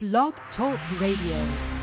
Blog Talk Radio.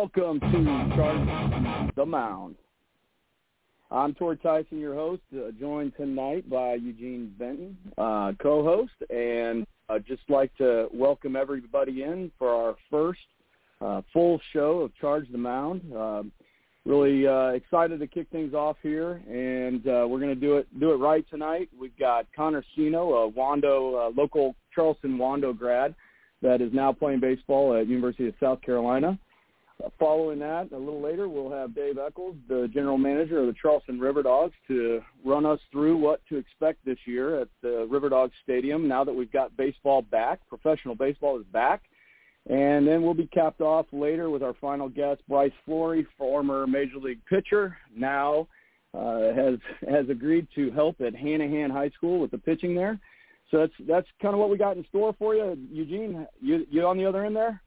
Welcome to Charge the Mound. I'm Tori Tyson, your host, uh, joined tonight by Eugene Benton, uh, co-host, and I'd just like to welcome everybody in for our first uh, full show of Charge the Mound. Um, really uh, excited to kick things off here, and uh, we're going to do it do it right tonight. We've got Connor Cino, a Wando uh, local Charleston Wando grad that is now playing baseball at University of South Carolina. Following that, a little later, we'll have Dave Echols, the general manager of the Charleston River Dogs, to run us through what to expect this year at the River Dogs Stadium now that we've got baseball back. Professional baseball is back. And then we'll be capped off later with our final guest, Bryce Florie, former Major League pitcher, now uh, has has agreed to help at Hanahan High School with the pitching there. So that's that's kind of what we got in store for you, Eugene. You you on the other end there?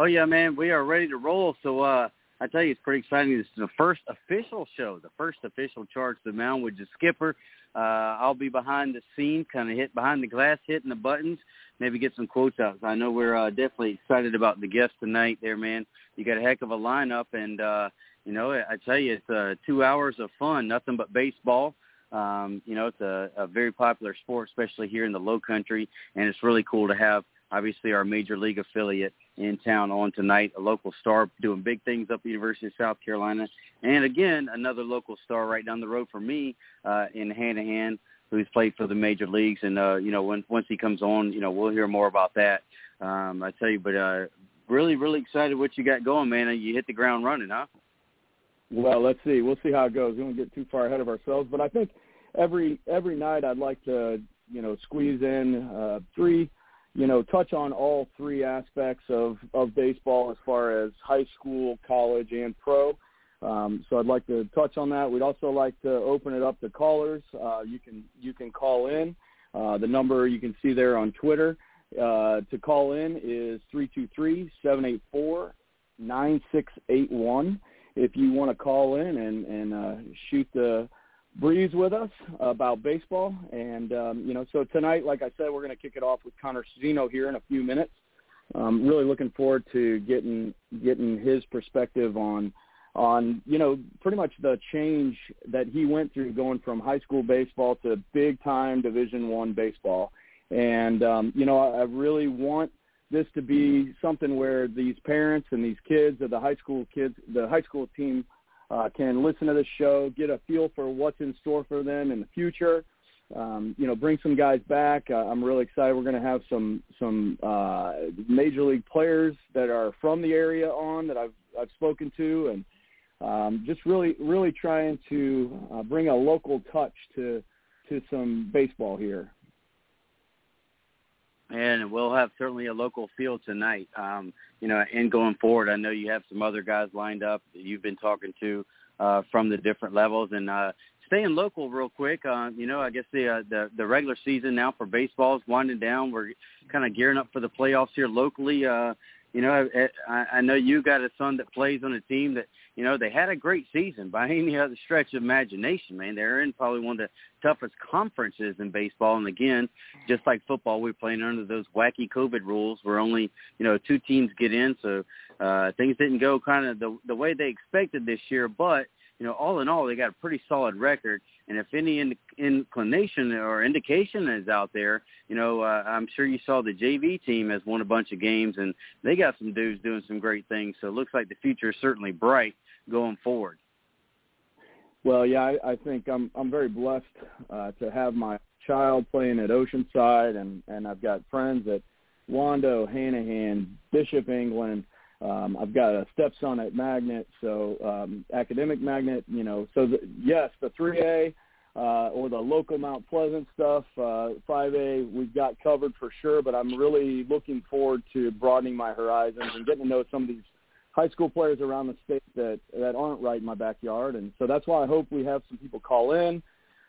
Oh yeah, man, we are ready to roll. So uh I tell you, it's pretty exciting. This is the first official show, the first official charge to the mound with the skipper. Uh, I'll be behind the scene, kind of hit behind the glass, hitting the buttons, maybe get some quotes out. I know we're uh, definitely excited about the guest tonight. There, man, you got a heck of a lineup, and uh, you know, I tell you, it's uh, two hours of fun, nothing but baseball. Um, you know, it's a, a very popular sport, especially here in the Low Country, and it's really cool to have obviously our major league affiliate in town on tonight, a local star doing big things up at the University of South Carolina. And again, another local star right down the road for me uh, in Hanahan, who's played for the major leagues. And, uh, you know, when, once he comes on, you know, we'll hear more about that. Um, I tell you, but uh, really, really excited what you got going, man. You hit the ground running, huh? Well, let's see. We'll see how it goes. We won't get too far ahead of ourselves. But I think every every night I'd like to, you know, squeeze in uh, three – you know, touch on all three aspects of, of baseball as far as high school, college, and pro. Um, so I'd like to touch on that. We'd also like to open it up to callers. Uh, you can you can call in. Uh, the number you can see there on Twitter uh, to call in is three two three seven eight four nine six eight one. If you want to call in and and uh, shoot the breeze with us about baseball. And, um, you know, so tonight, like I said, we're going to kick it off with Connor Cino here in a few minutes. Um, really looking forward to getting getting his perspective on on you know pretty much the change that he went through going from high school baseball to big time Division One baseball. And um, you know I, I really want this to be something where these parents and these kids of the high school kids, the high school team uh, can listen to the show, get a feel for what's in store for them in the future. Um, you know, bring some guys back. Uh, I'm really excited. We're going to have some some uh, major league players that are from the area on that I've I've spoken to, and um, just really really trying to uh, bring a local touch to to some baseball here. And we'll have certainly a local field tonight. Um, you know, and going forward, I know you have some other guys lined up that you've been talking to uh, from the different levels. And uh, staying local, real quick. Uh, you know, I guess the uh, the the regular season now for baseball is winding down. We're kind of gearing up for the playoffs here locally. Uh, you know, I, I know you got a son that plays on a team that you know, they had a great season by any other stretch of imagination, man. They're in probably one of the toughest conferences in baseball. And again, just like football, we're playing under those wacky COVID rules where only, you know, two teams get in. So uh, things didn't go kind of the, the way they expected this year. But, you know, all in all, they got a pretty solid record. And if any in, inclination or indication is out there, you know, uh, I'm sure you saw the JV team has won a bunch of games, and they got some dudes doing some great things. So it looks like the future is certainly bright going forward. Well, yeah, I, I think I'm I'm very blessed uh, to have my child playing at Oceanside, and and I've got friends at Wando, Hanahan, Bishop England. Um, I've got a stepson at Magnet, so um, academic Magnet. You know, so the, yes, the 3A uh, or the local Mount Pleasant stuff, uh, 5A, we've got covered for sure. But I'm really looking forward to broadening my horizons and getting to know some of these high school players around the state that that aren't right in my backyard, and so that's why I hope we have some people call in.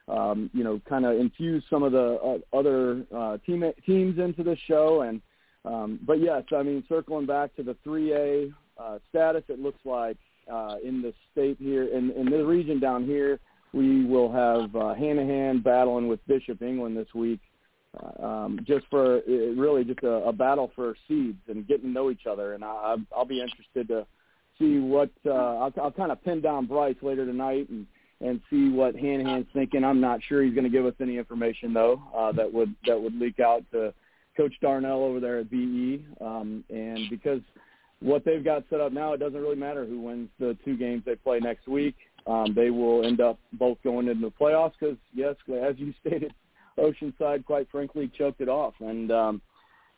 Um, you know, kind of infuse some of the uh, other uh, team teams into the show, and um, but yes, I mean, circling back to the 3A uh, status, it looks like uh, in the state here, in, in the region down here, we will have uh, Hanahan battling with Bishop England this week um, just for really just a, a battle for seeds and getting to know each other. And I, I'll be interested to see what uh, I'll, I'll kind of pin down Bryce later tonight and and see what Hanahan's thinking. I'm not sure he's going to give us any information though uh, that would that would leak out to Coach Darnell over there at BE. Um, and because what they've got set up now, it doesn't really matter who wins the two games they play next week. Um, they will end up both going into the playoffs because, yes, as you stated, Oceanside, quite frankly, choked it off. And um,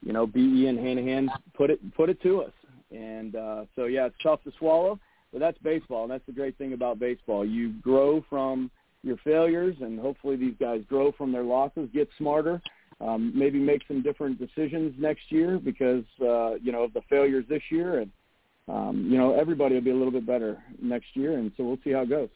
you know, BE and Hanahan put it put it to us. And uh, so yeah, it's tough to swallow, but that's baseball, and that's the great thing about baseball. You grow from your failures, and hopefully these guys grow from their losses, get smarter, um, maybe make some different decisions next year because uh, you know of the failures this year, and um, you know everybody will be a little bit better next year, and so we'll see how it goes.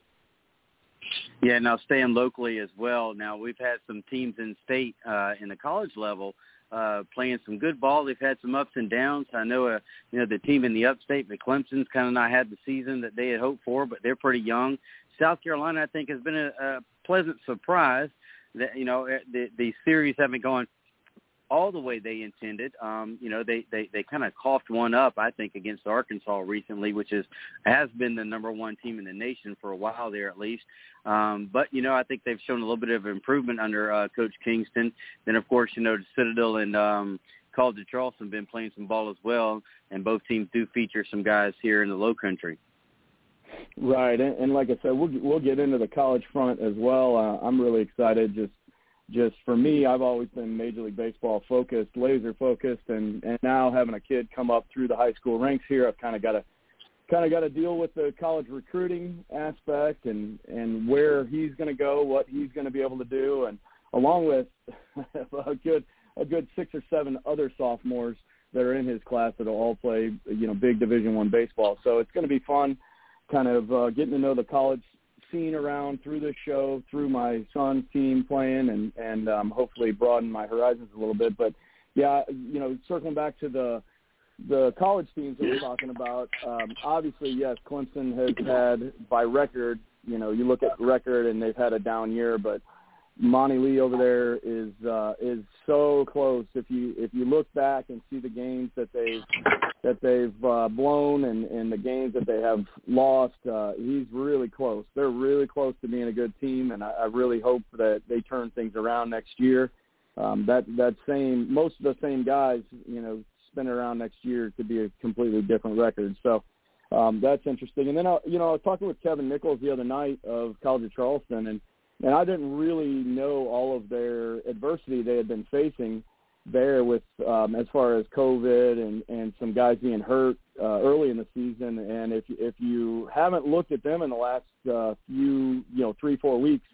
Yeah, now staying locally as well. Now we've had some teams in state uh, in the college level uh, playing some good ball. They've had some ups and downs. I know, uh, you know, the team in the upstate, the Clemson's kind of not had the season that they had hoped for, but they're pretty young. South Carolina, I think, has been a, a pleasant surprise. That you know, eh, the the series haven't gone all the way they intended. Um, you know, they they they kind of coughed one up, I think, against Arkansas recently, which is has been the number one team in the nation for a while there at least. Um, but you know, I think they've shown a little bit of improvement under uh, Coach Kingston. Then, of course, you know, Citadel and um, College of Charleston been playing some ball as well, and both teams do feature some guys here in the Low Country. Right, and, and like I said, we'll we'll get into the college front as well. Uh, I'm really excited. Just just for me, I've always been Major League Baseball focused, laser focused, and and now having a kid come up through the high school ranks here, I've kind of got to kind of got to deal with the college recruiting aspect and and where he's going to go, what he's going to be able to do, and along with a good a good six or seven other sophomores that are in his class that'll all play you know big Division One baseball. So it's going to be fun, kind of uh, getting to know the college scene around through this show, through my son's team playing, and and um, hopefully broaden my horizons a little bit. But yeah, you know, circling back to the the college teams that we're talking about, um, obviously, yes, Clemson has had by record. You know, you look at record, and they've had a down year, but Monte Lee over there is uh, is so close. If you if you look back and see the games that they've that they've uh, blown and and the games that they have lost, uh, he's really close. They're really close to being a good team, and I, I really hope that they turn things around next year. Um, that that same most of the same guys, you know, spin around next year could be a completely different record. So um, that's interesting. And then I, you know, I was talking with Kevin Nichols the other night of College of Charleston, and and I didn't really know all of their adversity they had been facing there with um, as far as COVID and and some guys being hurt uh, early in the season. And if if you haven't looked at them in the last uh, few you know three four weeks,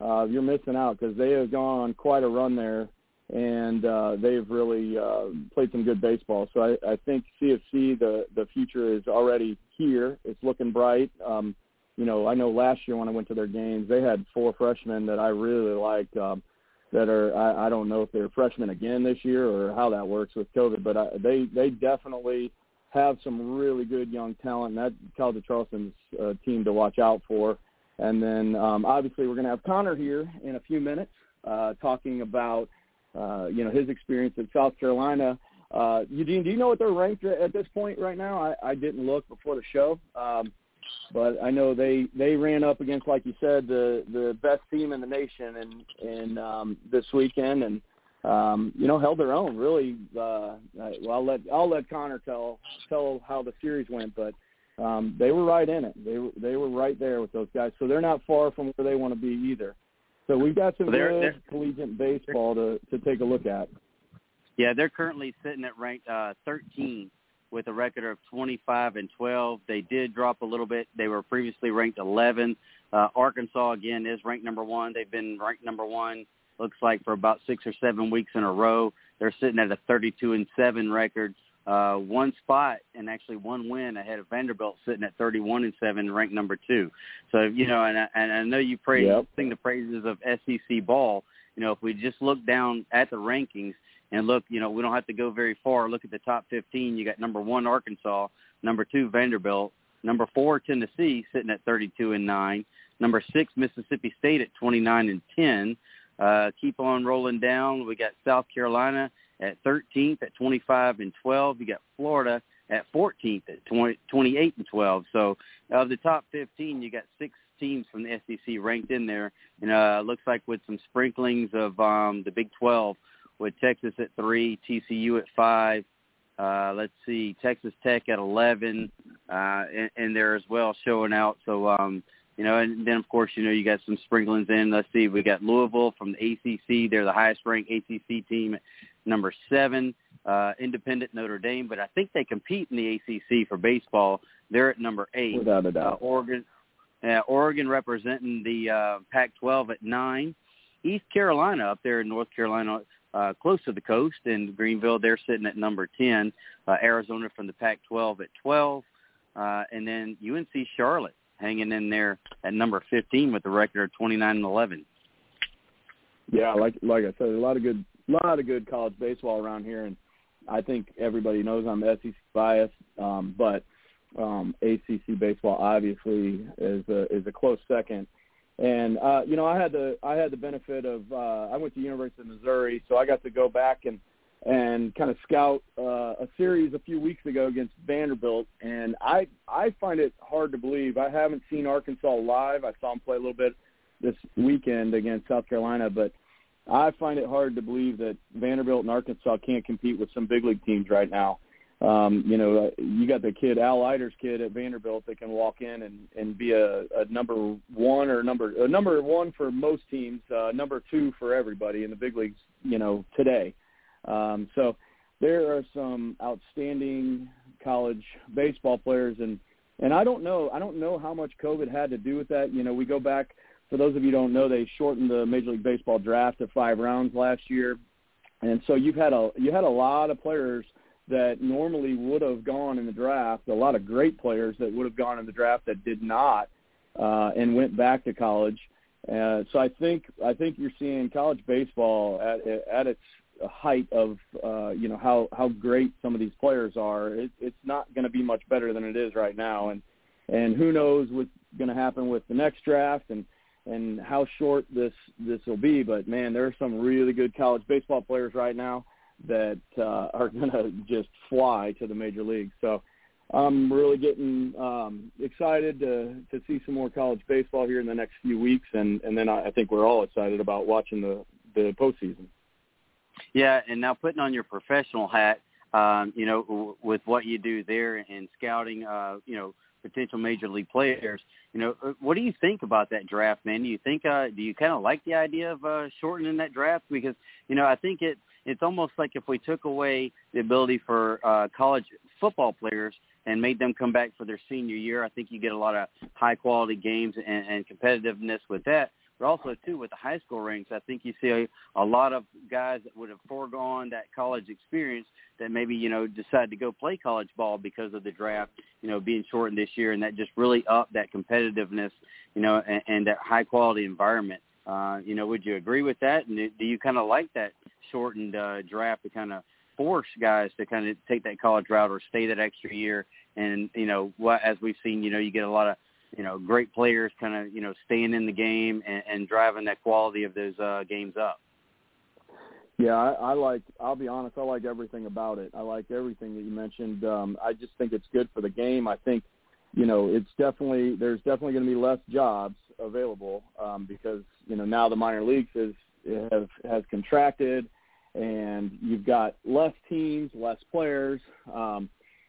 uh, you're missing out because they have gone on quite a run there, and uh, they've really uh, played some good baseball. So I, I think CofC the the future is already here. It's looking bright. Um, you know, I know last year when I went to their games, they had four freshmen that I really liked. Um, that are I, I don't know if they're freshmen again this year or how that works with COVID, but I, they they definitely have some really good young talent. And that College of Charleston's uh, team to watch out for. And then um, obviously we're going to have Connor here in a few minutes uh, talking about uh, you know his experience at South Carolina. Uh, Eugene, do you know what they're ranked at this point right now? I, I didn't look before the show. Um, but I know they they ran up against, like you said, the the best team in the nation, and and um, this weekend, and um, you know held their own. Really, uh, well, I'll let I'll let Connor tell tell how the series went, but um, they were right in it. They were they were right there with those guys. So they're not far from where they want to be either. So we've got some they're, good they're, collegiate baseball to to take a look at. Yeah, they're currently sitting at ranked uh, 13 with a record of 25 and 12. They did drop a little bit. They were previously ranked 11. Uh, Arkansas again is ranked number one. They've been ranked number one looks like for about six or seven weeks in a row. They're sitting at a 32 and seven record, uh, one spot and actually one win ahead of Vanderbilt, sitting at 31 and seven, ranked number two. So you know, and I, and I know you praise yep. sing the praises of SEC ball. You know, if we just look down at the rankings and look, you know, we don't have to go very far. Look at the top 15. You got number one Arkansas, number two Vanderbilt, number four Tennessee, sitting at 32 and nine. Number six Mississippi State at 29 and 10. Uh, keep on rolling down. We got South Carolina at 13th at 25 and 12. You got Florida at 14th at 20, 28 and 12. So of the top 15, you got six teams from the SEC ranked in there. And uh, looks like with some sprinklings of um, the Big 12, with Texas at three, TCU at five. Uh, let's see, Texas Tech at 11, uh, in, in there as well, showing out. So um, you know, and then of course, you know, you got some sprinklings in. Let's see, we got Louisville from the ACC. They're the highest ranked ACC team, number seven. Uh, independent Notre Dame, but I think they compete in the ACC for baseball. They're at number eight. Without a doubt. Uh, Oregon, uh, Oregon representing the uh, Pac-12 at nine. East Carolina up there in North Carolina, uh, close to the coast, and Greenville, they're sitting at number 10. Uh, Arizona from the Pac-12 at 12. Uh, and then UNC Charlotte hanging in there at number 15 with a record of 29 and 11. Yeah, like like I said, a lot of good lot of good college baseball around here, and I think everybody knows I'm SEC biased, um, but um, ACC baseball obviously is a is a close second. And uh, you know, I had the I had the benefit of uh, I went to University of Missouri, so I got to go back and and kind of scout uh, a series a few weeks ago against Vanderbilt, and I I find it hard to believe. I haven't seen Arkansas live. I saw them play a little bit this weekend against South Carolina, but I find it hard to believe that Vanderbilt and Arkansas can't compete with some big league teams right now. Um, you know, you got the kid Al Leiter's kid at Vanderbilt that can walk in and and be a, a number one or number a number one for most teams, uh, number two for everybody in the big leagues. You know, today. Um, so there are some outstanding college baseball players, and and I don't know I don't know how much COVID had to do with that. You know, we go back. For those of you who don't know, they shortened the Major League Baseball draft to five rounds last year, and so you've had a you had a lot of players that normally would have gone in the draft, a lot of great players that would have gone in the draft that did not uh, and went back to college. Uh, so I think I think you're seeing college baseball at at its height of uh, you know how how great some of these players are. It, it's not going to be much better than it is right now, and and who knows what's going to happen with the next draft and and how short this this will be. But man, there are some really good college baseball players right now that uh, are going to just fly to the major leagues. So I'm really getting um, excited to to see some more college baseball here in the next few weeks, and and then I, I think we're all excited about watching the the postseason. Yeah, and now putting on your professional hat, um, you know, w- with what you do there and scouting, uh, you know, potential major league players, you know, uh, what do you think about that draft, man? Do you think, uh, do you kind of like the idea of uh, shortening that draft? Because, you know, I think it it's almost like if we took away the ability for uh, college football players and made them come back for their senior year, I think you get a lot of high quality games and, and competitiveness with that. But also too with the high school ranks, I think you see a, a lot of guys that would have foregone that college experience that maybe you know decide to go play college ball because of the draft, you know, being shortened this year, and that just really upped that competitiveness, you know, and, and that high quality environment. Uh, you know, would you agree with that? And do you kind of like that shortened uh, draft to kind of force guys to kind of take that college route or stay that extra year? And you know, what as we've seen, you know, you get a lot of you know, great players kind of, you know, staying in the game and, and driving that quality of those uh, games up. Yeah, I, I like. I'll be honest. I like everything about it. I like everything that you mentioned. Um, I just think it's good for the game. I think, you know, it's definitely there's definitely going to be less jobs available um, because you know now the minor leagues is has has contracted, and you've got less teams, less players. Um,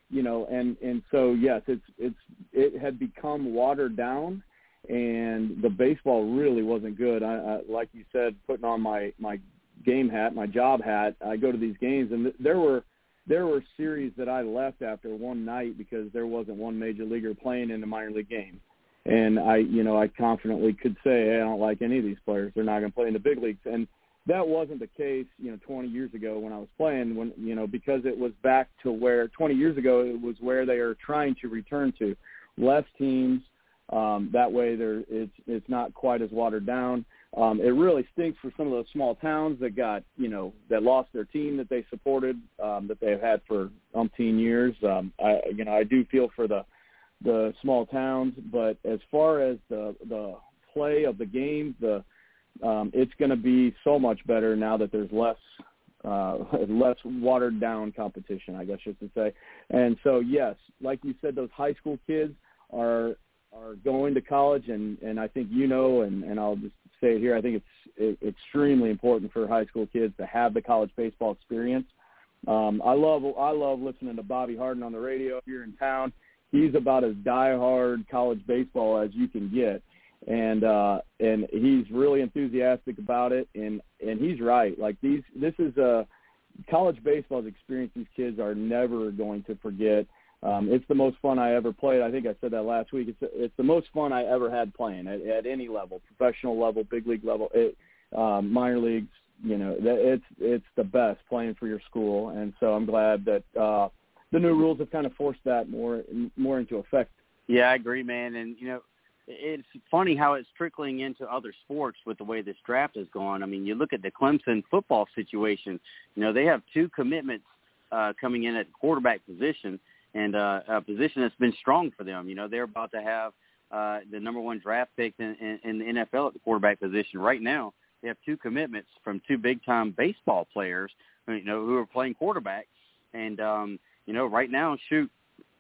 you know, and and so yes, it's it's it had become watered down, and the baseball really wasn't good. I, I like you said, putting on my my game hat, my job hat, I go to these games, and th- there were there were series that I left after one night because there wasn't one major leaguer playing in the minor league game. And I, you know, I confidently could say, hey, I don't like any of these players. They're not going to play in the big leagues. And that wasn't the case, you know, 20 years ago when I was playing. When you know, because it was back to where 20 years ago it was where they are trying to return to, less teams. Um, that way, there it's it's not quite as watered down. Um, it really stinks for some of those small towns that got you know that lost their team that they supported um, that they've had for umpteen years. Um, I you know I do feel for the the small towns, but as far as the the play of the game, the um, it's going to be so much better now that there's less uh, less watered down competition, I guess just to say. And so, yes, like you said, those high school kids are are going to college, and and I think you know, and and I'll just say it here. I think it's it, extremely important for high school kids to have the college baseball experience. Um, I love I love listening to Bobby Harden on the radio here in town. He's about as diehard college baseball as you can get and uh and he's really enthusiastic about it and and he's right. Like these this is a college baseball's experience these kids are never going to forget. Um it's the most fun i ever played. I think i said that last week. It's it's the most fun i ever had playing at, at any level professional level big league level it um minor leagues you know it's it's the best playing for your school. And so i'm glad that uh the new rules have kind of forced that more more into effect. Yeah i agree man. And you know it's funny how it's trickling into other sports with the way this draft has gone. I mean, you look at the Clemson football situation. You know, they have two commitments uh, coming in at quarterback position, and uh, a position that's been strong for them. You know, they're about to have uh, the number one draft pick in, in, in the NFL at the quarterback position right now. They have two commitments from two big time baseball players, you know, who are playing quarterback. And um, you know, right now, shoot,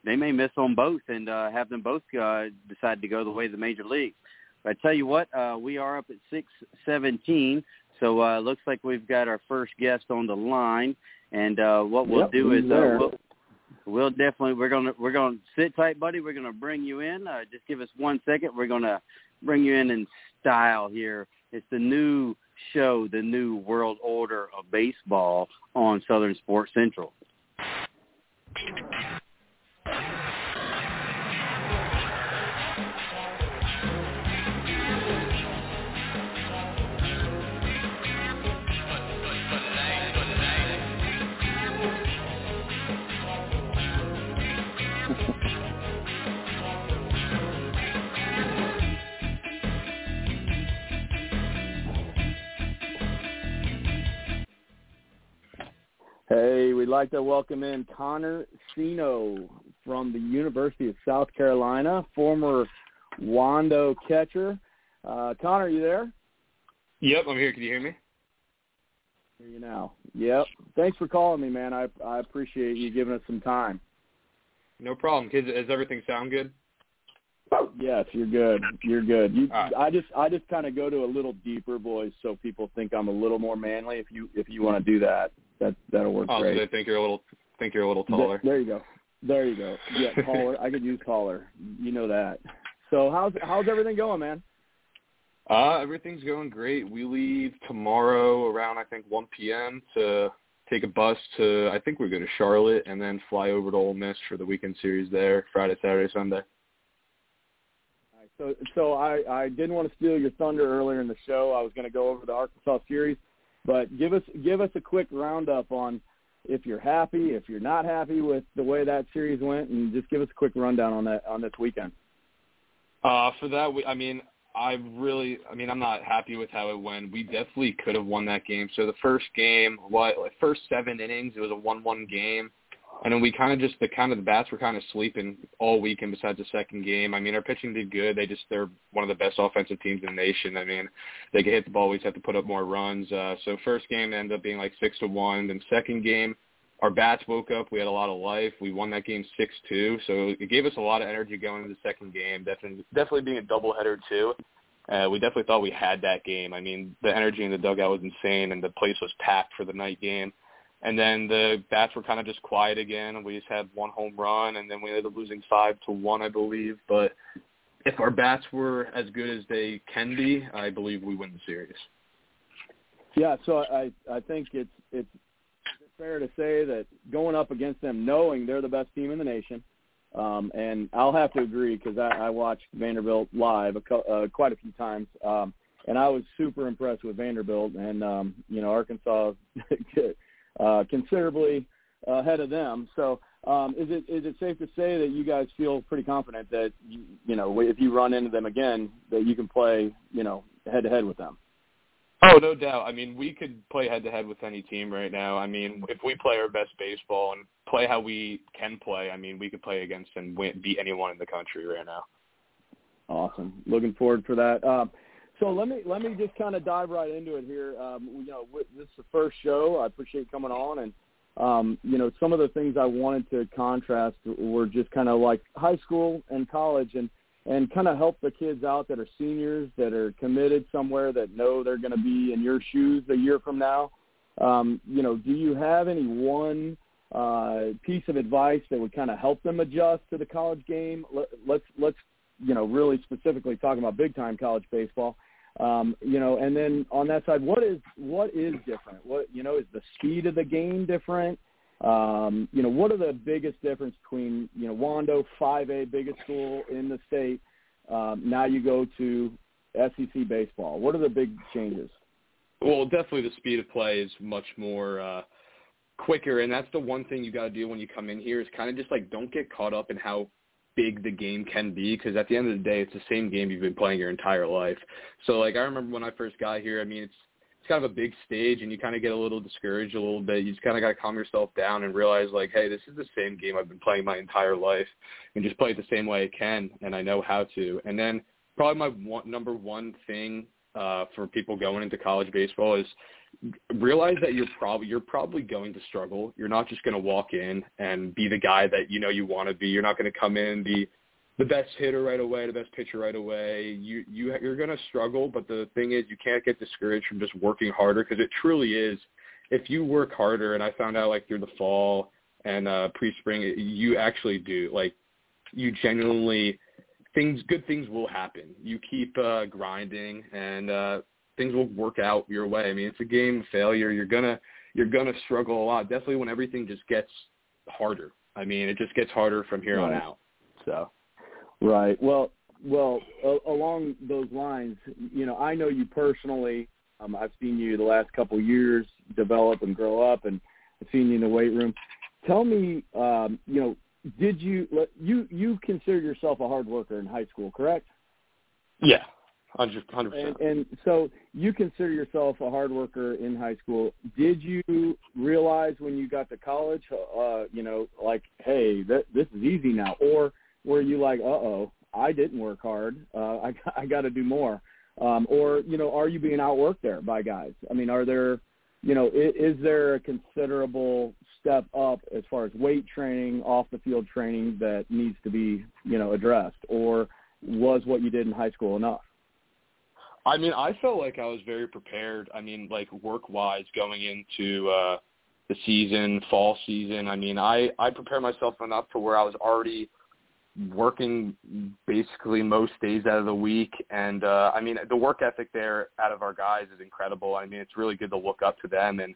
they may miss on both and uh, have them both uh, decide to go the way of the major leagues. But I tell you what, uh, we are up at six seventeen, so uh, looks like we've got our first guest on the line. And uh, what we'll yep, do is uh, we'll, we'll definitely we're gonna we're gonna sit tight, buddy. We're gonna bring you in. Uh, just give us one second. We're gonna bring you in in style here. It's the new show, the new world order of baseball on Southern Sports Central. Hey, we'd like to welcome in Connor Cino from the University of South Carolina, former Wando catcher. Uh, Connor, are you there? Yep, I'm here. Can you hear me? Hear you now. Yep. Thanks for calling me, man. I I appreciate you giving us some time. No problem. Kids, does everything sound good? Yes, you're good. You're good. You, right. I just I just kind of go to a little deeper, voice so people think I'm a little more manly. If you if you want to do that, that that'll work oh, great. so they think you're a little think you're a little taller. There, there you go. There you go. Yeah, taller. I could use taller. You know that. So how's how's everything going, man? Uh, everything's going great. We leave tomorrow around I think 1 p.m. to take a bus to I think we're going to Charlotte and then fly over to Ole Miss for the weekend series there Friday, Saturday, Sunday. So, so I, I didn't want to steal your thunder earlier in the show. I was going to go over the Arkansas series, but give us give us a quick roundup on if you're happy, if you're not happy with the way that series went, and just give us a quick rundown on that on this weekend. Uh, for that, we, I mean, I really, I mean, I'm not happy with how it went. We definitely could have won that game. So the first game, what, first seven innings, it was a one-one game. And then we kind of just the kind of the bats were kind of sleeping all weekend besides the second game. I mean, our pitching did good. They just they're one of the best offensive teams in the nation. I mean, they can hit the ball. We just have to put up more runs. Uh, so first game ended up being like six to one. Then second game, our bats woke up. We had a lot of life. We won that game six two. So it gave us a lot of energy going into the second game. Definitely, definitely being a doubleheader too. Uh, we definitely thought we had that game. I mean, the energy in the dugout was insane, and the place was packed for the night game. And then the bats were kind of just quiet again. We just had one home run, and then we ended up losing five to one, I believe. But if our bats were as good as they can be, I believe we win the series. Yeah, so I I think it's it's fair to say that going up against them, knowing they're the best team in the nation, um, and I'll have to agree because I, I watched Vanderbilt live a, uh, quite a few times, um, and I was super impressed with Vanderbilt, and um, you know Arkansas uh, considerably ahead of them. So um, is it is it safe to say that you guys feel pretty confident that you, you know if you run into them again that you can play you know head to head with them? Oh, no doubt. I mean, we could play head to head with any team right now. I mean, if we play our best baseball and play how we can play, I mean, we could play against and win, beat anyone in the country right now. Awesome. Looking forward for that. Um, so let me let me just kind of dive right into it here. Um, you know, this is the first show. I appreciate you coming on, and um, you know, some of the things I wanted to contrast were just kind of like high school and college, and and kind of help the kids out that are seniors that are committed somewhere that know they're going to be in your shoes a year from now. Um, you know, do you have any one uh, piece of advice that would kind of help them adjust to the college game? Let, let's let's you know really specifically talking about big time college baseball. Um, you know, and then on that side, what is what is different? What you know is the speed of the game different? Um, you know, what are the biggest difference between you know Wando, 5A, biggest school in the state? Um, now you go to SEC baseball. What are the big changes? Well, definitely the speed of play is much more uh, quicker, and that's the one thing you got to do when you come in here is kind of just like don't get caught up in how big the game can be because at the end of the day, it's the same game you've been playing your entire life. So like I remember when I first got here, I mean it's it's kind of a big stage and you kind of get a little discouraged a little bit. You just kind of got to calm yourself down and realize like, hey, this is the same game I've been playing my entire life and just play it the same way I can and I know how to. And then probably my one, number one thing uh, for people going into college baseball is realize that you're probably you're probably going to struggle. You're not just going to walk in and be the guy that you know you want to be. You're not going to come in and be the best hitter right away, the best pitcher right away. You you you're going to struggle, but the thing is, you can't get discouraged from just working harder because it truly is. If you work harder, and I found out like through the fall and uh, pre-spring, you actually do like you genuinely things good things will happen. You keep uh, grinding, and uh, things will work out your way. I mean, it's a game of failure. You're gonna you're gonna struggle a lot. Definitely when everything just gets harder. I mean, it just gets harder from here right. on out. So. Right. Well, well, a- along those lines, you know, I know you personally. Um, I've seen you the last couple of years develop and grow up, and I've seen you in the weight room. Tell me, um, you know, did you you you consider yourself a hard worker in high school, correct? Yeah, hundred percent. And, and so you consider yourself a hard worker in high school. Did you realize when you got to college, uh, you know, like, hey, th- this is easy now, or were you like, uh oh, I didn't work hard, uh, I I got to do more, um, or you know, are you being outworked there by guys? I mean, are there, you know, is, is there a considerable step up as far as weight training, off the field training that needs to be, you know, addressed, or was what you did in high school enough? I mean, I felt like I was very prepared. I mean, like work wise going into uh the season, fall season. I mean, I I prepared myself enough to where I was already working basically most days out of the week and uh I mean the work ethic there out of our guys is incredible. I mean it's really good to look up to them and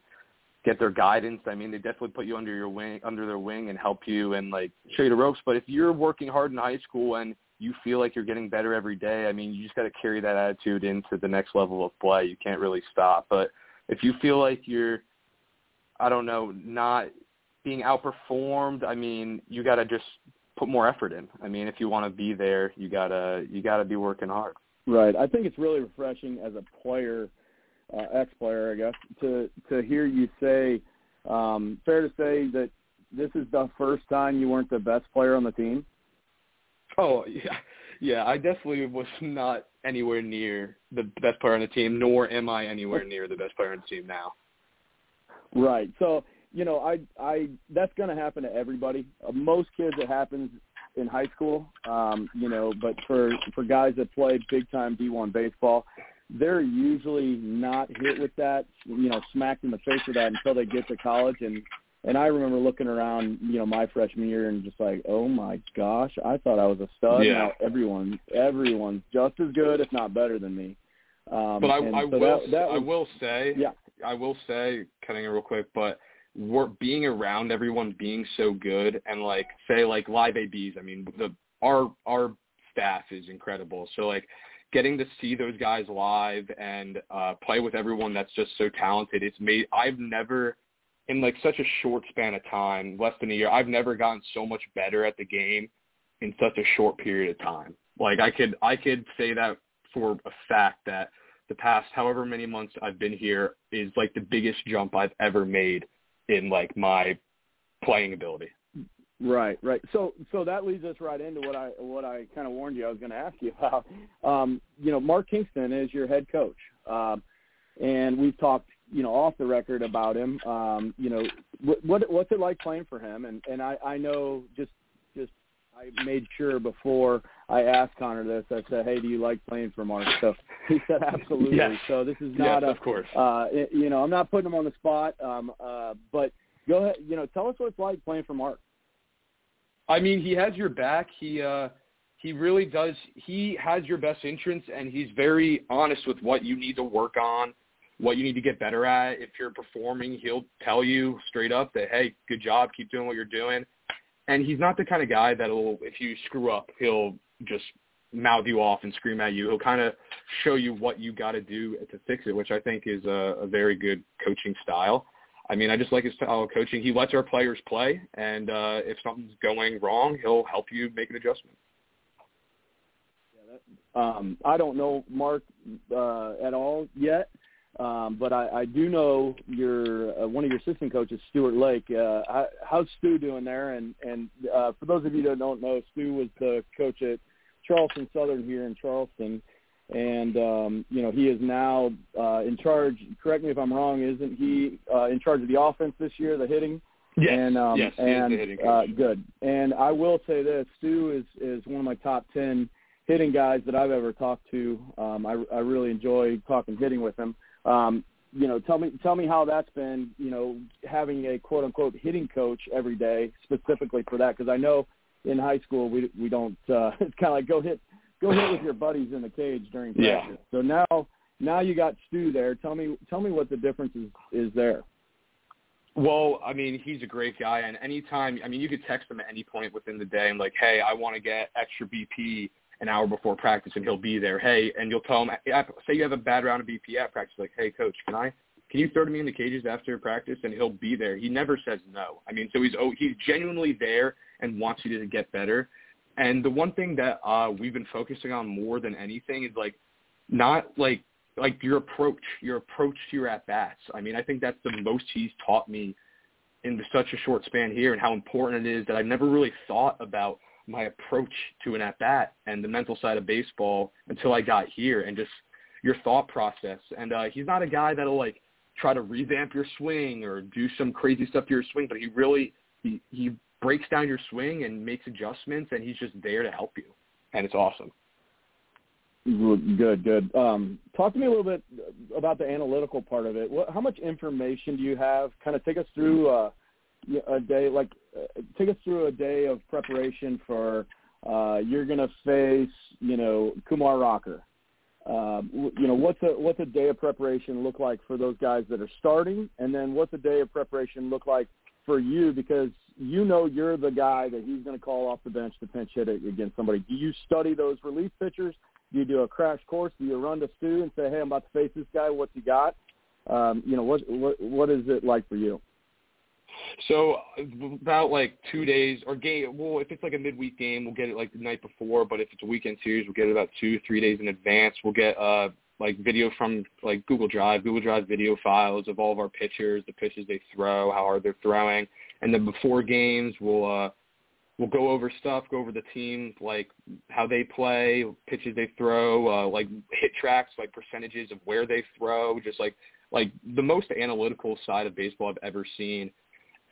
get their guidance. I mean they definitely put you under your wing under their wing and help you and like show you the ropes. But if you're working hard in high school and you feel like you're getting better every day, I mean you just gotta carry that attitude into the next level of play. You can't really stop. But if you feel like you're I don't know, not being outperformed, I mean, you got to just put more effort in. I mean, if you want to be there, you gotta you gotta be working hard. Right. I think it's really refreshing as a player, uh, ex-player, I guess, to to hear you say. Um, fair to say that this is the first time you weren't the best player on the team. Oh yeah, yeah. I definitely was not anywhere near the best player on the team, nor am I anywhere near the best player on the team now. Right. So you know, I I that's going to happen to everybody. Uh, most kids, it happens in high school. Um, you know, but for for guys that play big time D1 baseball, they're usually not hit with that, you know, smacked in the face with that until they get to college. And and I remember looking around, you know, my freshman year and just like, oh my gosh, I thought I was a stud. Yeah. Now everyone, everyone's just as good, if not better than me. Um, but I, I so will that, that I will say yeah. I will say cutting it real quick, but we're being around everyone being so good and like say like live ABs. I mean the our our staff is incredible. So like getting to see those guys live and uh play with everyone that's just so talented. It's made I've never in like such a short span of time, less than a year, I've never gotten so much better at the game in such a short period of time. Like I could I could say that for a fact that the past however many months I've been here is like the biggest jump I've ever made in like my playing ability. Right, right. So, so that leads us right into what I what I kind of warned you I was going to ask you about. Um, you know, Mark Kingston is your head coach, um, and we've talked, you know, off the record about him. Um, you know, what, what what's it like playing for him? And and I I know just just I made sure before I asked Connor this. I said, hey, do you like playing for Mark? So he said, absolutely. Yes. So this is not yes, a of course. uh, you know, I'm not putting him on the spot, um, uh, but go ahead. You know, tell us what it's like playing for Mark. I mean, he has your back. He uh he really does. He has your best interests, and he's very honest with what you need to work on, what you need to get better at. If you're performing, he'll tell you straight up that hey, good job, keep doing what you're doing. And he's not the kind of guy that'll, if you screw up, he'll just mouth you off and scream at you. He'll kind of show you what you got to do to fix it, which I think is a, a very good coaching style. I mean, I just like his style of coaching. He lets our players play, and uh, if something's going wrong, he'll help you make an adjustment. Um, I don't know Mark uh, at all yet, um, but I, I do know your uh, one of your assistant coaches, Stuart Lake. Uh, how, how's Stu doing there? And and uh, for those of you that don't know, Stu was the coach at Charleston Southern here in Charleston, and um, you know he is now uh, in charge. Correct me if I'm wrong. Isn't he uh, in charge of the offense this year, the hitting? Yes, and um, yes, and is the hitting uh, good. And I will say this: Stu is is one of my top ten hitting guys that I've ever talked to. Um, I, I really enjoy talking hitting with him. Um, you know, tell me tell me how that's been. You know, having a quote unquote hitting coach every day specifically for that because I know in high school we we don't. Uh, it's kind of like go hit go hit with your buddies in the cage during Yeah. practice. So now now you got Stu there. Tell me tell me what the difference is is there. Well, I mean, he's a great guy, and anytime, I mean, you could text him at any point within the day and like, hey, I want to get extra BP an hour before practice, and he'll be there. Hey, and you'll tell him, say you have a bad round of BP at practice, like, hey, coach, can I, can you throw to me in the cages after practice? And he'll be there. He never says no. I mean, so he's oh, he's genuinely there and wants you to get better. And the one thing that uh, we've been focusing on more than anything is like not like like your approach, your approach to your at bats. I mean, I think that's the most he's taught me in such a short span here, and how important it is that I've never really thought about my approach to an at bat and the mental side of baseball until I got here, and just your thought process. And uh, he's not a guy that'll like try to revamp your swing or do some crazy stuff to your swing, but he really he he breaks down your swing and makes adjustments, and he's just there to help you, and it's awesome. Good, good. Um, talk to me a little bit about the analytical part of it. What, how much information do you have? Kind of take us through uh, a day, like uh, take us through a day of preparation for uh, you're going to face, you know, Kumar Rocker. Uh, you know, what's a what's a day of preparation look like for those guys that are starting, and then what's a day of preparation look like for you because you know you're the guy that he's going to call off the bench to pinch hit against somebody. Do you study those relief pitchers? Do you do a crash course? Do you run to Stu and say, "Hey, I'm about to face this guy. What's he got?" Um, you know, what what what is it like for you? So about like two days or game. Well, if it's like a midweek game, we'll get it like the night before. But if it's a weekend series, we'll get it about two, three days in advance. We'll get uh like video from like Google Drive, Google Drive video files of all of our pitchers, the pitches they throw, how hard they're throwing, and then before games, we'll uh we'll go over stuff, go over the team, like how they play, pitches they throw, uh, like hit tracks, like percentages of where they throw, just like like the most analytical side of baseball I've ever seen.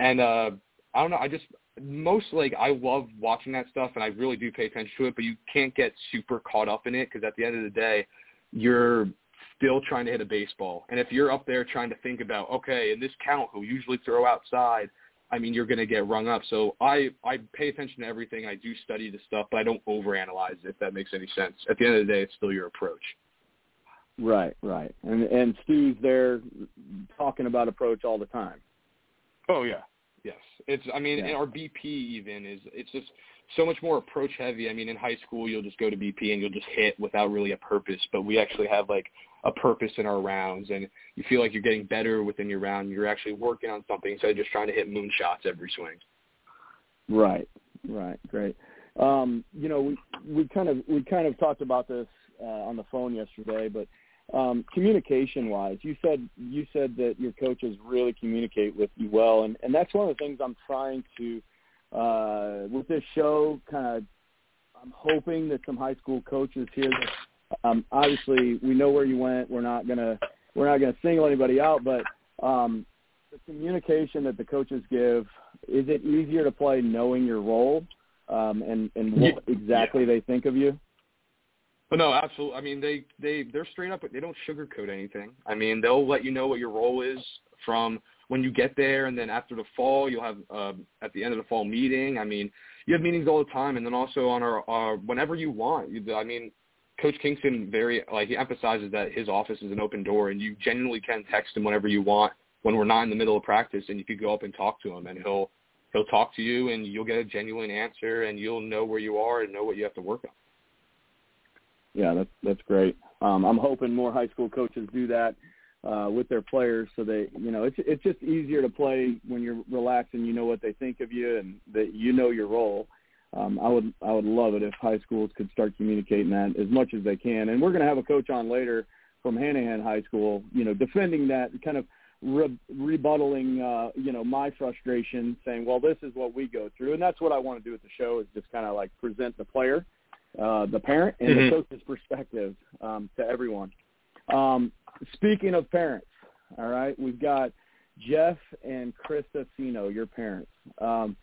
And uh I don't know, I just most like I love watching that stuff and I really do pay attention to it, but you can't get super caught up in it because at the end of the day, you're still trying to hit a baseball. And if you're up there trying to think about, okay, in this count, who usually throw outside, I mean, you're going to get rung up. So I I pay attention to everything. I do study the stuff, but I don't overanalyze it. If that makes any sense. At the end of the day, it's still your approach. Right, right. And and Stu's there talking about approach all the time. Oh yeah, yes. It's I mean, Yeah. and our BP even is it's just so much more approach heavy. I mean, in high school you'll just go to BP and you'll just hit without really a purpose, but we actually have like a purpose in our rounds, and you feel like you're getting better within your round. You're actually working on something instead of just trying to hit moonshots every swing. Right, right, great. Um, you know, we we kind of we kind of talked about this uh, on the phone yesterday, but um, communication wise, you said you said that your coaches really communicate with you well, and and that's one of the things I'm trying to uh, with this show. Kind of, I'm hoping that some high school coaches hear this. Um, obviously, we know where you went. We're not gonna we're not gonna single anybody out, but um, the communication that the coaches give is it easier to play knowing your role um, and and what Yeah. exactly they think of you? But no, absolutely. I mean, they they they're straight up. They don't sugarcoat anything. I mean, they'll let you know what your role is from when you get there, and then after the fall, you'll have uh, at the end of the fall meeting. I mean, you have meetings all the time, and then also on our, our whenever you want. I mean, Coach Kingston very like he emphasizes that his office is an open door, and you genuinely can text him whenever you want when we're not in the middle of practice, and you could go up and talk to him, and he'll he'll talk to you, and you'll get a genuine answer, and you'll know where you are and know what you have to work on. Yeah, that's that's great. Um, I'm hoping more high school coaches do that uh, with their players, so they, you know, it's it's just easier to play when you're relaxed and you know what they think of you and that you know your role. Um, I would I would love it if high schools could start communicating that as much as they can. And we're going to have a coach on later from Hanahan High School, you know, defending that kind of re- rebuttaling, uh, you know, my frustration, saying, well, this is what we go through, and that's what I want to do with the show is just kind of like present the player uh, the parent and Mhm. the coach's perspective um, to everyone. Um, speaking of parents, all right, we've got Jeff and Krista Cino, your parents. Um,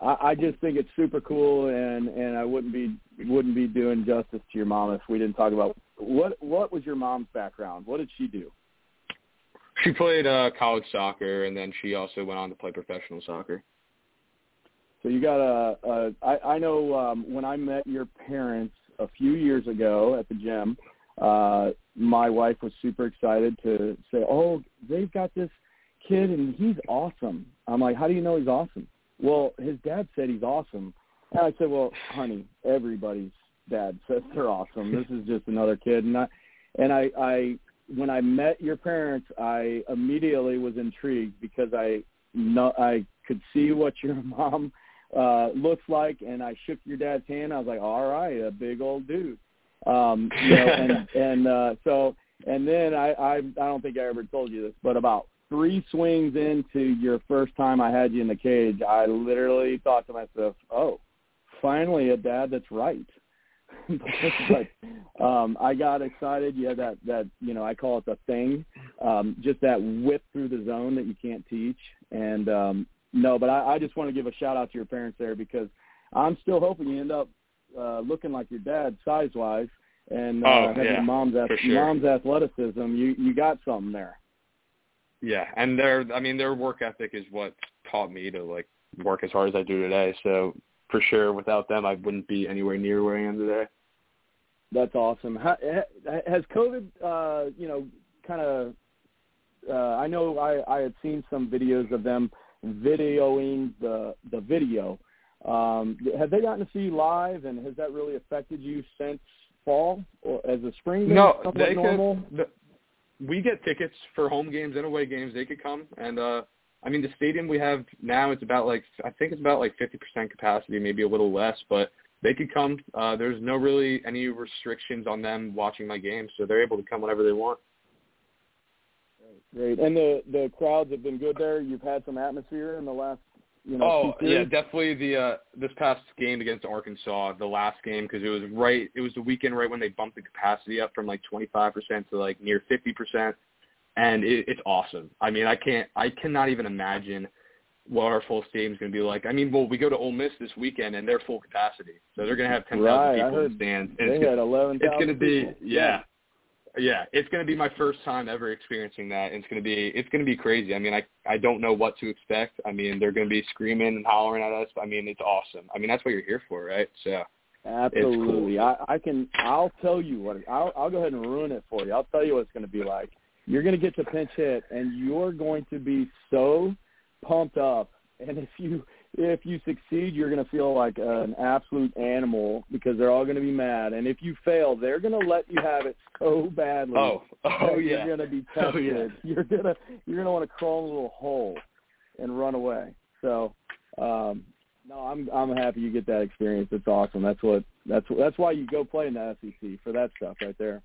I, I just think it's super cool, and and I wouldn't be wouldn't be doing justice to your mom if we didn't talk about what what was your mom's background. What did she do? She played uh, college soccer, and then she also went on to play professional soccer. So you got a, a I, I know um, when I met your parents a few years ago at the gym, uh, my wife was super excited to say, "Oh, they've got this kid and he's awesome." I'm like, "How do you know he's awesome?" Well, his dad said he's awesome. And I said, "Well, honey, everybody's dad says they're awesome. This is just another kid." And I and I I when I met your parents, I immediately was intrigued because I know I could see what your mom uh looks like and I shook your dad's hand. I was like, All right, a big old dude. Um you know, and and uh so and then I, I I don't think I ever told you this, but about three swings into your first time I had you in the cage, I literally thought to myself, Oh, finally a dad that's right. but um I got excited. Yeah, that that you know, I call it the thing. Um, just that whip through the zone that you can't teach. And um no, but I, I just want to give a shout out to your parents there because I'm still hoping you end up uh, looking like your dad size wise and uh, Oh, having yeah, mom's ath- sure. mom's athleticism. You you got something there. Yeah, and their I mean their work ethic is what taught me to like work as hard as I do today. So for sure, without them, I wouldn't be anywhere near where I am today. That's awesome. Ha, has COVID, uh, you know, kind of? Uh, I know I, I had seen some videos of them videoing the the video. Um, have they gotten to see you live, and has that really affected you since fall or as a spring? been No, they normal. could. The, we get tickets for home games and away games. They could come, and uh I mean the stadium we have now it's about like I think it's about like 50% capacity, maybe a little less, but they could come. Uh There's no really any restrictions on them watching my games, so they're able to come whenever they want. Great, and the the crowds have been good there. You've had some atmosphere in the last, you know. Oh yeah, definitely the uh this past game against Arkansas, the last game because it was right it was the weekend right when they bumped the capacity up from like 25% to like near 50% and it, it's awesome. I mean, I can't I cannot even imagine what our full stadium's going to be like. I mean, well, we go to Ole Miss this weekend and they're full capacity. So they're going to have 10,000 Right, people in the stands. And They it's had gonna, eleven it's going to be yeah. yeah, it's going to be my first time ever experiencing that. And it's going to be it's going to be crazy. I mean, I I don't know what to expect. I mean, they're going to be screaming and hollering at us. I mean, it's awesome. I mean, that's what you're here for, right? So Absolutely. Cool. I, I can. I'll tell you what. I'll, I'll go ahead and ruin it for you. I'll tell you what it's going to be like. You're going to get to pinch hit, and you're going to be so pumped up. And if you if you succeed, you're going to feel like an absolute animal because they're all going to be mad. And if you fail, they're going to let you have it so badly. Oh, oh yeah. You're going to be tested. Oh, yeah. You're gonna you're going to want to crawl in a little hole and run away. So, um, no, I'm I'm happy you get that experience. It's awesome. That's what that's that's why you go play in the SEC for that stuff right there.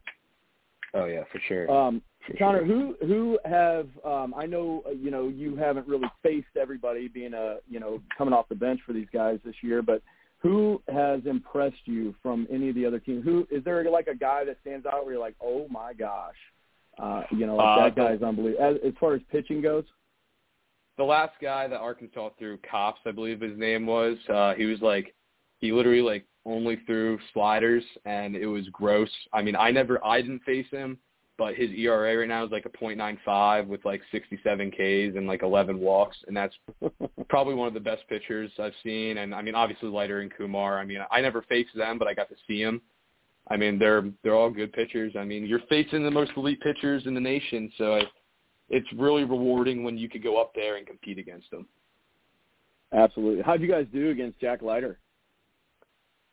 Oh yeah, for sure. Um, Connor, who who have um, I know uh, you know you haven't really faced everybody being a you know coming off the bench for these guys this year, but who has impressed you from any of the other teams? Who is there like a guy that stands out where you're like, oh my gosh, uh, you know, like Uh, that guy's unbelievable as, as far as pitching goes. the last guy that Arkansas threw, Kopps, I believe his name was. Uh, he was like, he literally like only threw sliders, and it was gross. I mean, I never, I didn't face him, but his ERA right now is like a .95 with like 67 Ks and like 11 walks, and that's probably one of the best pitchers I've seen. And I mean, obviously Leiter and Kumar. I mean, I never faced them, but I got to see them. I mean, they're they're all good pitchers. I mean, you're facing the most elite pitchers in the nation, so I, it's really rewarding when you could go up there and compete against them. Absolutely. How'd you guys do against Jack Leiter?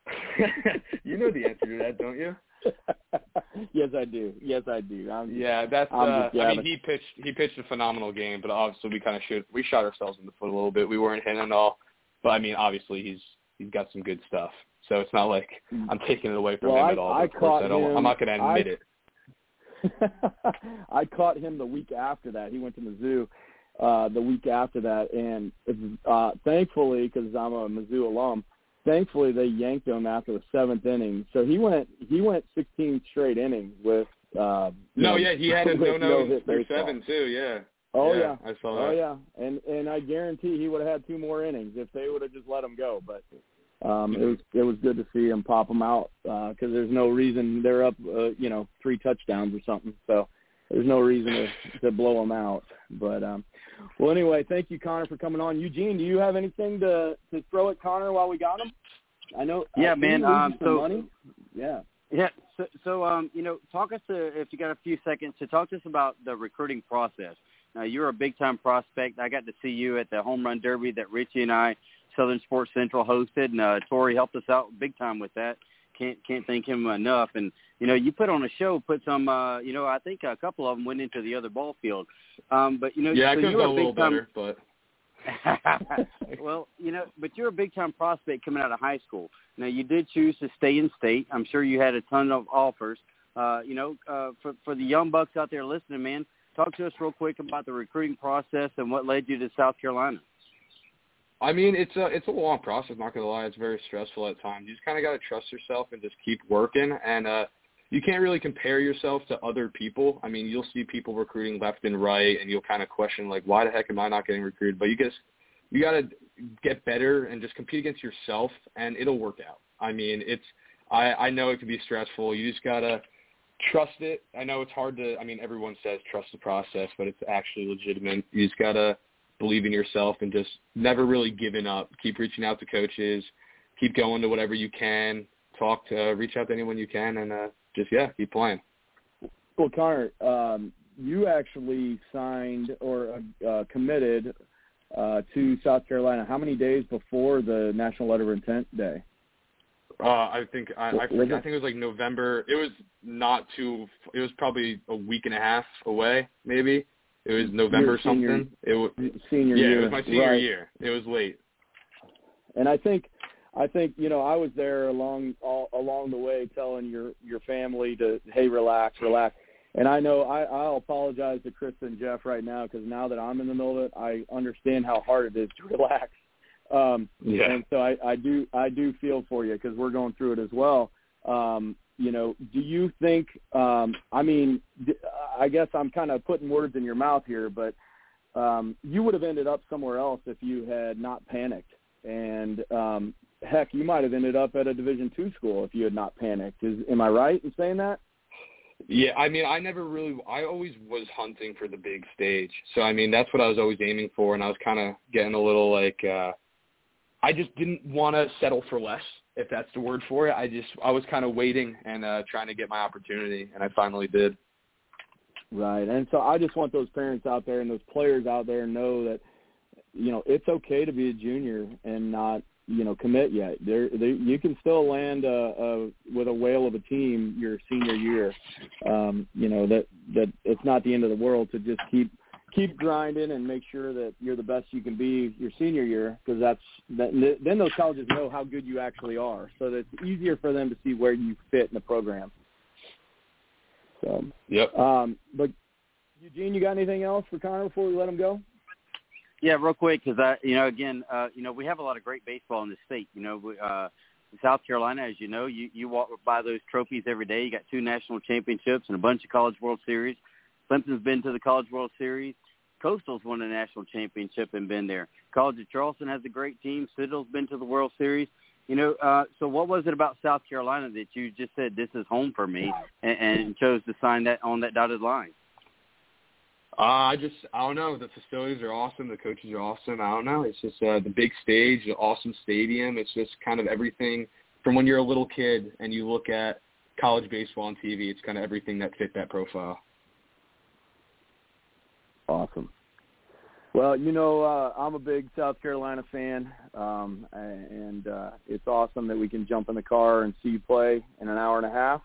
you know the answer to that, don't you? yes, I do. Yes, I do. I'm, Yeah, that's. Uh, I mean, he pitched. He pitched a phenomenal game, but obviously we kind of should. We shot ourselves in the foot a little bit. We weren't hitting at all, but I mean, obviously he's he's got some good stuff. So it's not like I'm taking it away from Well, him I- at all. I, I caught I don't, him, I'm not going to I- admit it. I caught him the week after that. He went to Mizzou uh, the week after that, and uh, thankfully, because I'm a Mizzou alum, thankfully they yanked him after the seventh inning. So he went he went 16 straight innings with. Uh, No, know, yeah, he had a no no through seven too. Yeah. Oh yeah, yeah, I saw that. oh yeah, and and I guarantee he would have had two more innings if they would have just let him go. But um, it was it was good to see him pop them out because there's no reason they're up, uh, you know, three touchdowns or something. So there's no reason to to blow them out. But um, well, anyway, thank you, Connor, for coming on. Eugene, do you have anything to to throw at Connor while we got him? I know. Yeah, did man, he leave you um, so- money. Yeah. Yeah. So, so um, you know, talk us to if you got a few seconds to talk to us about the recruiting process. Now, you're a big time prospect. I got to see you at the home run derby that Richie and I, Southern Sports Central, hosted, and uh, Tori helped us out big time with that. Can't can't thank him enough. And you know, you put on a show. Put some. uh You know, I think a couple of them went into the other ball field. Um, but you know, Yeah, I could done a little time, better, but well, you know, but you're a big time prospect coming out of high school. Now, you did choose to stay in state. I'm sure you had a ton of offers. Uh, you know, uh, for for the young bucks out there listening, man, talk to us real quick about the recruiting process and what led you to South Carolina. I mean, it's a it's a long process. Not gonna lie, it's very stressful at times. You just kind of got to trust yourself and just keep working. And uh, you can't really compare yourself to other people. I mean, you'll see people recruiting left and right, and you'll kind of question like, why the heck am I not getting recruited? But you just you got to get better and just compete against yourself, and it'll work out. I mean, it's I I know it can be stressful. You just gotta trust it. I know it's hard to. I mean, everyone says trust the process, but it's actually legitimate. You just gotta believe in yourself and just never really giving up. Keep reaching out to coaches. Keep going to whatever you can. Talk to, uh, reach out to anyone you can, and uh, just yeah, keep playing. Well, Connor, um, you actually signed or uh, committed uh, to South Carolina. How many days before the National Letter of Intent Day? Uh, I think I, I, Was I think it was like November. It was not too. It was probably a week and a half away, maybe. It was November senior- something. It was Senior yeah, year. it was my senior right. year. It was late. And I think, I think you know, I was there along all, along the way, telling your your family to hey, relax, relax. And I know I, I'll apologize to Chris and Jeff right now because now that I'm in the middle of it, I understand how hard it is to relax. Um, Yeah. And so I, I do I do feel for you because we're going through it as well. Um, you know, do you think? Um, I mean, I guess I'm kind of putting words in your mouth here, but um, you would have ended up somewhere else if you had not panicked. And um, heck, you might have ended up at a Division two school if you had not panicked. Is am I right in saying that? Yeah, I mean, I never really. I always was hunting for the big stage, so I mean, that's what I was always aiming for, and I was kind of getting a little like. uh I just didn't want to settle for less, if that's the word for it. I just I was kind of waiting and uh trying to get my opportunity, and I finally did. Right, and so I just want those parents out there and those players out there know that you know it's okay to be a junior and not you know commit yet. There, there you can still land a, a, with a whale of a team your senior year. Um, you know that that it's not the end of the world to just keep keep grinding and make sure that you're the best you can be your senior year because that's that, then those colleges know how good you actually are, so that it's easier for them to see where you fit in the program. So, yep. Um, but Eugene, you got anything else for Connor before we let him go? Yeah, real quick, because I, you know, again, uh, you know, we have a lot of great baseball in the state. You know, we, uh, South Carolina, as you know, you you walk by those trophies every day. You got two national championships and a bunch of College World Series. Clemson's been to the College World Series. Coastal's won a national championship and been there. College of Charleston has a great team. Citadel's been to the World Series. You know, uh, so what was it about South Carolina that you just said this is home for me and, and chose to sign that on that dotted line? Uh, I just I don't know. The facilities are awesome. The coaches are awesome. I don't know. It's just uh, the big stage, the awesome stadium. It's just kind of everything from when you're a little kid and you look at college baseball on TV. It's kind of everything that fit that profile. Awesome. Well, you know, uh, I'm a big South Carolina fan, um, and uh, it's awesome that we can jump in the car and see you play in an hour and a half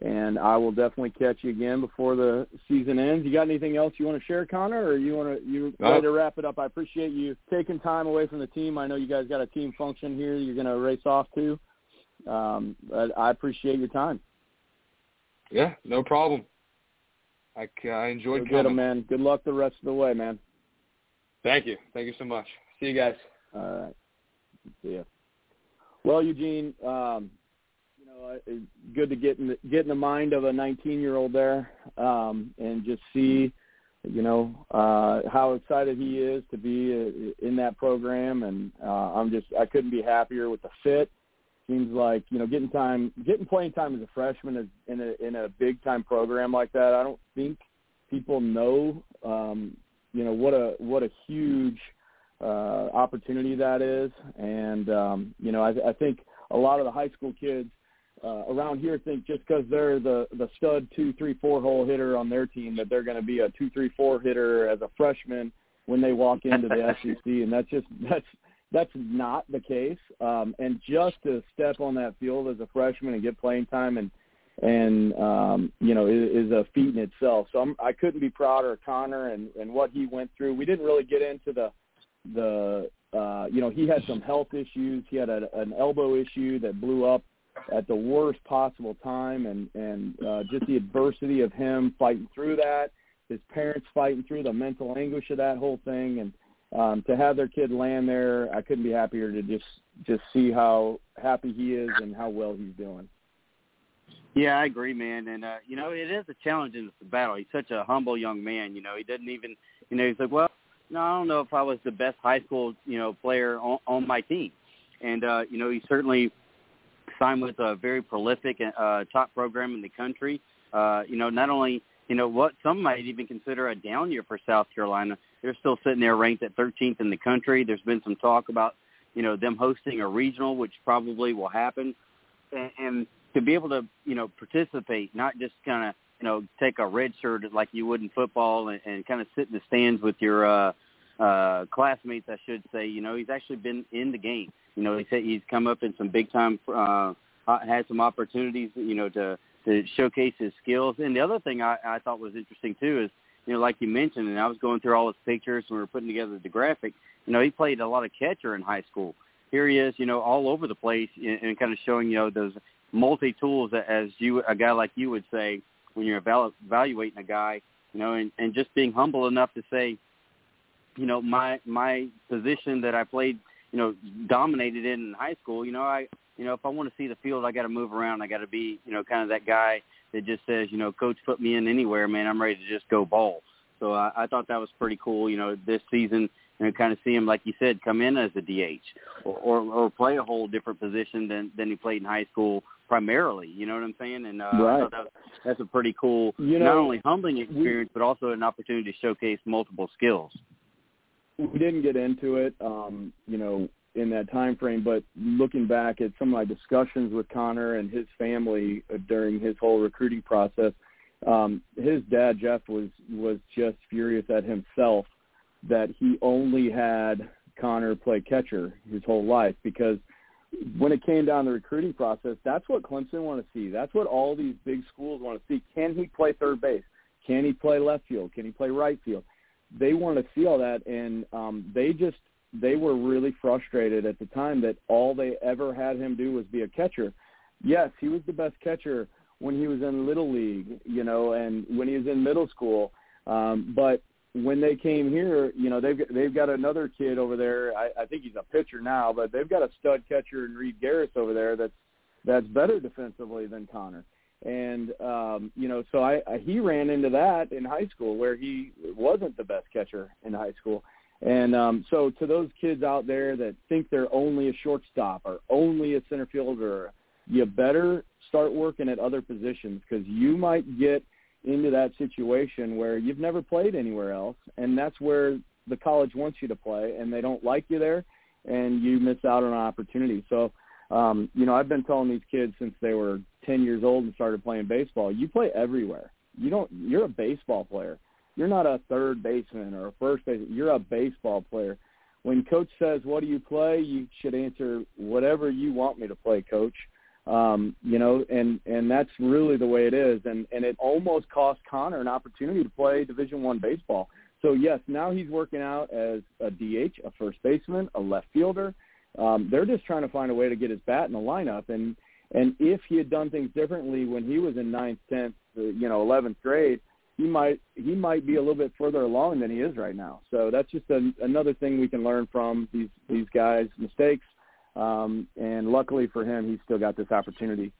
and I will definitely catch you again before the season ends. You got anything else you want to share, Connor, or you want to you no. ready to wrap it up? I appreciate you taking time away from the team. I know you guys got a team function here. You're going to race off to. Um, but I appreciate your time. Yeah, no problem. I, I enjoyed so coming. man. Good luck the rest of the way, man. Thank you. Thank you so much. See you guys. All right. See ya. Well, Eugene, um, you know, good to get in the, get in the mind of a 19 year old there um, and just see, you know, uh, how excited he is to be uh, in that program. And uh, I'm just I couldn't be happier with the fit. Seems like you know getting time, getting playing time as a freshman is in a in a big time program like that. I don't think people know, um, you know, what a what a huge uh, opportunity that is. And um, you know, I, I think a lot of the high school kids uh, around here think just because they're the the stud two three four hole hitter on their team that they're going to be a two three four hitter as a freshman when they walk into the SEC, and that's just that's that's not the case. Um, and just to step on that field as a freshman and get playing time and and um, you know is, is a feat in itself. So I'm, I couldn't be prouder of Connor and and what he went through. We didn't really get into the the uh, you know he had some health issues. He had a, an elbow issue that blew up at the worst possible time and and uh, just the adversity of him fighting through that his parents fighting through the mental anguish of that whole thing and um to have their kid land there I couldn't be happier to just just see how happy he is and how well he's doing yeah, I agree, man. And uh, you know, it is a challenge in the battle. He's such a humble young man. You know, he doesn't even, you know, he's like, well, no, I don't know if I was the best high school, you know, player on, on my team. And uh, you know, he certainly signed with a very prolific uh, top program in the country. Uh, you know, not only you know what some might even consider a down year for South Carolina. They're still sitting there ranked at 13th in the country. There's been some talk about you know them hosting a regional, which probably will happen, and, and to be able to you know participate, not just kind of you know take a red shirt like you would in football and, and kind of sit in the stands with your uh, uh, classmates, I should say. You know, he's actually been in the game. You know, he said he's come up in some big time, uh, had some opportunities, you know, to to showcase his skills. And the other thing I, I thought was interesting too is, you know, like you mentioned, and I was going through all his pictures and we were putting together the graphic. You know, he played a lot of catcher in high school. Here he is, you know, all over the place and, and kind of showing, you know, those multi tools as you a guy like you would say when you're evalu- evaluating a guy, you know, and, and just being humble enough to say, you know, my my position that I played you know, dominated in high school, you know, I, you know, if I want to see the field, I got to move around. I got to be, you know, kind of that guy that just says, you know, coach put me in anywhere, man. I'm ready to just go ball. So I, I thought that was pretty cool, you know, this season and kind of see him, like you said, come in as a DH or, or, or play a whole different position than, than he played in high school primarily. You know what I'm saying? And uh, right. That, that's a pretty cool, you know, not only humbling experience, we, but also an opportunity to showcase multiple skills. We didn't get into it, um, you know, in that time frame, but looking back at some of my discussions with Connor and his family uh, during his whole recruiting process, um, his dad Jeff was was just furious at himself that he only had Connor play catcher his whole life because when it came down to the recruiting process, that's what Clemson want to see. That's what all these big schools want to see. Can he play third base? Can he play left field? Can he play right field? They want to see all that, and um, they just they were really frustrated at the time that all they ever had him do was be a catcher. Yes, he was the best catcher when he was in little league, you know, and when he was in middle school. Um, but when they came here, you know, they've they've got another kid over there. I, I think he's a pitcher now, but they've got a stud catcher in Reed Garris over there that's that's better defensively than Connor. And um, you know, so I, I he ran into that in high school where he wasn't the best catcher in high school. And um, so to those kids out there that think they're only a shortstop or only a center fielder, you better start working at other positions because you might get – into that situation where you've never played anywhere else, and that's where the college wants you to play, and they don't like you there, and you miss out on an opportunity. So, um, you know, I've been telling these kids since they were 10 years old and started playing baseball, you play everywhere. You don't. You're a baseball player. You're not a third baseman or a first baseman. You're a baseball player. When coach says, "What do you play?" you should answer, "Whatever you want me to play, coach." Um, you know, and and that's really the way it is. And and it almost cost Connor an opportunity to play Division One baseball. So yes, now he's working out as a DH, a first baseman, a left fielder. Um, they're just trying to find a way to get his bat in the lineup. And and if he had done things differently when he was in ninth, tenth, uh, you know, eleventh grade, he might he might be a little bit further along than he is right now. So that's just a, another thing we can learn from these these guys' mistakes um, and luckily for him, he's still got this opportunity.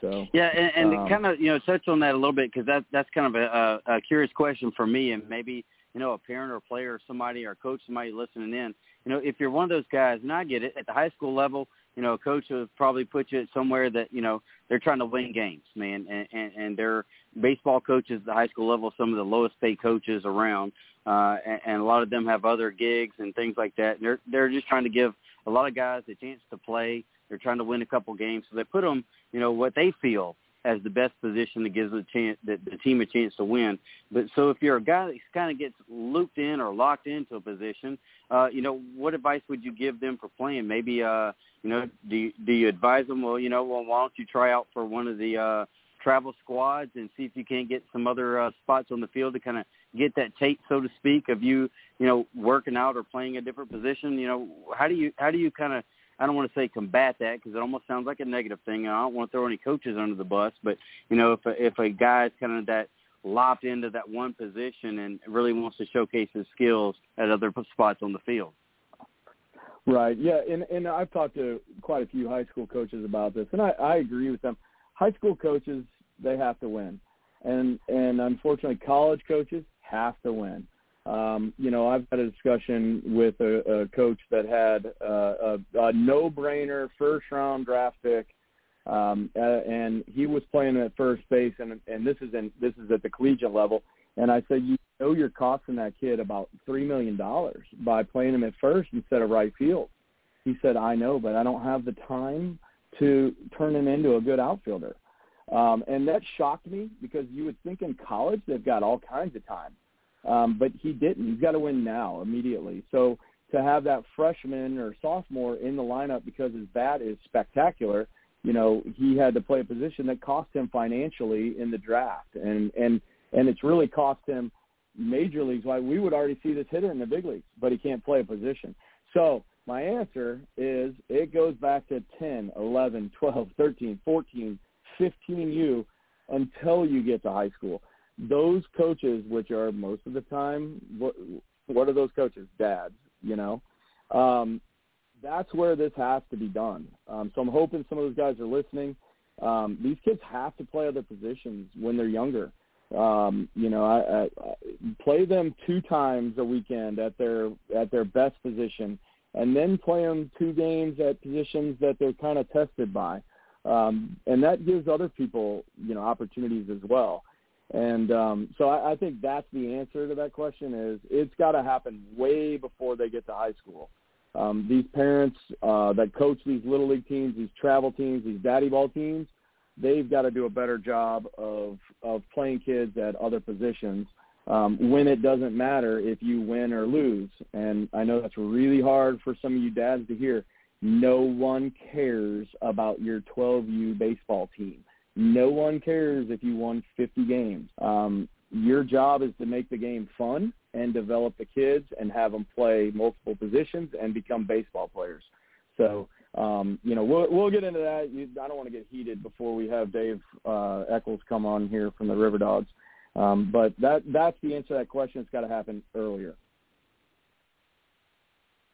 So yeah, and, and um, kind of you know touch on that a little bit because that that's kind of a, a, a curious question for me, and maybe you know a parent or a player or somebody or coach somebody listening in. You know, if you're one of those guys, and I get it at the high school level, you know, a coach will probably put you somewhere that you know they're trying to win games, man, and and, and they're baseball coaches at the high school level, some of the lowest paid coaches around, uh, and, and a lot of them have other gigs and things like that. And they're they're just trying to give a lot of guys a chance to play. They're trying to win a couple games, so they put them, you know, what they feel as the best position that gives the chance the, the team a chance to win. But so if you're a guy that kind of gets looped in or locked into a position, uh, you know, what advice would you give them for playing? Maybe, uh, you know, do do you advise them? Well, you know, well, why don't you try out for one of the uh, travel squads and see if you can't get some other uh, spots on the field to kind of get that tape, so to speak, of you, you know, working out or playing a different position? You know, how do you how do you kind of I don't want to say combat that because it almost sounds like a negative thing. I don't want to throw any coaches under the bus, but you know, if a, if a guy's kind of that lopped into that one position and really wants to showcase his skills at other spots on the field. Right. Yeah, and and I've talked to quite a few high school coaches about this, and I, I agree with them. High school coaches they have to win, and and unfortunately, college coaches have to win. Um, you know, I've had a discussion with a, a coach that had uh, a, a no-brainer first-round draft pick, um, uh, and he was playing at first base, and and this is in this is at the collegiate level. And I said, you know, you're costing that kid about three million dollars by playing him at first instead of right field. He said, I know, but I don't have the time to turn him into a good outfielder. Um, and that shocked me because you would think in college they've got all kinds of time. Um, but he didn't. He's got to win now, immediately. So to have that freshman or sophomore in the lineup because his bat is spectacular, you know, he had to play a position that cost him financially in the draft. And and and it's really cost him major leagues why we would already see this hitter in the big leagues, but he can't play a position. So my answer is it goes back to 10, 11, 12, 13, 14, 15U until you get to high school those coaches, which are most of the time, what, what are those coaches? Dads, you know. Um, that's where this has to be done. Um, so I'm hoping some of those guys are listening. Um, these kids have to play other positions when they're younger. Um, you know, I, I, I play them two times a weekend at their at their best position, and then play them two games at positions that they're kind of tested by. Um, and that gives other people, you know, opportunities as well. And um, so I, I think that's the answer to that question is it's got to happen way before they get to high school. Um, these parents uh, that coach these little league teams, these travel teams, these daddy ball teams, they've got to do a better job of of playing kids at other positions um, when it doesn't matter if you win or lose. And I know that's really hard for some of you dads to hear. No one cares about your 12U baseball team. No one cares if you won 50 games. Um, your job is to make the game fun and develop the kids and have them play multiple positions and become baseball players. So, um, you know, we'll, we'll get into that. You, I don't want to get heated before we have Dave uh, Echols come on here from the River Dogs. Um, but that that's the answer to that question. It's got to happen earlier.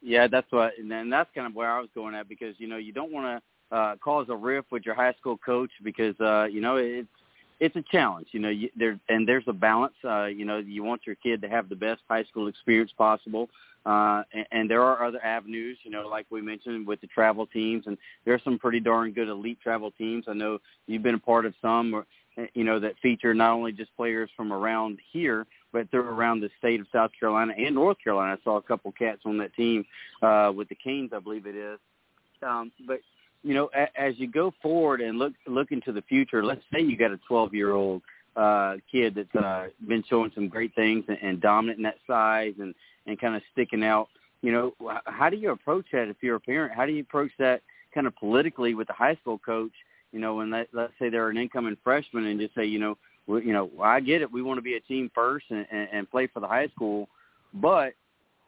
Yeah, that's what, and that's kind of where I was going at because you know you don't want to uh, cause a rift with your high school coach because uh, you know it's it's a challenge. You know, you, there and there's a balance. Uh, you know, you want your kid to have the best high school experience possible, uh, and, and there are other avenues. You know, like we mentioned with the travel teams, and there's some pretty darn good elite travel teams. I know you've been a part of some. Or, you know, that feature not only just players from around here, but they're around the state of South Carolina and North Carolina. I saw a couple cats on that team uh, with the Canes, I believe it is. Um, but you know, a, as you go forward and look look into the future, let's say you got a 12 year old uh, kid that's uh, been showing some great things and, and dominant in that size and and kind of sticking out. You know, how do you approach that if you're a parent? How do you approach that kind of politically with the high school coach? you know, when let, let's say they're an incoming freshman and just say, you know, we, you know, I get it. We want to be a team first and, and, and play for the high school, but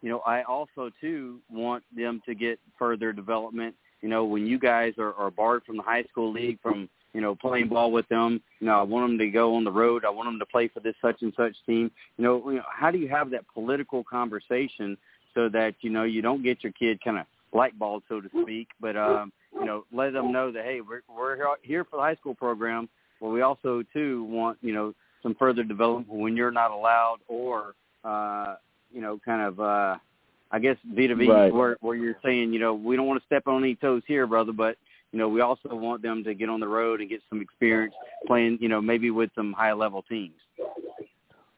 you know, I also too want them to get further development. You know, when you guys are, are barred from the high school league from you know playing ball with them, you know, I want them to go on the road. I want them to play for this such and such team. You know, you know, how do you have that political conversation so that you know you don't get your kid kind of light bulb, so to speak, but um, you know, let them know that hey, we're we're here for the high school program, but we also too want you know some further development when you're not allowed, or uh, you know, kind of uh, I guess vis-a-vis right. where where you're saying you know we don't want to step on any toes here, brother, but you know we also want them to get on the road and get some experience playing, you know, maybe with some high level teams.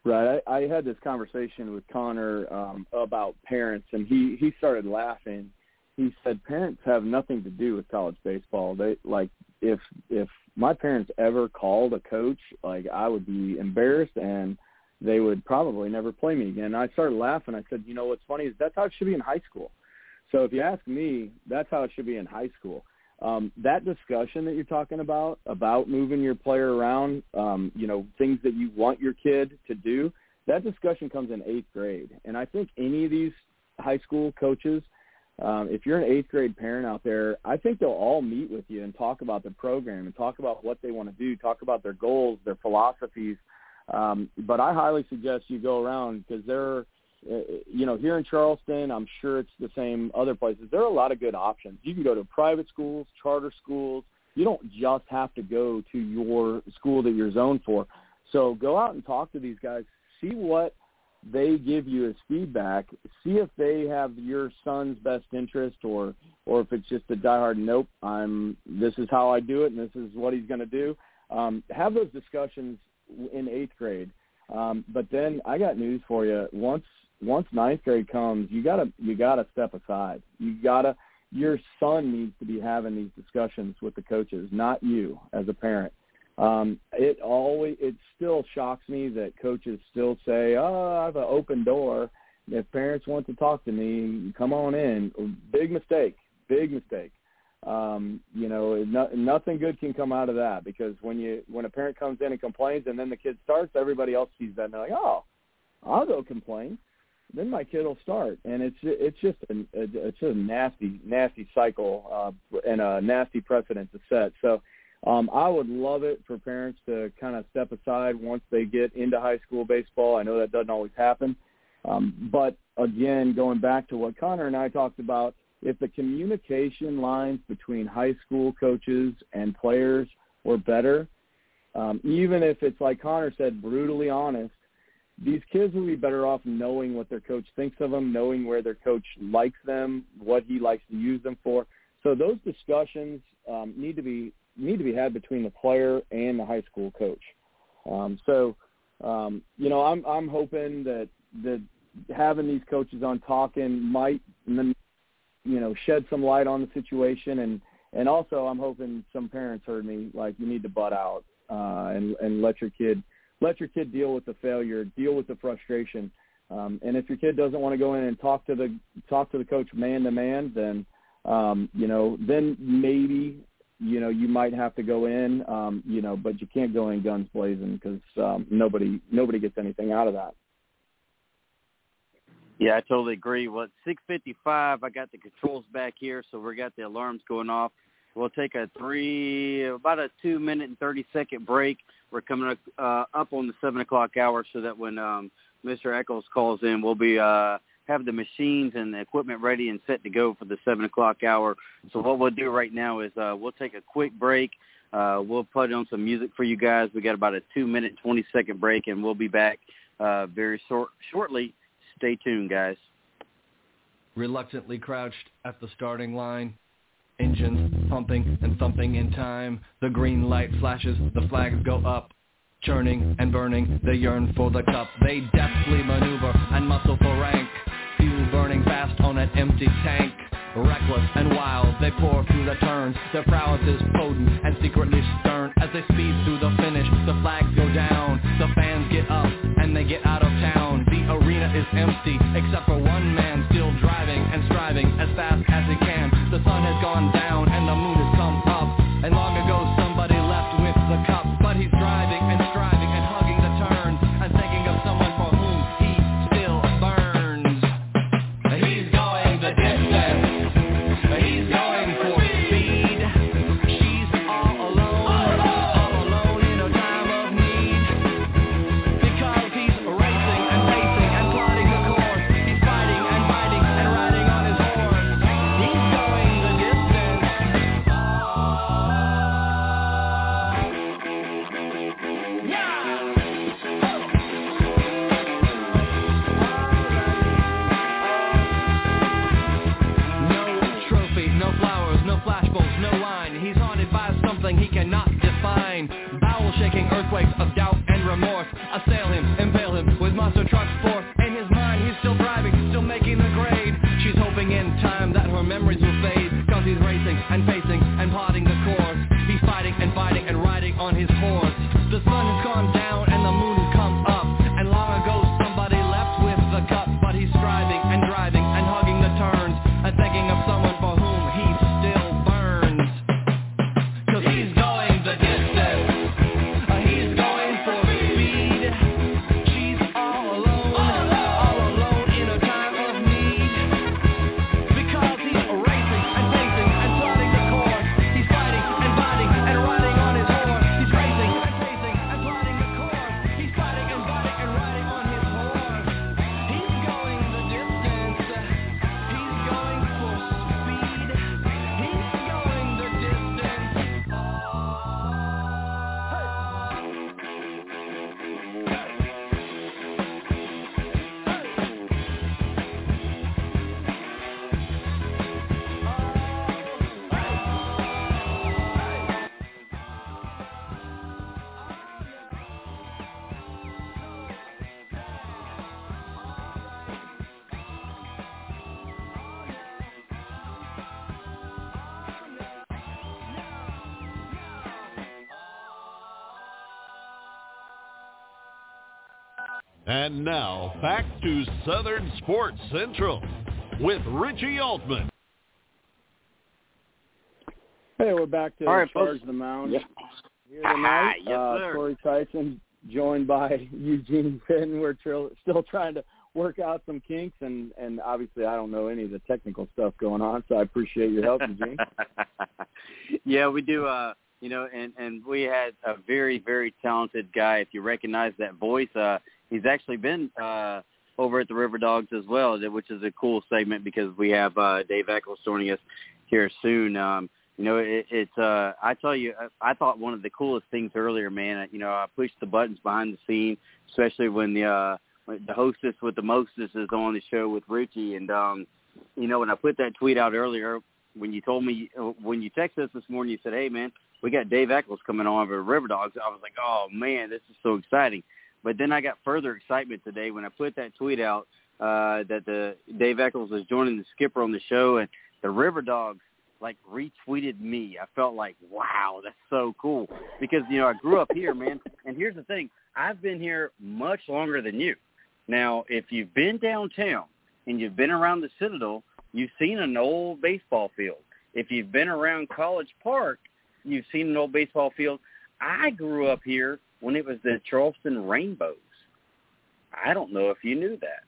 Right. I, I had this conversation with Connor um, about parents, and he he started laughing he said parents have nothing to do with college baseball. They like if if my parents ever called a coach, like I would be embarrassed and they would probably never play me again. And I started laughing. I said, you know what's funny is that's how it should be in high school. So if you ask me, that's how it should be in high school. Um, that discussion that you're talking about about moving your player around, um, you know, things that you want your kid to do, that discussion comes in eighth grade. And I think any of these high school coaches um, if you're an eighth grade parent out there, I think they'll all meet with you and talk about the program and talk about what they want to do, talk about their goals, their philosophies. Um, but I highly suggest you go around because there, uh, you know, here in Charleston, I'm sure it's the same other places. There are a lot of good options. You can go to private schools, charter schools. You don't just have to go to your school that you're zoned for. So go out and talk to these guys. See what they give you as feedback, see if they have your son's best interest or or if it's just a diehard nope, I'm this is how I do it and this is what he's going to do. Um, have those discussions in eighth grade. Um, but then I got news for you. Once once ninth grade comes, you gotta you gotta step aside. You gotta your son needs to be having these discussions with the coaches, not you as a parent. Um, it always it still shocks me that coaches still say, "Oh, I have an open door. If parents want to talk to me, come on in." Big mistake. Big mistake. Um, you know, no, nothing good can come out of that because when you when a parent comes in and complains and then the kid starts, everybody else sees that and they're like, "Oh, I'll go complain." Then my kid will start, and it's it's just a, it's a nasty nasty cycle uh, and a nasty precedent to set. So um, I would love it for parents to kind of step aside once they get into high school baseball. I know that doesn't always happen. Um, but again, going back to what Connor and I talked about, if the communication lines between high school coaches and players were better, um, even if it's like Connor said, brutally honest, these kids will be better off knowing what their coach thinks of them, knowing where their coach likes them, what he likes to use them for. So those discussions um, need to be need to be had between the player and the high school coach. Um, so, um, you know, I'm I'm hoping that that having these coaches on talking might you know shed some light on the situation and and also I'm hoping some parents heard me like you need to butt out uh, and and let your kid let your kid deal with the failure, deal with the frustration. Um, and if your kid doesn't want to go in and talk to the talk to the coach man to man, then um, you know, then maybe you know you might have to go in, um, you know, but you can't go in guns blazing because um, nobody nobody gets anything out of that. Yeah, I totally agree. Well, it's 6:55. I got the controls back here, so we got the alarms going off. We'll take a three, about a two minute and 30 second break. We're coming up, uh, up on the seven o'clock hour, so that when um, Mr. Echols calls in, we'll be uh, have the machines and the equipment ready and set to go for the seven o'clock hour. So what we'll do right now is uh, we'll take a quick break. Uh, we'll put on some music for you guys. We got about a two minute, 20 second break, and we'll be back uh, very short, shortly. Stay tuned, guys. Reluctantly crouched at the starting line, engines pumping and thumping in time. The green light flashes, the flags go up. Churning and burning, they yearn for the cup. They deftly maneuver and muscle for rank. Burning fast on an empty tank. Reckless and wild, they pour through the turns. Their prowess is potent and secretly stern. As they speed through the finish, the flags go down. The fans get up and they get out of town. The arena is empty, except for one man And now back to Southern Sports Central with Richie Altman. Hey, we're back to All right, Charge folks. the Mound Yes. here tonight. Yes, uh, sir. Corey Tyson joined by Eugene Finn. We're tr- still trying to work out some kinks, and and obviously I don't know any of the technical stuff going on, so I appreciate your help, Eugene. yeah, we do. Uh, you know, and and we had a very very talented guy. If you recognize that voice, uh, he's actually been uh, over at the River Dogs as well, which is a cool segment because we have uh, Dave Echols joining us here soon. Um, you know, it, it's uh, I tell you, I, I thought one of the coolest things earlier, man. You know, I pushed the buttons behind the scene, especially when the uh, the hostess with the mostess is on the show with Richie, and um, you know, when I put that tweet out earlier, when you told me when you texted us this morning, you said, "Hey, man, we got Dave Echols coming on for River Dogs. I was like, oh man, this is so exciting. But then I got further excitement today when I put that tweet out uh, that the Dave Echols is joining the skipper on the show, and the River Dogs like retweeted me. I felt like, wow, that's so cool because you know I grew up here, man. And here's the thing: I've been here much longer than you. Now, if you've been downtown and you've been around the Citadel, you've seen an old baseball field. If you've been around College Park, you've seen an old baseball field. I grew up here when it was the Charleston Rainbows. I don't know if you knew that.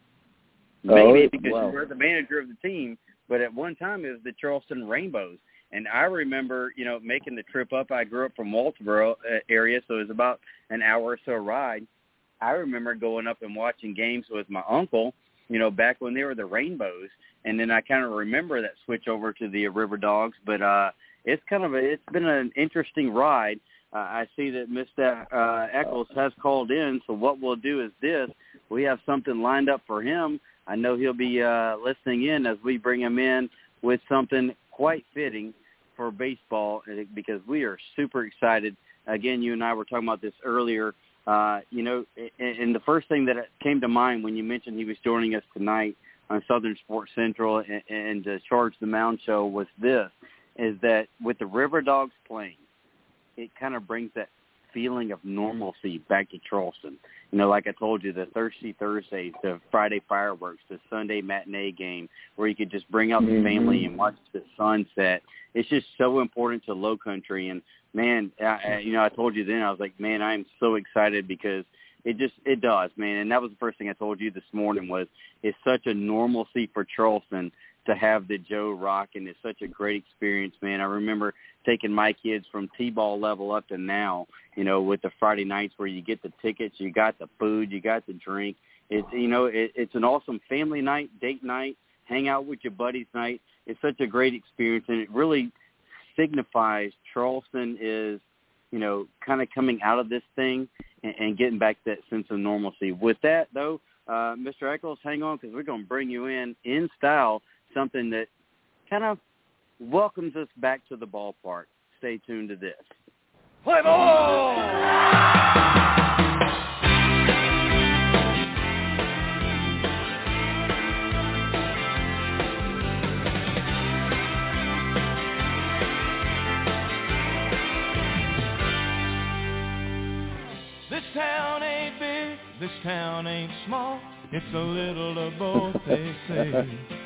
Maybe oh, because wow. you were the manager of the team, but at one time it was the Charleston Rainbows. And I remember, you know, making the trip up. I grew up from Walterboro uh, area, so it was about an hour or so ride. I remember going up and watching games with my uncle, you know, back when they were the Rainbows, and then I kind of remember that switch over to the River Dogs. But uh, it's kind of a, it's been an interesting ride. Uh, I see that Mr. Uh, Echols has called in, so what we'll do is this: we have something lined up for him. I know he'll be uh, listening in as we bring him in with something quite fitting for baseball because we are super excited. Again, you and I were talking about this earlier. Uh, you know, and the first thing that came to mind when you mentioned he was joining us tonight on Southern Sports Central and, and uh, Charge the Mound show was this, is that with the River Dogs playing, it kind of brings that feeling of normalcy back to Charleston. You know, like I told you, the Thirsty Thursdays, the Friday fireworks, the Sunday matinee game, where you could just bring out the mm-hmm. family and watch the sunset. It's just so important to Low Country. And man, I, you know, I told you then, I was like, man, I am so excited because it just it does, man. And that was the first thing I told you this morning was it's such a normalcy for Charleston to have the Joe Rock, and it's such a great experience, man. I remember taking my kids from T-ball level up to now, you know, with the Friday nights where you get the tickets, you got the food, you got the drink. It's you know, it, it's an awesome family night, date night, hang out with your buddies night. It's such a great experience, and it really signifies Charleston is, you know, kind of coming out of this thing and, and getting back that sense of normalcy. With that, though, uh, Mr. Echols, hang on because we're going to bring you in in style something that kind of welcomes us back to the ballpark. Stay tuned to this. Play ball! This town ain't big, this town ain't small. It's a little of both, they say.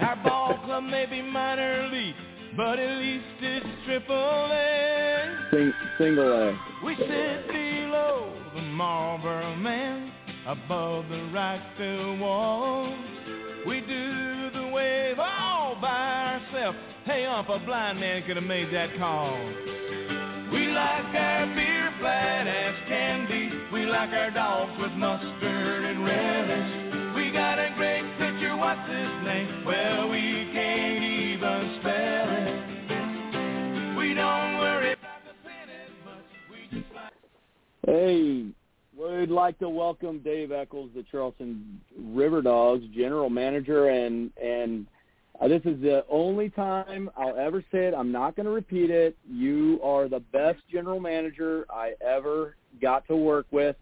Our ball club may be minor league, but at least it's triple A. Sing, single A. We sit below the Marlboro man, above the field walls. We do the wave all by ourselves. Hey, ump, a blind man could have made that call. We like our beer flat as can be. We like our dogs with mustard and relish. We got a great what's his name? Well, we can't even spell it. We don't worry about the pennies much. We just like Hey, would like to welcome Dave Echols, the Charleston River Dogs general manager, and and uh, this is the only time I'll ever say it. I'm not going to repeat it. You are the best general manager I ever got to work with,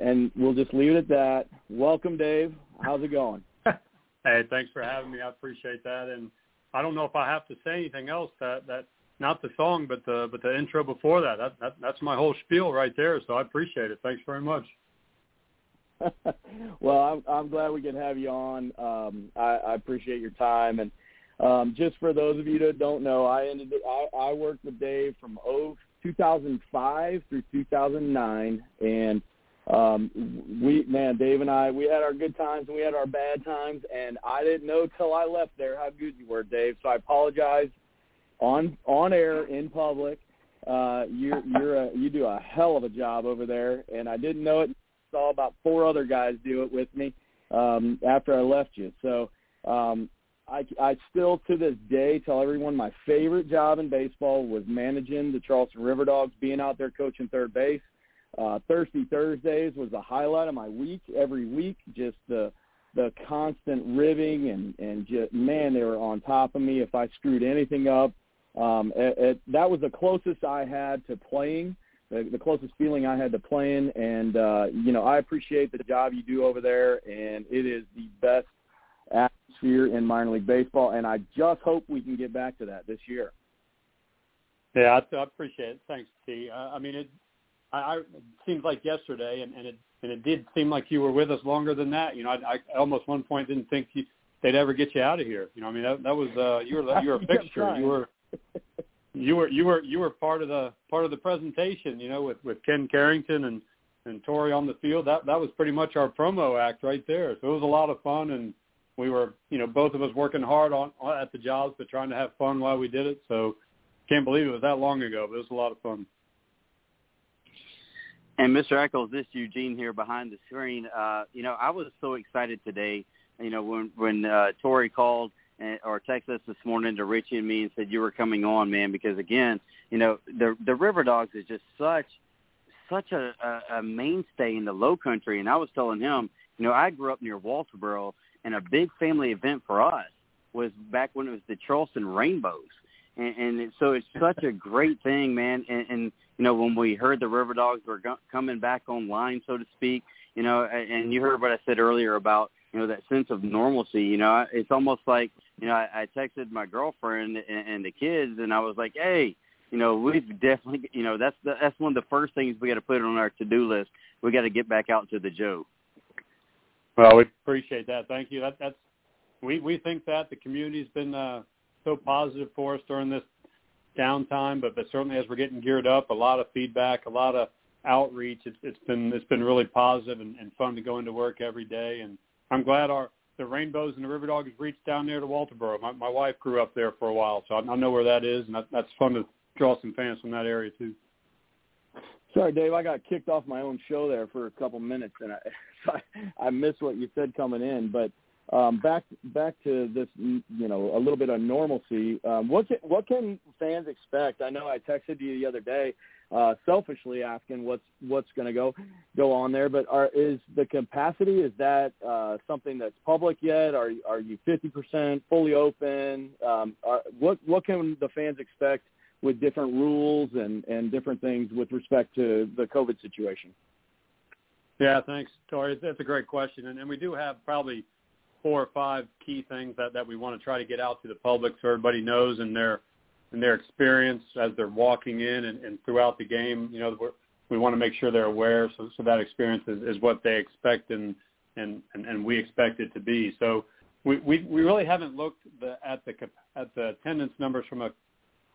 and we'll just leave it at that. Welcome, Dave. How's it going? Hey, thanks for having me. I appreciate that. And I don't know if I have to say anything else. That that not the song, but the but the intro before that. That, that that's my whole spiel right there. So I appreciate it. Thanks very much. well, I'm, I'm glad we can have you on. Um, I, I appreciate your time, and um, just for those of you that don't know, I ended. I, I worked with Dave from oh, 2005 through 2009, and um, we, man, Dave and I, we had our good times and we had our bad times, and I didn't know till I left there how good you were, Dave. So I apologize on on air in public. Uh, you're you're a, you do a hell of a job over there, and I didn't know it saw about four other guys do it with me um, after I left you. So um, I, I still to this day tell everyone my favorite job in baseball was managing the Charleston River Dogs, being out there coaching third base. Uh, Thirsty Thursdays was the highlight of my week every week. Just the the constant ribbing and and just man, they were on top of me if I screwed anything up. um, it, it, that was the closest I had to playing, the, the closest feeling I had to playing. And uh, you know, I appreciate the job you do over there, and it is the best atmosphere in minor league baseball. And I just hope we can get back to that this year. Yeah, I, I appreciate it. Thanks, T. Uh, I mean, it, I, I it seems like yesterday, and, and it and it did seem like you were with us longer than that. You know, I, I almost one point didn't think you, they'd ever get you out of here. You know, I mean, that, that was uh, you were you were a fixture. You were you were you were you were part of the part of the presentation. You know, with with Ken Carrington and and Tori on the field. That that was pretty much our promo act right there. So it was a lot of fun, and we were you know both of us working hard on at the jobs, but trying to have fun while we did it. So can't believe it was that long ago, but it was a lot of fun. And Mr. Echols, this Eugene here behind the screen. Uh, you know, I was so excited today. You know, when when uh, Tori called and, or texted us this morning to Richie and me and said you were coming on, man, because again, you know, the the River Dogs is just such such a, a, a mainstay in the Low Country. And I was telling him, you know, I grew up near Walterboro, and a big family event for us was back when it was the Charleston Rainbows and, and so it's such a great thing, man. And, and you know, when we heard the River Dogs were go- coming back online, so to speak, you know, and you heard what I said earlier about you know that sense of normalcy. You know, it's almost like you know I, I texted my girlfriend and, and the kids, and I was like, hey. You know, we've definitely, you know, that's the, that's one of the first things we got to put on our to-do list. We got to get back out to the Joe. Well, we appreciate that. Thank you. That, that's we we think that the community's been uh, so positive for us during this downtime, but, but certainly as we're getting geared up, a lot of feedback, a lot of outreach. It's, it's been it's been really positive and, and fun to go into work every day. And I'm glad our the Rainbows and the River Dogs reached down there to Walterboro. My, my wife grew up there for a while, so I, I know where that is, and that, that's fun to draw some fans from that area too. Sorry, Dave, I got kicked off my own show there for a couple minutes, and I so I, I missed what you said coming in. But um, back back to this, you know, a little bit of normalcy. Um, what can, what can fans expect? I know I texted you the other day, uh, selfishly asking what's what's going to go go on there. But are, is the capacity is that uh, something that's public yet? Are are you fifty percent fully open? Um, are, what what can the fans expect with different rules and and different things with respect to the COVID situation? Yeah, thanks, Tori. That's a great question, and, and we do have probably four or five key things that, that we want to try to get out to the public so everybody knows and their and their experience as they're walking in and, and throughout the game. You know, we want to make sure they're aware so, so that experience is, is what they expect and, and, and, and we expect it to be. So we, we, we really haven't looked the, at the at the attendance numbers from a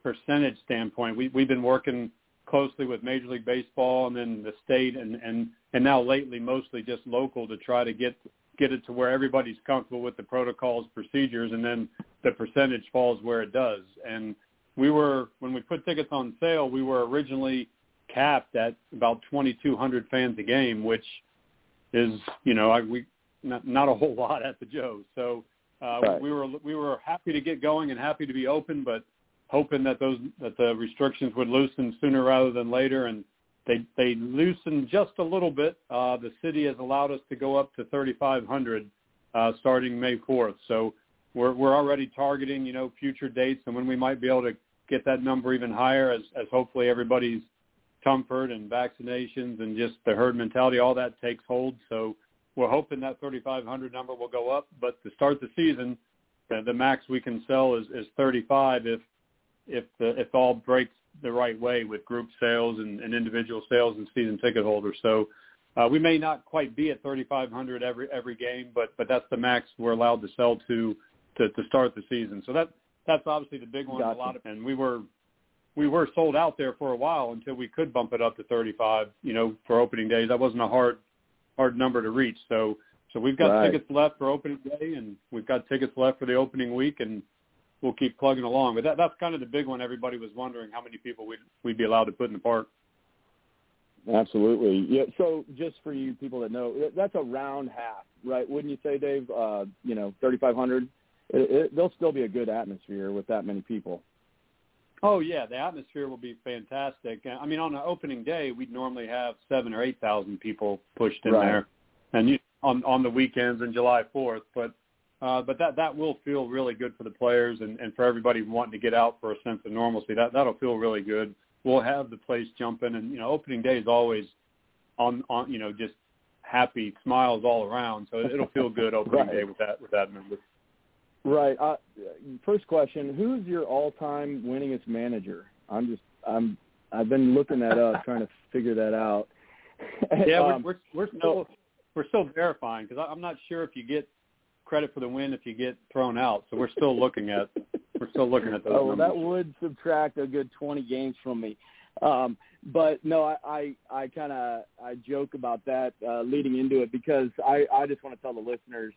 percentage standpoint. We, we've been working closely with Major League Baseball and then the state and, and, and now lately mostly just local to try to get get it to where everybody's comfortable with the protocols, procedures, and then the percentage falls where it does. And we were when we put tickets on sale, we were originally capped at about 2,200 fans a game, which is you know I, we not, not a whole lot at the Joe. So uh, right. we were we were happy to get going and happy to be open, but hoping that those that the restrictions would loosen sooner rather than later. And they they loosened just a little bit. Uh, the city has allowed us to go up to 3,500 uh, starting May 4th. So we're we're already targeting you know future dates and when we might be able to get that number even higher as as hopefully everybody's comfort and vaccinations and just the herd mentality all that takes hold. So we're hoping that 3,500 number will go up. But to start the season, the, the max we can sell is is 35 if if the if all breaks the right way with group sales and, and individual sales and season ticket holders. So uh, we may not quite be at 3,500 every every game, but but that's the max we're allowed to sell to to, to start the season. So that that's obviously the big one. Gotcha. A lot of and we were we were sold out there for a while until we could bump it up to 35. You know, for opening days, that wasn't a hard hard number to reach. So so we've got right. tickets left for opening day, and we've got tickets left for the opening week, and we'll keep plugging along. But that, that's kind of the big one. Everybody was wondering how many people we'd, we'd be allowed to put in the park. Absolutely. Yeah. So just for you people that know, that's a round half, right? Wouldn't you say, Dave? Uh, you know, 3,500. It, it, there'll still be a good atmosphere with that many people. Oh yeah, the atmosphere will be fantastic. I mean, on the opening day, we'd normally have seven or eight thousand people pushed in right. there, and you, on on the weekends and July Fourth. But Uh, but that that will feel really good for the players and, and for everybody wanting to get out for a sense of normalcy. That that'll feel really good. We'll have the place jumping, and you know, opening day is always on on you know just happy smiles all around. So it'll feel good opening right. day with that with that member. Right. Uh, first question: Who's your all-time winningest manager? I'm just I'm I've been looking that up, trying to figure that out. Yeah, um, we're, we're we're still we're still verifying because I'm not sure if you get credit for the win if you get thrown out. So we're still looking at we're still looking at those oh, well, that would subtract a good 20 games from me. Um, but no, I I, I kind of I joke about that uh, leading into it because I I just want to tell the listeners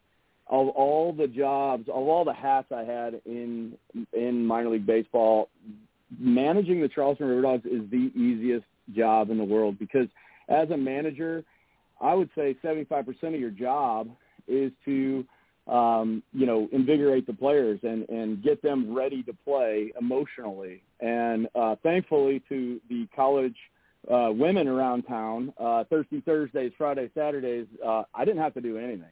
of all the jobs of all the hats I had in in minor league baseball, managing the Charleston River Dogs is the easiest job in the world because as a manager, I would say 75% of your job is to um, you know, invigorate the players and, and get them ready to play emotionally. And uh, thankfully to the college uh, women around town, uh, Thursday, Thursdays, Friday, Saturdays, uh, I didn't have to do anything.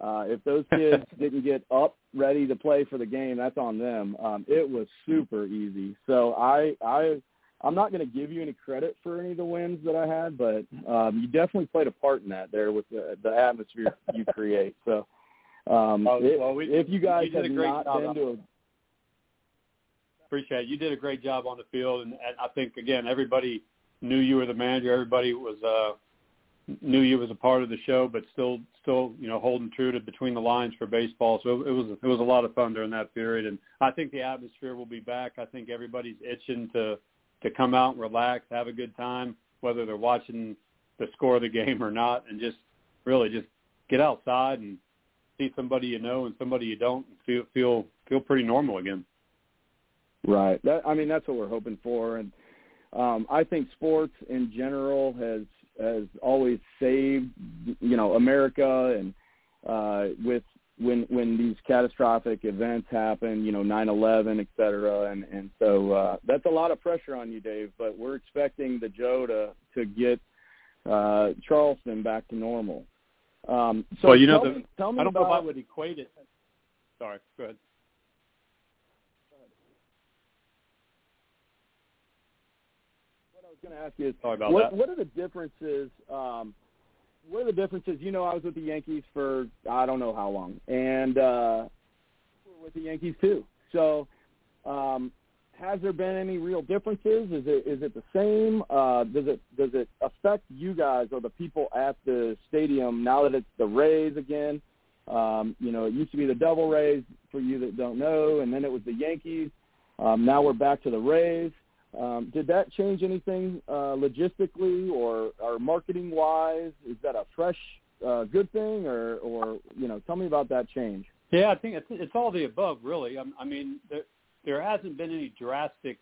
Uh, if those kids didn't get up ready to play for the game, that's on them. Um, it was super easy. So I, I, I'm not going to give you any credit for any of the wins that I had, but um, you definitely played a part in that there with the, the atmosphere you create. So um, if, well, we- if you guys you did have a great not job been to a Appreciate it. You did a great job on the field, and, and I think again everybody knew you were the manager. Everybody was uh, knew you was a part of the show, but still still you know holding true to between the lines for baseball. So it was it was a lot of fun during that period, and I think the atmosphere will be back. I think everybody's itching to to come out and relax, have a good time, whether they're watching the score of the game or not, and just really just get outside and see somebody you know and somebody you don't feel feel feel pretty normal again. Right. That I mean that's what we're hoping for and um I think sports in general has has always saved you know America and uh with when when these catastrophic events happen, you know, 9/11, et cetera, and and so uh that's a lot of pressure on you, Dave, but we're expecting the Joe to to get uh Charleston back to normal. Um so well, you know, the, me, I don't about, know if I would equate it. Sorry, go ahead. What I was going to ask you is Sorry about what, that. what are the differences? Um, what are the differences? You know, I was with the Yankees for I don't know how long, and uh, we're with the Yankees too. So, um, has there been any real differences? Is it is it the same? Uh, does it does it affect you guys or the people at the stadium now that it's the Rays again? Um, you know, it used to be the Devil Rays for you that don't know, and then it was the Yankees. Um, now we're back to the Rays. Um, did that change anything uh, logistically or, or marketing wise? Is that a fresh uh, good thing, or, or you know, tell me about that change. Yeah, I think it's, it's all the above, really. I, I mean, there, there hasn't been any drastic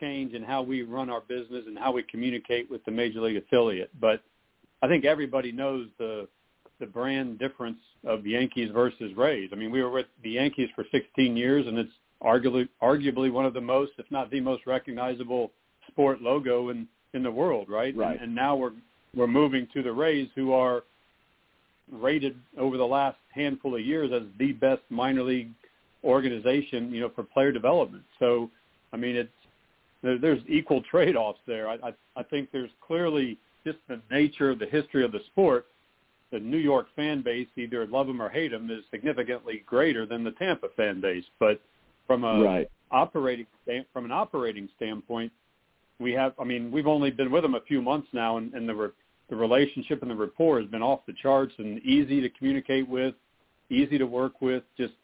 change in how we run our business and how we communicate with the major league affiliate, but I think everybody knows the the brand difference of Yankees versus Rays. I mean, we were with the Yankees for 16 years, and it's arguably arguably one of the most, if not the most recognizable sport logo in in the world, right? Right. And, and now we're we're moving to the Rays, who are rated over the last handful of years as the best minor league organization, you know, for player development. So, I mean, it's there, there's equal trade-offs there. I, I I think there's clearly just the nature of the history of the sport. The New York fan base, either love them or hate them, is significantly greater than the Tampa fan base. But from a Right. operating from an operating standpoint, we have. I mean, we've only been with them a few months now, and, and the re- the relationship and the rapport has been off the charts and easy to communicate with, easy to work with. Just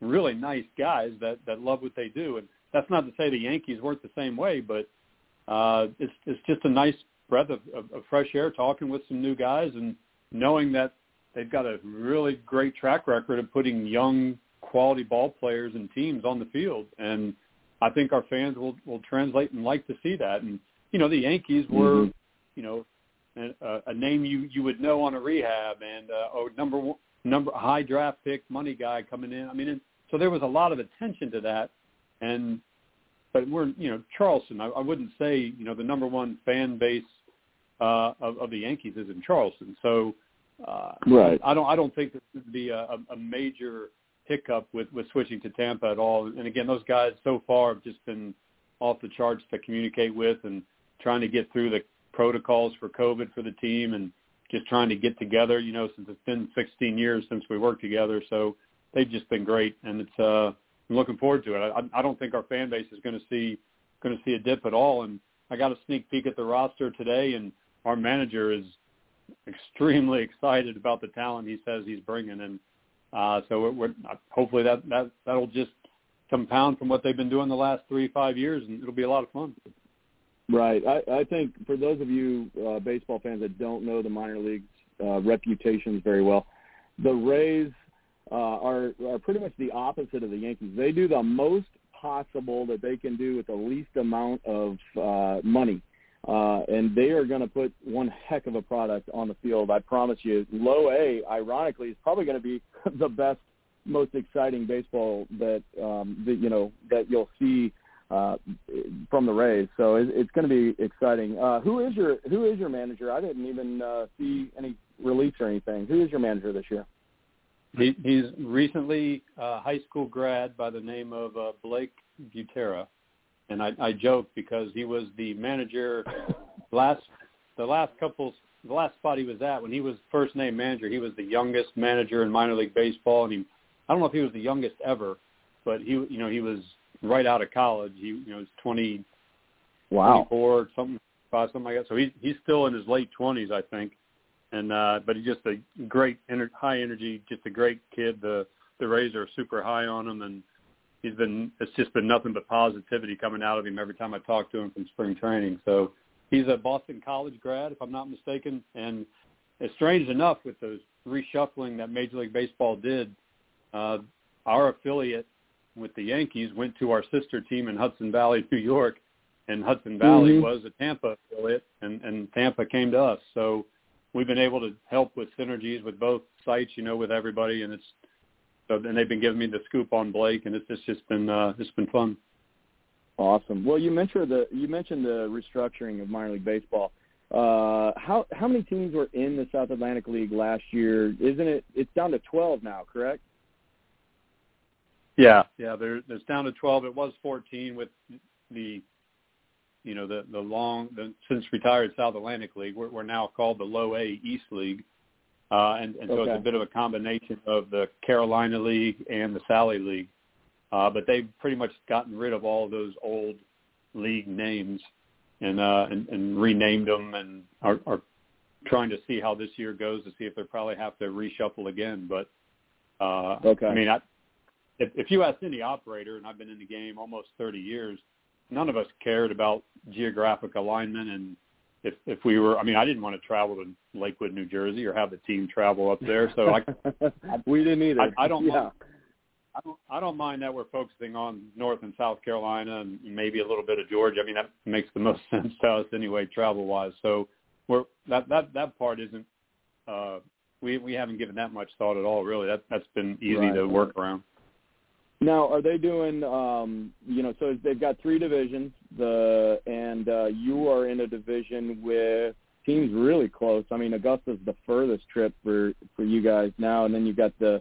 really nice guys that that love what they do. And that's not to say the Yankees weren't the same way, but uh, it's it's just a nice breath of, of, of fresh air talking with some new guys and knowing that they've got a really great track record of putting young quality ball players and teams on the field. And I think our fans will will translate and like to see that. And you know, the Yankees were, Mhm. you know, a, a name you you would know on a rehab and uh, oh number one, number high draft pick money guy coming in. I mean, and so there was a lot of attention to that. And but we're you know Charleston. I, I wouldn't say you know the number one fan base uh, of, of the Yankees is in Charleston. So uh, Right. I don't I don't think this would be a, a- major hiccup with with switching to Tampa at all. And again, those guys so far have just been off the charts to communicate with and trying to get through the protocols for COVID for the team and just trying to get together. You know, since it's been 16 years since we worked together, so they've just been great, and it's uh, I'm looking forward to it. I, I don't think our fan base is going to see going to see a dip at all. And I got a sneak peek at the roster today, and our manager is extremely excited about the talent he says he's bringing, and uh, so we're, we're hopefully that that that'll just compound from what they've been doing the last three five years, and it'll be a lot of fun. Right. I, I think for those of you uh, baseball fans that don't know the minor leagues uh, reputations very well, the Rays uh, are are pretty much the opposite of the Yankees. They do the most possible that they can do with the least amount of uh, money. Uh, and they are going to put one heck of a product on the field. I promise you. Low A, ironically, is probably going to be the best, most exciting baseball that um, that you know that you'll see uh, from the Rays. So it, it's going to be exciting. Uh, who is your Who is your manager? I didn't even uh, see any release or anything. Who is your manager this year? He, he's recently a high school grad by the name of uh, Blake Butera, and I, I joke because he was the manager last the last couple the last spot he was at when he was first name manager. He was the youngest manager in minor league baseball, and he I don't know if he was the youngest ever, but he you know he was right out of college. He you know was twenty wow. 24 something five something like that. So he's he's still in his late twenties, I think and uh, but he's just a great, ener- high energy, just a great kid. The the Rays are super high on him, and he's been it's just been nothing but positivity coming out of him every time I talk to him from spring training. So he's a Boston College grad, if I'm not mistaken, and it's strange enough with the reshuffling that Major League Baseball did. Uh, our affiliate with the Yankees went to our sister team in Hudson Valley, New York, and Hudson Valley mm-hmm. was a Tampa affiliate, and, and Tampa came to us. So we've been able to help with synergies with both sites, you know, with everybody, and it's so and they've been giving me the scoop on Blake, and it's, it's just been uh, it's been fun. Awesome. Well, you mentioned the you mentioned the restructuring of minor league baseball. Uh, how how many teams were in the South Atlantic League last year? Isn't it? It's down to twelve now, correct? Yeah, yeah. There, there's down to twelve. It was fourteen with the you know the the long the since retired South Atlantic League. We're, we're now called the Low A East League, uh, and and so okay. it's a bit of a combination of the Carolina League and the Sally League. Uh, but they've pretty much gotten rid of all of those old league names and uh, and, and renamed them and are, are trying to see how this year goes to see if they probably have to reshuffle again. But uh, okay. I mean, I, if, if you ask any operator, and I've been in the game almost 30 years, none of us cared about geographic alignment and if if we were I mean I didn't want to travel to Lakewood, New Jersey or have the team travel up there. So I we didn't either. I, I don't yeah. mind, I don't I don't mind that we're focusing on North and South Carolina and maybe a little bit of Georgia. I mean that makes the most sense to us anyway travel wise. So we're that that that part isn't uh we we haven't given that much thought at all really. That that's been easy right. to work around. Now, are they doing? Um, you know, so they've got three divisions. The and uh, you are in a division with teams really close. I mean, Augusta's the furthest trip for for you guys now, and then you've got the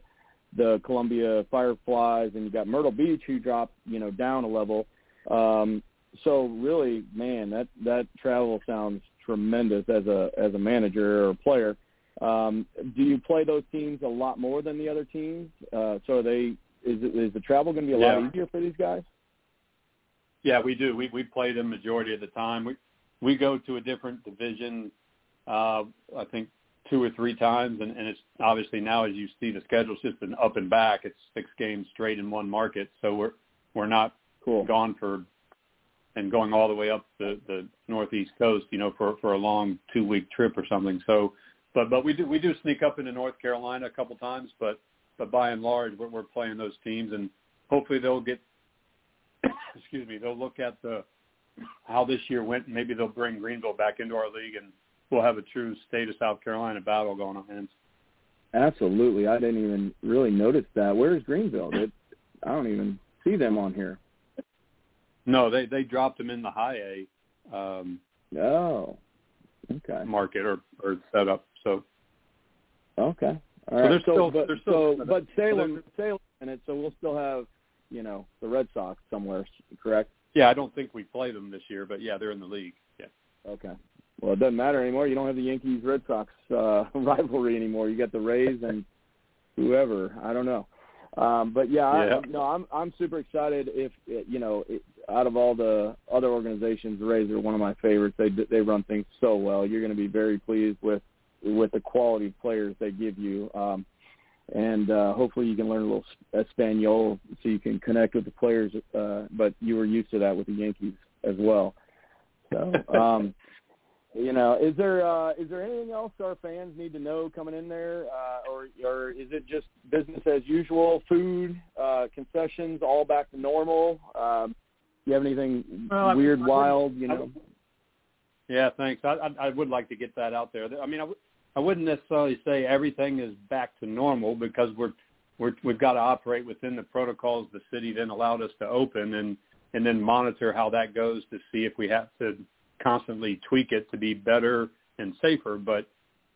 the Columbia Fireflies, and you've got Myrtle Beach, who dropped you know down a level. Um, so really, man, that that travel sounds tremendous as a as a manager or a player. Um, do you play those teams a lot more than the other teams? Uh, so are they is it, is the travel going to be a yeah. lot easier for these guys? Yeah, we do. We we play them majority of the time. We we go to a different division. Uh, I think two or three times, and, and it's obviously now as you see the schedule's just been up and back. It's six games straight in one market, so we're we're not cool. gone for and going all the way up the the northeast coast, you know, for for a long two week trip or something. So, but but we do we do sneak up into North Carolina a couple times, but but by and large, we're, we're playing those teams, and hopefully they'll get, excuse me, they'll look at the how this year went, and maybe they'll bring Greenville back into our league, and we'll have a true state of South Carolina battle going on hands. Absolutely, I didn't even really notice that. Where's Greenville? It, I don't even see them on here. No, they they dropped them in the high A. Um, oh, okay. Market or or setup. So okay, All right. there's so, still- but, there's still- so, but Salem, Salem in it, so we'll still have, you know, the Red Sox somewhere, correct? Yeah, I don't think we play them this year, but yeah, they're in the league. Yeah. Okay. Well, it doesn't matter anymore. You don't have the Yankees Red Sox uh, rivalry anymore. You got the Rays and whoever. I don't know. Um, but yeah, Yeah. I, no, I'm I'm super excited. If you know, it, out of all the other organizations, the Rays are one of my favorites. They they run things so well. You're going to be very pleased with with the quality of players they give you. Um, and uh, hopefully you can learn a little Espanol so you can connect with the players. Uh, but you were used to that with the Yankees as well. So, um, you know, is there uh, is there anything else our fans need to know coming in there, uh, or or is it just business as usual? Food, uh, concessions, all back to normal. Um, do you have anything Well, weird, I wild? You know, would- Yeah, thanks. I, I I would like to get that out there. I mean, I, w- I wouldn't necessarily say everything is back to normal because we're we're we've got to operate within the protocols the city then allowed us to open and and then monitor how that goes to see if we have to constantly tweak it to be better and safer. But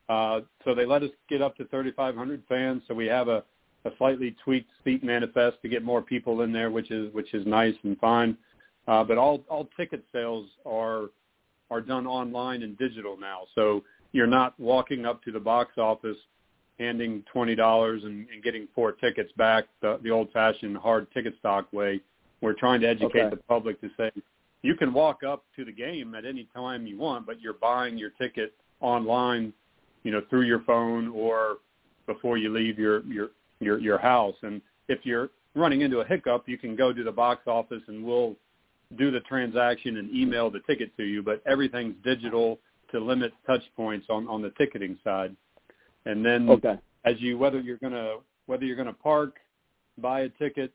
uh, so they let us get up to 3,500 fans, so we have a, a slightly tweaked seat manifest to get more people in there, which is which is nice and fine. Uh, but all all ticket sales are are done online and digital now. So you're not walking up to the box office, handing twenty dollars and, and getting four tickets back the, the old-fashioned hard ticket stock way. We're trying to educate Okay. the public to say you can walk up to the game at any time you want, but you're buying your ticket online, you know, through your phone or before you leave your your your, your house. And if you're running into a hiccup, you can go to the box office and we'll do the transaction and email the ticket to you, but everything's digital to limit touch points on, on the ticketing side. And then okay, as you whether you're gonna whether you're gonna park, buy a ticket,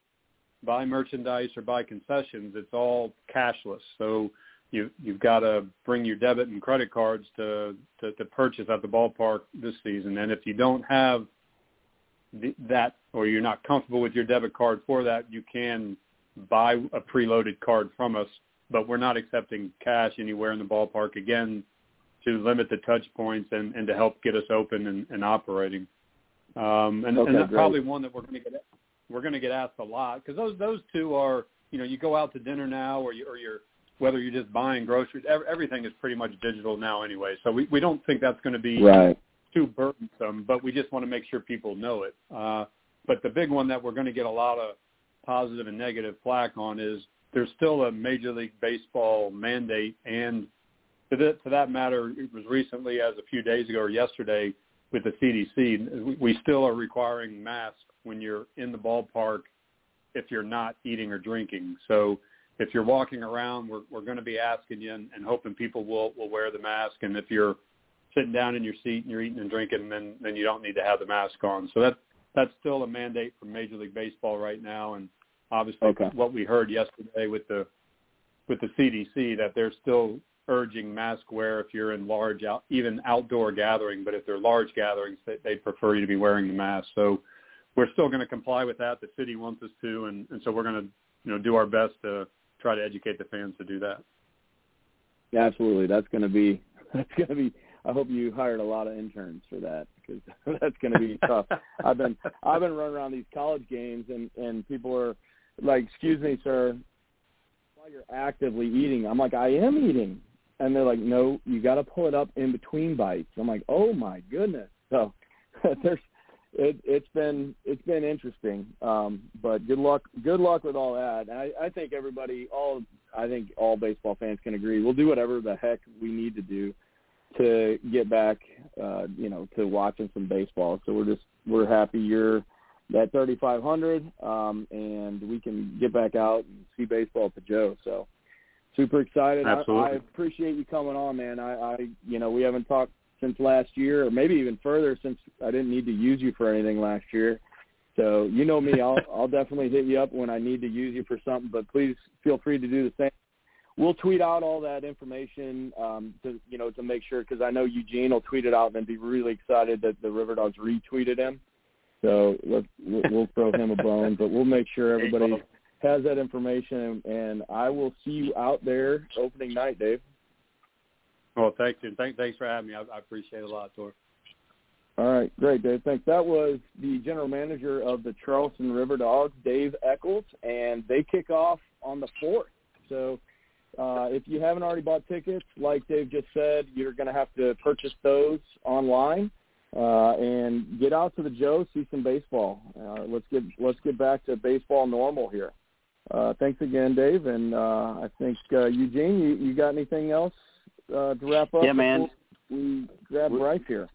buy merchandise or buy concessions, it's all cashless. So you you've got to bring your debit and credit cards to, to to purchase at the ballpark this season. And if you don't have the, that or you're not comfortable with your debit card for that, you can buy a preloaded card from us. But we're not accepting cash anywhere in the ballpark again to limit the touch points and, and to help get us open and, and operating. Um, and, Okay, and that's great. probably one that we're going to get we're going to get asked a lot because those those two are you know you go out to dinner now or you or you're whether you're just buying groceries ev- everything is pretty much digital now anyway so we we don't think that's going to be right. too burdensome, but we just want to make sure people know it. Uh, but the big one that we're going to get a lot of positive and negative flack on is there's still a Major League Baseball mandate, and to, that to that matter, it was recently, as a few days ago or yesterday, with the CDC, we, still are requiring masks when you're in the ballpark if you're not eating or drinking. So if you're walking around, we're, we're going to be asking you and, and hoping people will, will wear the mask. And if you're sitting down in your seat and you're eating and drinking, then then you don't need to have the mask on. So that that's still a mandate from Major League Baseball right now, and obviously Okay. what we heard yesterday with the with the CDC that they're still urging mask wear if you're in large out even outdoor gathering, but if they're large gatherings, they, they prefer you to be wearing the mask. So we're still going to comply with that. The city wants us to, and, and so we're going to you know do our best to try to educate the fans to do that. Yeah, absolutely. That's going to be that's going to be. I hope you hired a lot of interns for that because that's going to be tough. I've been I've been running around these college games and and people are like, "Excuse me, sir, while you're actively eating." I'm like, "I am eating," and they're like, "No, you got to pull it up in between bites." I'm like, "Oh my goodness!" So there's it, it's been it's been interesting, um, but good luck good luck with all that. And I, I think everybody, all I think all baseball fans can agree. We'll do whatever the heck we need to do to get back, uh, you know, to watching some baseball. So we're just we're happy you're at 3,500, um, and we can get back out and see baseball at the Joe. So super excited. I, I appreciate you coming on, man. I, I, you know, we haven't talked since last year, or maybe even further since I didn't need to use you for anything last year. So you know me, I'll I'll definitely hit you up when I need to use you for something. But please feel free to do the same. We'll tweet out all that information um, to you know to make sure because I know Eugene will tweet it out and be really excited that the River Dogs retweeted him. So let's we'll we'll throw him a bone, but we'll make sure everybody has that information, and I will see you out there opening night, Dave. Well, thanks, and Thank, thanks for having me. I, I appreciate it a lot, Tor. All right, great, Dave. Thanks. That was the general manager of the Charleston River Dogs, Dave Echols, and they kick off on the fourth. So uh, if you haven't already bought tickets, like Dave just said, you're going to have to purchase those online uh, and get out to the Joe, see some baseball. Uh, let's get let's get back to baseball normal here. Uh, thanks again, Dave, and uh, I think uh, Eugene, you, you got anything else uh, to wrap up? Yeah, man. We grab Bryce here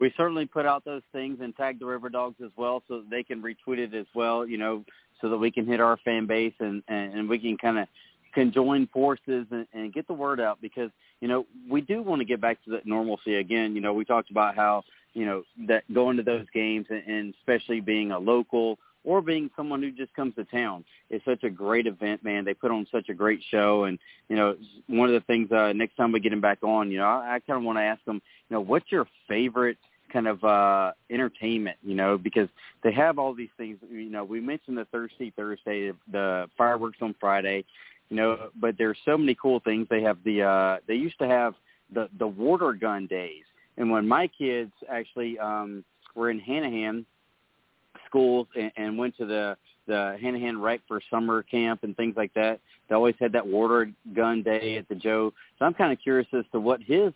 we certainly put out those things and tag the River Dogs as well, so that they can retweet it as well. You know, so that we can hit our fan base and and, and we can kind of conjoin forces and, and get the word out because you know we do want to get back to that normalcy again. You know, we talked about how you know that going to those games and, and especially being a local or being someone who just comes to town It's such a great event, man. They put on such a great show, and you know, one of the things uh, next time we get him back on, you know, I, I kind of want to ask them, you know, what's your favorite kind of uh entertainment, you know, because they have all these things. You know, we mentioned the Thirsty Thursday, the fireworks on Friday, you know, but there's so many cool things. They have the uh they used to have the the water gun days. And when my kids actually um were in Hanahan schools and, and went to the the Hanahan Rec for summer camp and things like that, they always had that water gun day at the Joe. So I'm kind of curious as to what his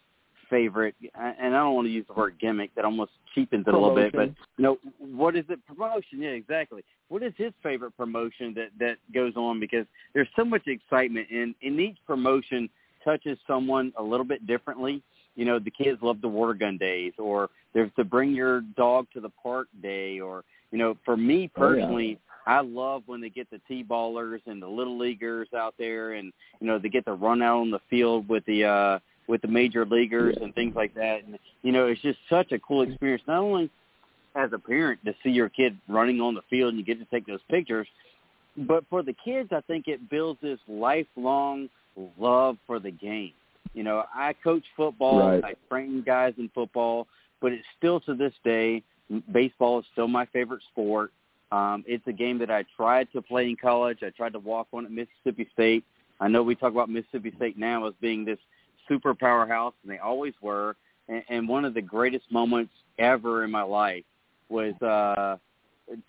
favorite, and I don't want to use the word gimmick. That almost cheapens it a little bit. But you know, what is it? Promotion? Yeah, exactly. What is his favorite promotion that that goes on? Because there's so much excitement, and in each promotion touches someone a little bit differently. You know, the kids love the water gun days, or there's the bring your dog to the park day, or you know, for me personally. Oh, yeah. I love when they get the T-ballers and the little leaguers out there, and you know they get to run out on the field with the uh, with the major leaguers and things like that. And you know, it's just such a cool experience. Not only as a parent to see your kid running on the field and you get to take those pictures, but for the kids, I think it builds this lifelong love for the game. You know, I coach football, Right. I train guys in football, but it's still to this day, baseball is still my favorite sport. Um, it's a game that I tried to play in college. I tried to walk on at Mississippi State. I know we talk about Mississippi State now as being this super powerhouse, and they always were. And, and one of the greatest moments ever in my life was uh,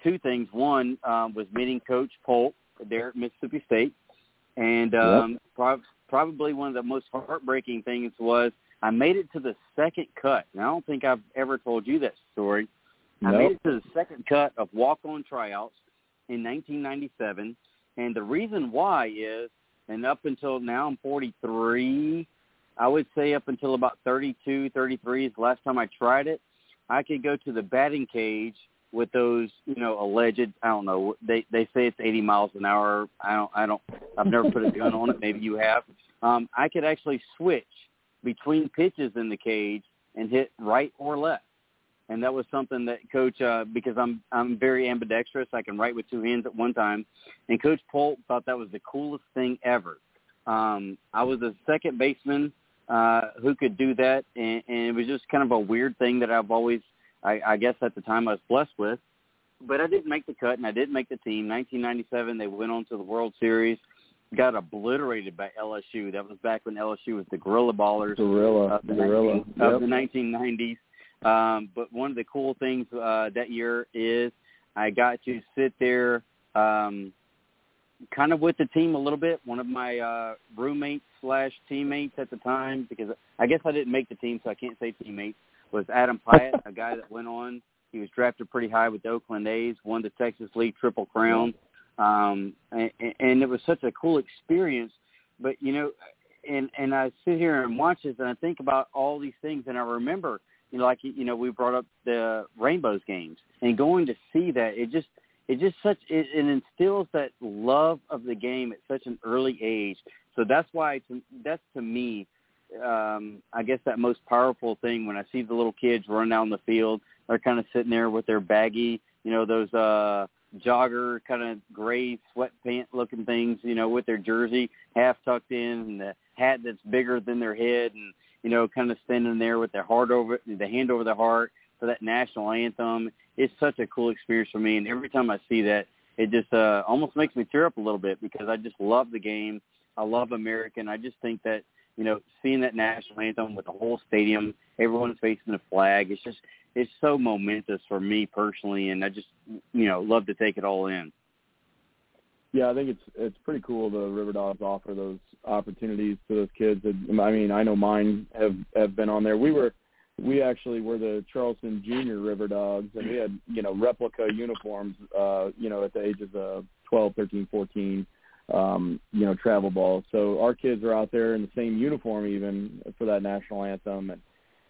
two things. One um, was meeting Coach Polk there at Mississippi State, and um, prob- probably one of the most heartbreaking things was I made it to the second cut. And I don't think I've ever told you that story. I made it to the second cut of walk-on tryouts in 1997, and the reason why is, and up until now I'm 43, I would say up until about 32, 33 is the last time I tried it. I could go to the batting cage with those, you know, alleged. I don't know. They they say it's 80 miles an hour. I don't. I don't. I've never put a gun on it. Maybe you have. Um, I could actually switch between pitches in the cage and hit right or left. And that was something that coach, uh, because I'm I'm very ambidextrous, I can write with two hands at one time. And Coach Polk thought that was the coolest thing ever. Um, I was a second baseman uh, who could do that, and, and it was just kind of a weird thing that I've always, I, I guess at the time I was blessed with. But I didn't make the cut, and I did make the team. 1997, they went on to the World Series, got obliterated by LSU. That was back when LSU was the Gorilla Ballers Gorilla, of the, gorilla. 19, of the 1990s. Um, but one of the cool things uh, that year is I got to sit there um, kind of with the team a little bit. One of my uh, roommates slash teammates at the time, because I guess I didn't make the team, so I can't say teammates, was Adam Piatt, a guy that went on. He was drafted pretty high with the Oakland A's, won the Texas League Triple Crown, um, and, and it was such a cool experience. But you know, and and I sit here and watch this, and I think about all these things, and I remember, you know, like you know, we brought up the Rainbows games, and going to see that, it just it just such it, it instills that love of the game at such an early age. So that's why to, that's to me, um, I guess that most powerful thing when I see the little kids run down the field, they're kind of sitting there with their baggy, you know, those uh jogger kind of gray sweatpant looking things, you know, with their jersey half tucked in and the hat that's bigger than their head and you know, kind of standing there with their heart over the hand over their heart for that national anthem. It's such a cool experience for me and every time I see that it just uh almost makes me tear up a little bit because I just love the game. I love American. I just think that you know, seeing that national anthem with the whole stadium, everyone's facing the flag. It's just it's so momentous for me personally, and I just you know love to take it all in. Yeah, I think it's it's pretty cool the River Dogs offer those opportunities to those kids. I mean, I know mine have have been on there. We were we actually were the Charleston Junior River Dogs, and we had you know replica uniforms, uh, you know, at the ages of 12, 13, 14, um, you know, travel ball. So our kids are out there in the same uniform even for that national anthem, and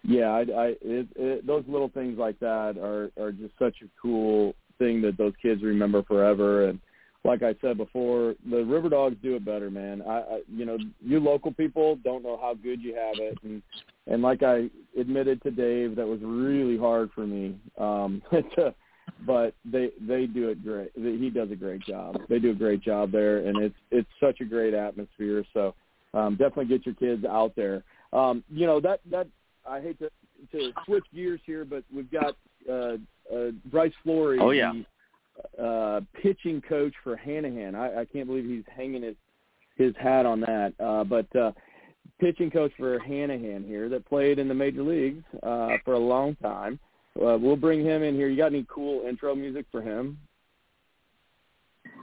yeah, I, I it, it, those little things like that are are just such a cool thing that those kids remember forever and like I said before, the RiverDogs do it better, man. I, I you know, you local people don't know how good you have it, and and like I admitted to Dave, that was really hard for me. Um, to, but they they do it great. He does a great job. They do a great job there, and it's it's such a great atmosphere. So um, definitely get your kids out there. Um, you know that that I hate to to switch gears here, but we've got uh, uh, Bryce Florie. Oh yeah. The, uh, pitching coach for Hanahan. I, I can't believe he's hanging his his hat on that. Uh, but uh, pitching coach for Hanahan here that played in the major leagues uh, for a long time. Uh, we'll bring him in here. You got any cool intro music for him?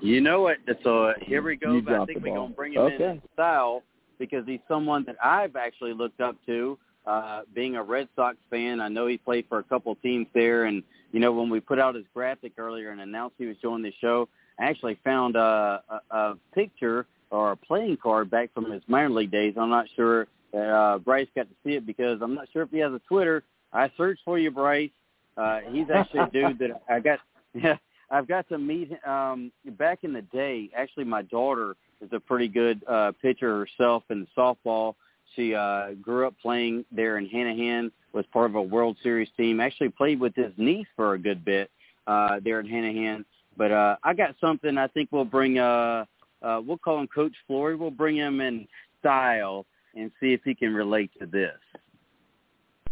You know it. So uh, here we go. I think we're gonna bring him okay. in style because he's someone that I've actually looked up to. Uh, being a Red Sox fan, I know he played for a couple teams there, and you know when we put out his graphic earlier and announced he was joining the show, I actually found a, a, a picture or a playing card back from his minor league days. I'm not sure that uh, Bryce got to see it because I'm not sure if he has a Twitter. I searched for you, Bryce. Uh, he's actually a dude that I got. Yeah, I've got to meet um, back in the day. Actually, my daughter is a pretty good uh, pitcher herself in softball she uh, grew up playing there in Hanahan, was part of a World Series team. Actually played with his niece for a good bit uh, there in Hanahan. But uh, I got something I think we'll bring, uh, uh, we'll call him Coach Florie. We'll bring him in style and see if he can relate to this.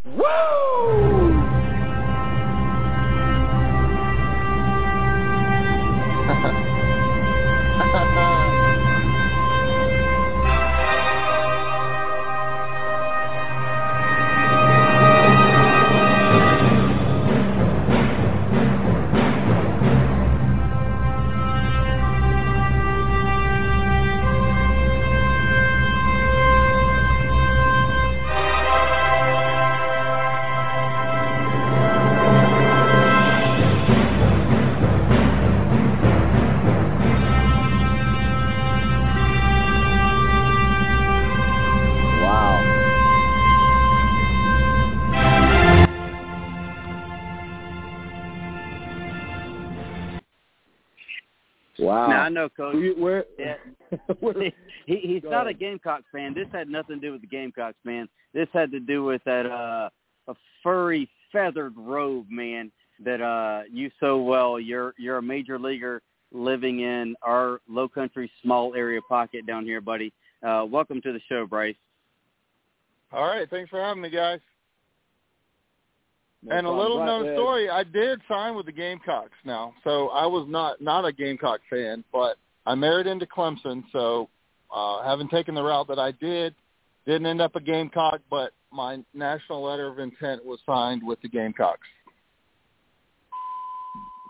Woo! Know, Coach. Where, where, Yeah. where, he he's not ahead. a Gamecocks fan. This had nothing to do with the Gamecocks, man. This had to do with that uh a furry feathered robe, man, that uh you so well. You're you're a major leaguer living in our low country small area pocket down here, buddy. Uh welcome to the show, Bryce. All right, thanks for having me, guys. No and a little Right, known uh, story, I did sign with the Gamecocks now. So I was not not a Gamecock fan, but I married into Clemson, so uh having taken the route that I did, didn't end up a Gamecock, but my national letter of intent was signed with the Gamecocks.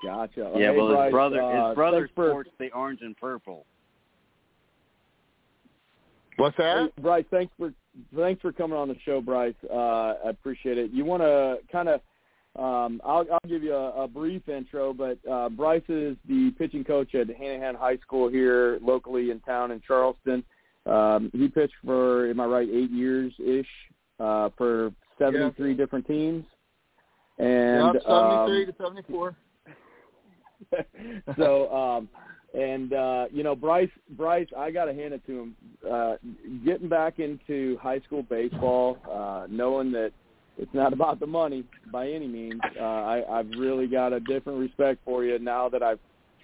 Gotcha. yeah, Hey, well Bryce, his brother uh, his brother thanks for- sports the orange and purple. What's that? Hey, Bryce, thanks for thanks for coming on the show, Bryce. Uh, I appreciate it. You want to kind of, um, I'll, I'll give you a, a brief intro, but uh, Bryce is the pitching coach at Hanahan High School here locally in town in Charleston. Um, he pitched for, am I right, eight years ish uh, for 73 different teams. And yep, 73 um, to 74. so um and uh you know Bryce Bryce I got to hand it to him. Uh getting back into high school baseball uh knowing that it's not about the money by any means uh I I've really got a different respect for you now that I've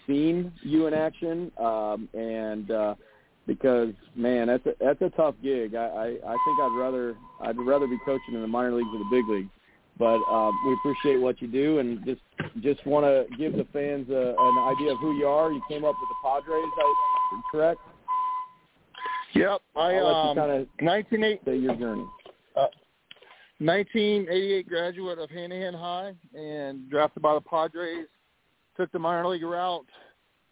seen you in action. Um and uh because man that's a that's a tough gig. I I, I think I'd rather I'd rather be coaching in the minor leagues or the big leagues but uh, we appreciate what you do, and just just want to give the fans a, an idea of who you are. You came up with the Padres, I, correct? Yep, I um, kind of 1988 say your journey. 1988 graduate of Hanahan High and drafted by the Padres. Took the minor league route,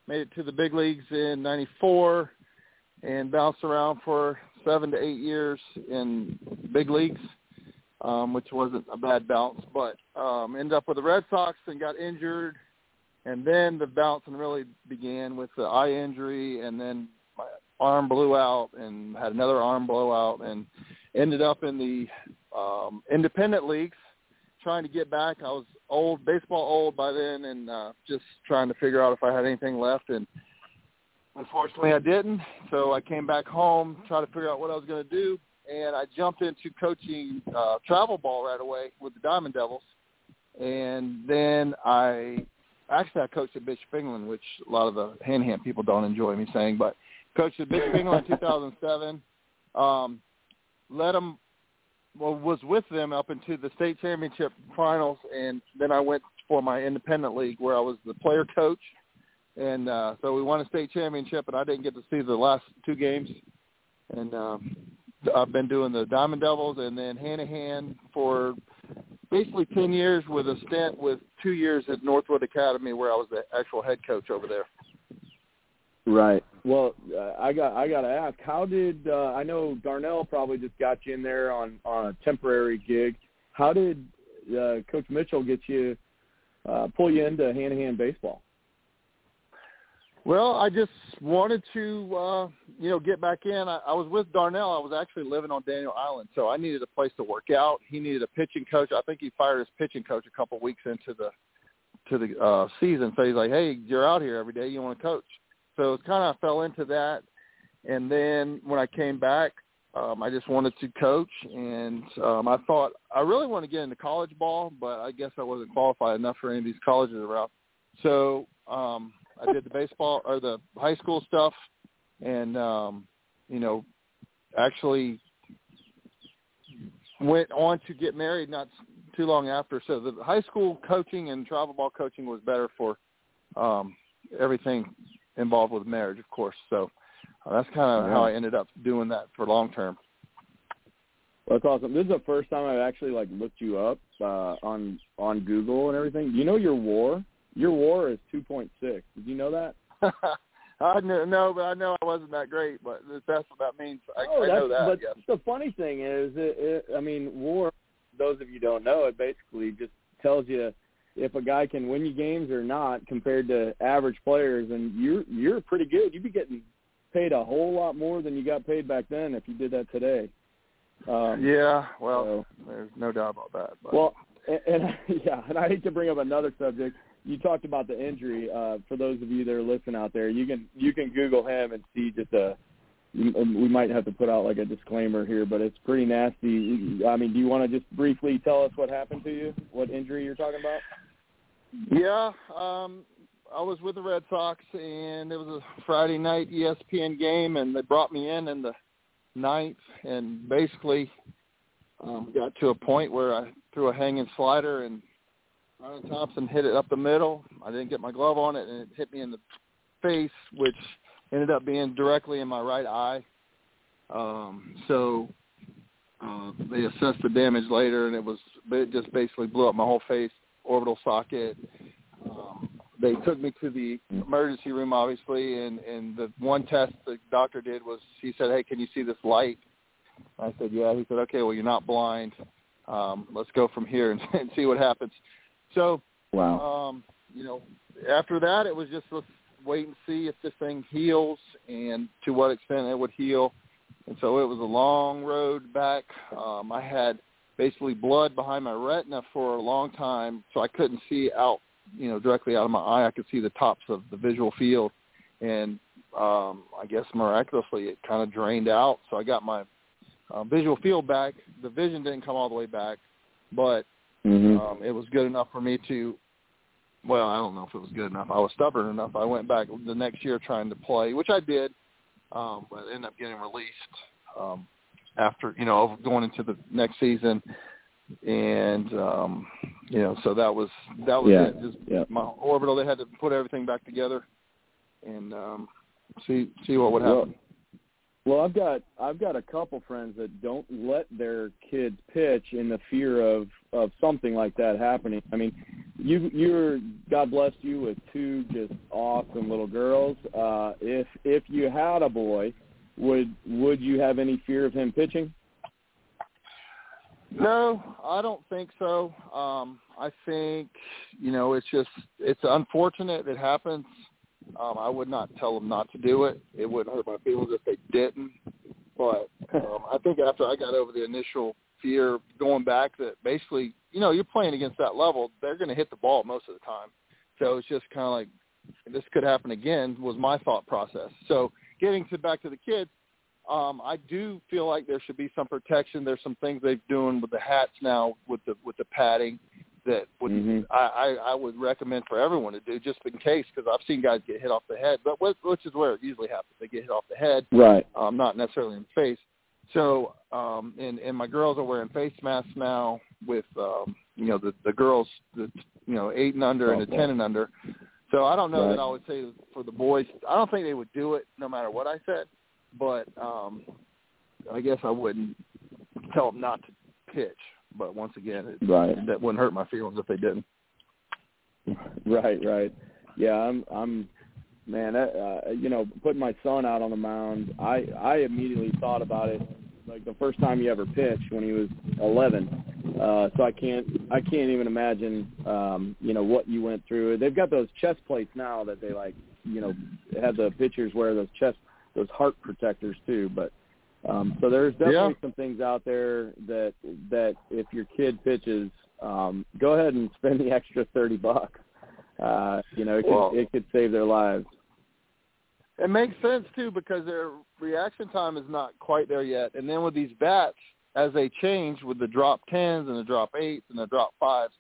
made it to the big leagues in '94, and bounced around for seven to eight years in big leagues, um, which wasn't a bad bounce. But um, ended up with the Red Sox and got injured, and then the bouncing really began with the eye injury, and then my arm blew out, and had another arm blowout, and ended up in the um, independent leagues, trying to get back. I was old, baseball old by then, and uh, just trying to figure out if I had anything left. And unfortunately, I didn't. So I came back home, try to figure out what I was going to do, and I jumped into coaching uh, travel ball right away with the Diamond Devils. And then I actually I coached at Bishop England, which a lot of the Hanahan people don't enjoy me saying, but coached at Bishop England in 2007. Um, led them well, was with them up into the state championship finals, and then I went for my independent league where I was the player coach, and uh, so we won a state championship, and I didn't get to see the last two games, and um, I've been doing the Diamond Devils and then Hanahan for basically ten years with a stint with two years at Northwood Academy where I was the actual head coach over there. Right. Well, uh, I got I got to ask, how did uh, I know Darnell probably just got you in there on on a temporary gig? How did uh, Coach Mitchell get you uh, pull you into Hanahan baseball? Well, I just wanted to, uh, you know, get back in. I, I was with Darnell. I was actually living on Daniel Island, so I needed a place to work out. He needed a pitching coach. I think he fired his pitching coach a couple weeks into the to the uh, season. So he's like, "Hey, you're out here every day. You want to coach?" So it kind of fell into that. And then when I came back, um, I just wanted to coach, and um, I thought I really want to get into college ball, but I guess I wasn't qualified enough for any of these colleges around. So um, I did the baseball or the high school stuff, and um, you know, actually went on to get married not too long after. So the high school coaching and travel ball coaching was better for um, everything involved with marriage, of course. So uh, that's kind of Yeah. how I ended up doing that for long term. That's awesome. This is the first time I've actually like looked you up uh, on on Google and everything. You know your WAR? Your WAR is 2.6. Did you know that? I know, no, but I know I wasn't that great. But that's what that means, I, oh, I know that. But yes. the funny thing is, it, it, I mean, WAR. Those of you don't know, it basically just tells you if a guy can win you games or not compared to average players, and you're you're pretty good. You'd be getting paid a whole lot more than you got paid back then if you did that today. Um, yeah, well, so- there's no doubt about that. But. Well, and, and yeah, and I hate to bring up another subject. You talked about the injury. Uh, for those of you that are listening out there, you can you can Google him and see just a. We might have to put out like a disclaimer here, but it's pretty nasty. I mean, do you want to just briefly tell us what happened to you? What injury you're talking about? Yeah, um, I was with the Red Sox, and it was a Friday night ESPN game, and they brought me in in the ninth, and basically um, got to a point where I threw a hanging slider, and Ryan Thompson hit it up the middle. I didn't get my glove on it, and it hit me in the face, which ended up being directly in my right eye. Um, so uh, they assessed the damage later, and it was it just basically blew up my whole face, orbital socket. Um, they took me to the emergency room, obviously, and and the one test the doctor did was he said, "Hey, can you see this light?" I said, "Yeah." He said, "Okay, well, you're not blind. Um, let's go from here and, and see what happens." So Wow. um, you know, after that, it was just let's wait and see if this thing heals and to what extent it would heal. And so it was a long road back. Um, I had basically blood behind my retina for a long time, so I couldn't see out, you know, directly out of my eye. I could see the tops of the visual field, and um, I guess miraculously it kind of drained out. So I got my uh, visual field back. The vision didn't come all the way back, but. Um, it was good enough for me to. Well, I don't know if it was good enough. I was stubborn enough. I went back the next year trying to play, which I did, um, but ended up getting released um, after you know going into the next season, and um, you know so that was that was Yeah, it. Just yeah. my orbital. They had to put everything back together and um, see see what would happen. Well, I've got I've got a couple friends that don't let their kids pitch in the fear of of something like that happening. I mean, you you're God bless you with two just awesome little girls. Uh if if you had a boy, would would you have any fear of him pitching? No, I don't think so. Um, I think you know it's just it's unfortunate it happens. Um, I would not tell them not to do it. It wouldn't hurt my feelings if they didn't. But um, I think after I got over the initial fear going back, that basically you know you're playing against that level, they're going to hit the ball most of the time. So it's just kind of like this could happen again was my thought process. So getting to back to the kids, um, I do feel like there should be some protection. There's some things they're doing with the hats now, with the with the padding, that would Mhm. I, I I would recommend for everyone to do just in case because I've seen guys get hit off the head, but which, which is where it usually happens. They get hit off the head, Right. um, not necessarily in the face. So, um, and and my girls are wearing face masks now with um, you know the the girls the you know eight and under and the ten and under. So I don't know Right. that I would say for the boys. I don't think they would do it no matter what I said, but um, I guess I wouldn't tell them not to pitch. But once again, it, Right. that wouldn't hurt my feelings if they didn't. Right, right. Yeah, I'm I'm man, uh, you know, putting my son out on the mound, I I immediately thought about it like the first time he ever pitched when he was 11. Uh so I can't I can't even imagine um you know what you went through. They've got those chest plates now that they like, you know, have the pitchers wear those chest those heart protectors too, but um so there's definitely Yeah. some things out there that that if your kid pitches um go ahead and spend the extra 30 bucks. Uh you know, it could Well- it could save their lives. It makes sense too because their reaction time is not quite there yet. And then with these bats, as they change with the drop tens and the drop eights and the drop fives,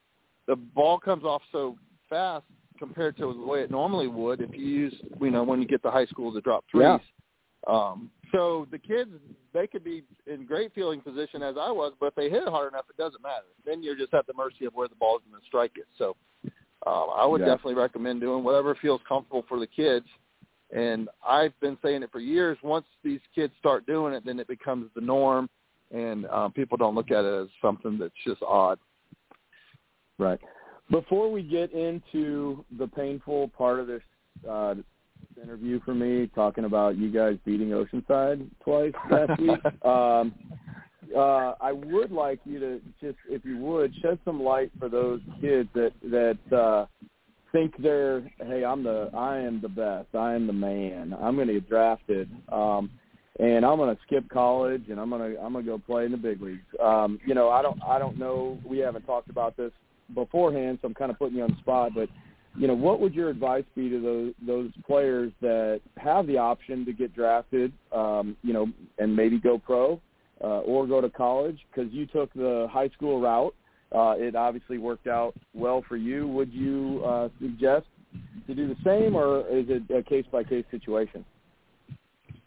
the ball comes off so fast compared to the way it normally would if you use, you know, when you get to high school the drop threes. Yeah. Um, so the kids, they could be in great fielding position as I was, but if they hit it hard enough, it doesn't matter. Then you're just at the mercy of where the ball's going to strike it. So um, I would Yeah. definitely recommend doing whatever feels comfortable for the kids. And I've been saying it for years. Once these kids start doing it, then it becomes the norm, and um, people don't look at it as something that's just odd. Right. Before we get into the painful part of this uh, interview for me, talking about you guys beating Oceanside twice last week, um, uh, I would like you to just, if you would, shed some light for those kids that that uh, think they're, hey, I'm the, I am the best, I am the man, I'm going to get drafted. Um, and I'm gonna skip college and I'm gonna I'm gonna go play in the big leagues. Um, you know, I don't I don't know we haven't talked about this beforehand, so I'm kind of putting you on the spot. But you know, what would your advice be to those those players that have the option to get drafted, um, you know, and maybe go pro uh, or go to college? Because you took the high school route, uh, it obviously worked out well for you. Would you uh, suggest to do the same, or is it a case by case situation?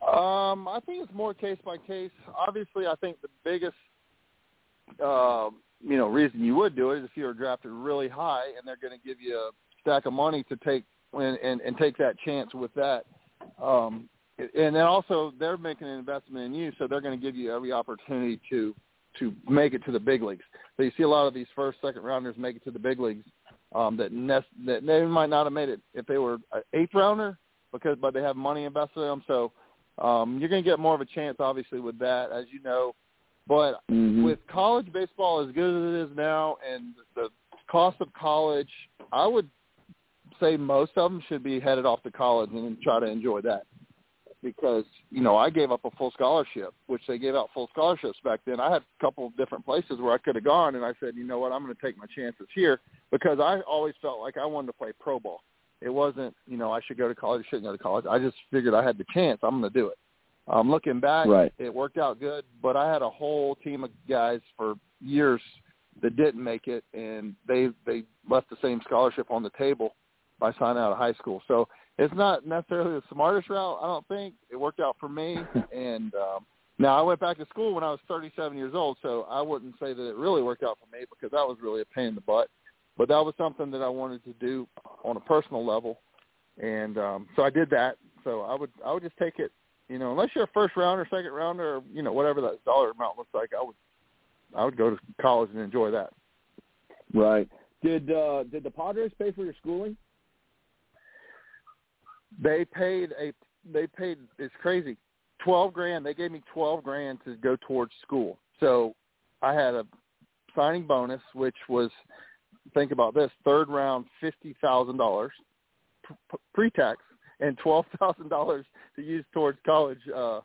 Um, I think it's more case by case. Obviously, I think the biggest, uh, you know, reason you would do it is if you were drafted really high and they're going to give you a stack of money to take and, and, and take that chance with that. Um, and then also they're making an investment in you, so they're going to give you every opportunity to to make it to the big leagues. So you see a lot of these first, second rounders make it to the big leagues um, that nest, that they might not have made it if they were an eighth rounder because but they have money invested in them. So um, you're going to get more of a chance, obviously, with that, as you know. But Mhm. with college baseball as good as it is now, and the cost of college, I would say most of them should be headed off to college and try to enjoy that. Because you know, I gave up a full scholarship, which they gave out full scholarships back then. I had a couple of different places where I could have gone, and I said, you know what, I'm going to take my chances here because I always felt like I wanted to play pro ball. It wasn't, you know, I should go to college, I shouldn't go to college. I just figured I had the chance. I'm going to do it. Um, looking back, Right. it worked out good, but I had a whole team of guys for years that didn't make it, and they they left the same scholarship on the table by signing out of high school. So it's not necessarily the smartest route. I don't think it worked out for me. and um, now I went back to school when I was 37 years old, so I wouldn't say that it really worked out for me because that was really a pain in the butt. But that was something that I wanted to do on a personal level, and um, so I did that. So I would I would just take it You know, unless you're a first rounder, second rounder, or you know whatever that dollar amount looks like, I would I would go to college and enjoy that. Right. Did uh, did the Padres pay for your schooling? They paid a they paid it's crazy twelve grand. They gave me twelve grand to go towards school. So I had a signing bonus, which was think about this third round fifty thousand dollars pre tax and twelve thousand dollars to use towards college uh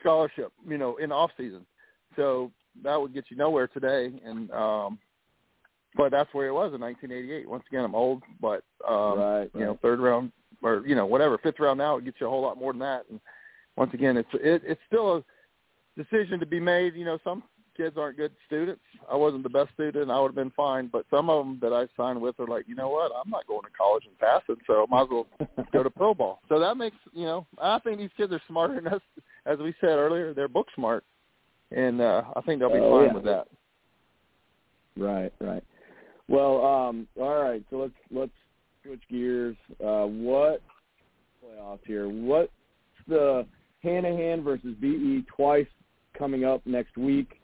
scholarship, you know, in off season. So that would get you nowhere today and um but that's where it was in 1988. Once again, I'm old, but um, right, you know, third round or you know whatever, fifth round now, it gets you a whole lot more than that. And once again, it's it, it's still a decision to be made. You know, some kids aren't good students. I wasn't the best student. I would have been fine, but some of them that I signed with are like, you know what, I'm not going to college and passing, so I might as well go to pro ball. So that makes you know, I think these kids are smarter than us. As we said earlier, they're book smart, and uh, I think they'll be Oh, fine yeah. with that. Right, right. Well, um, all right. So let's let's switch gears. Uh, what playoffs here? What's the Hanahan versus BE twice coming up next week?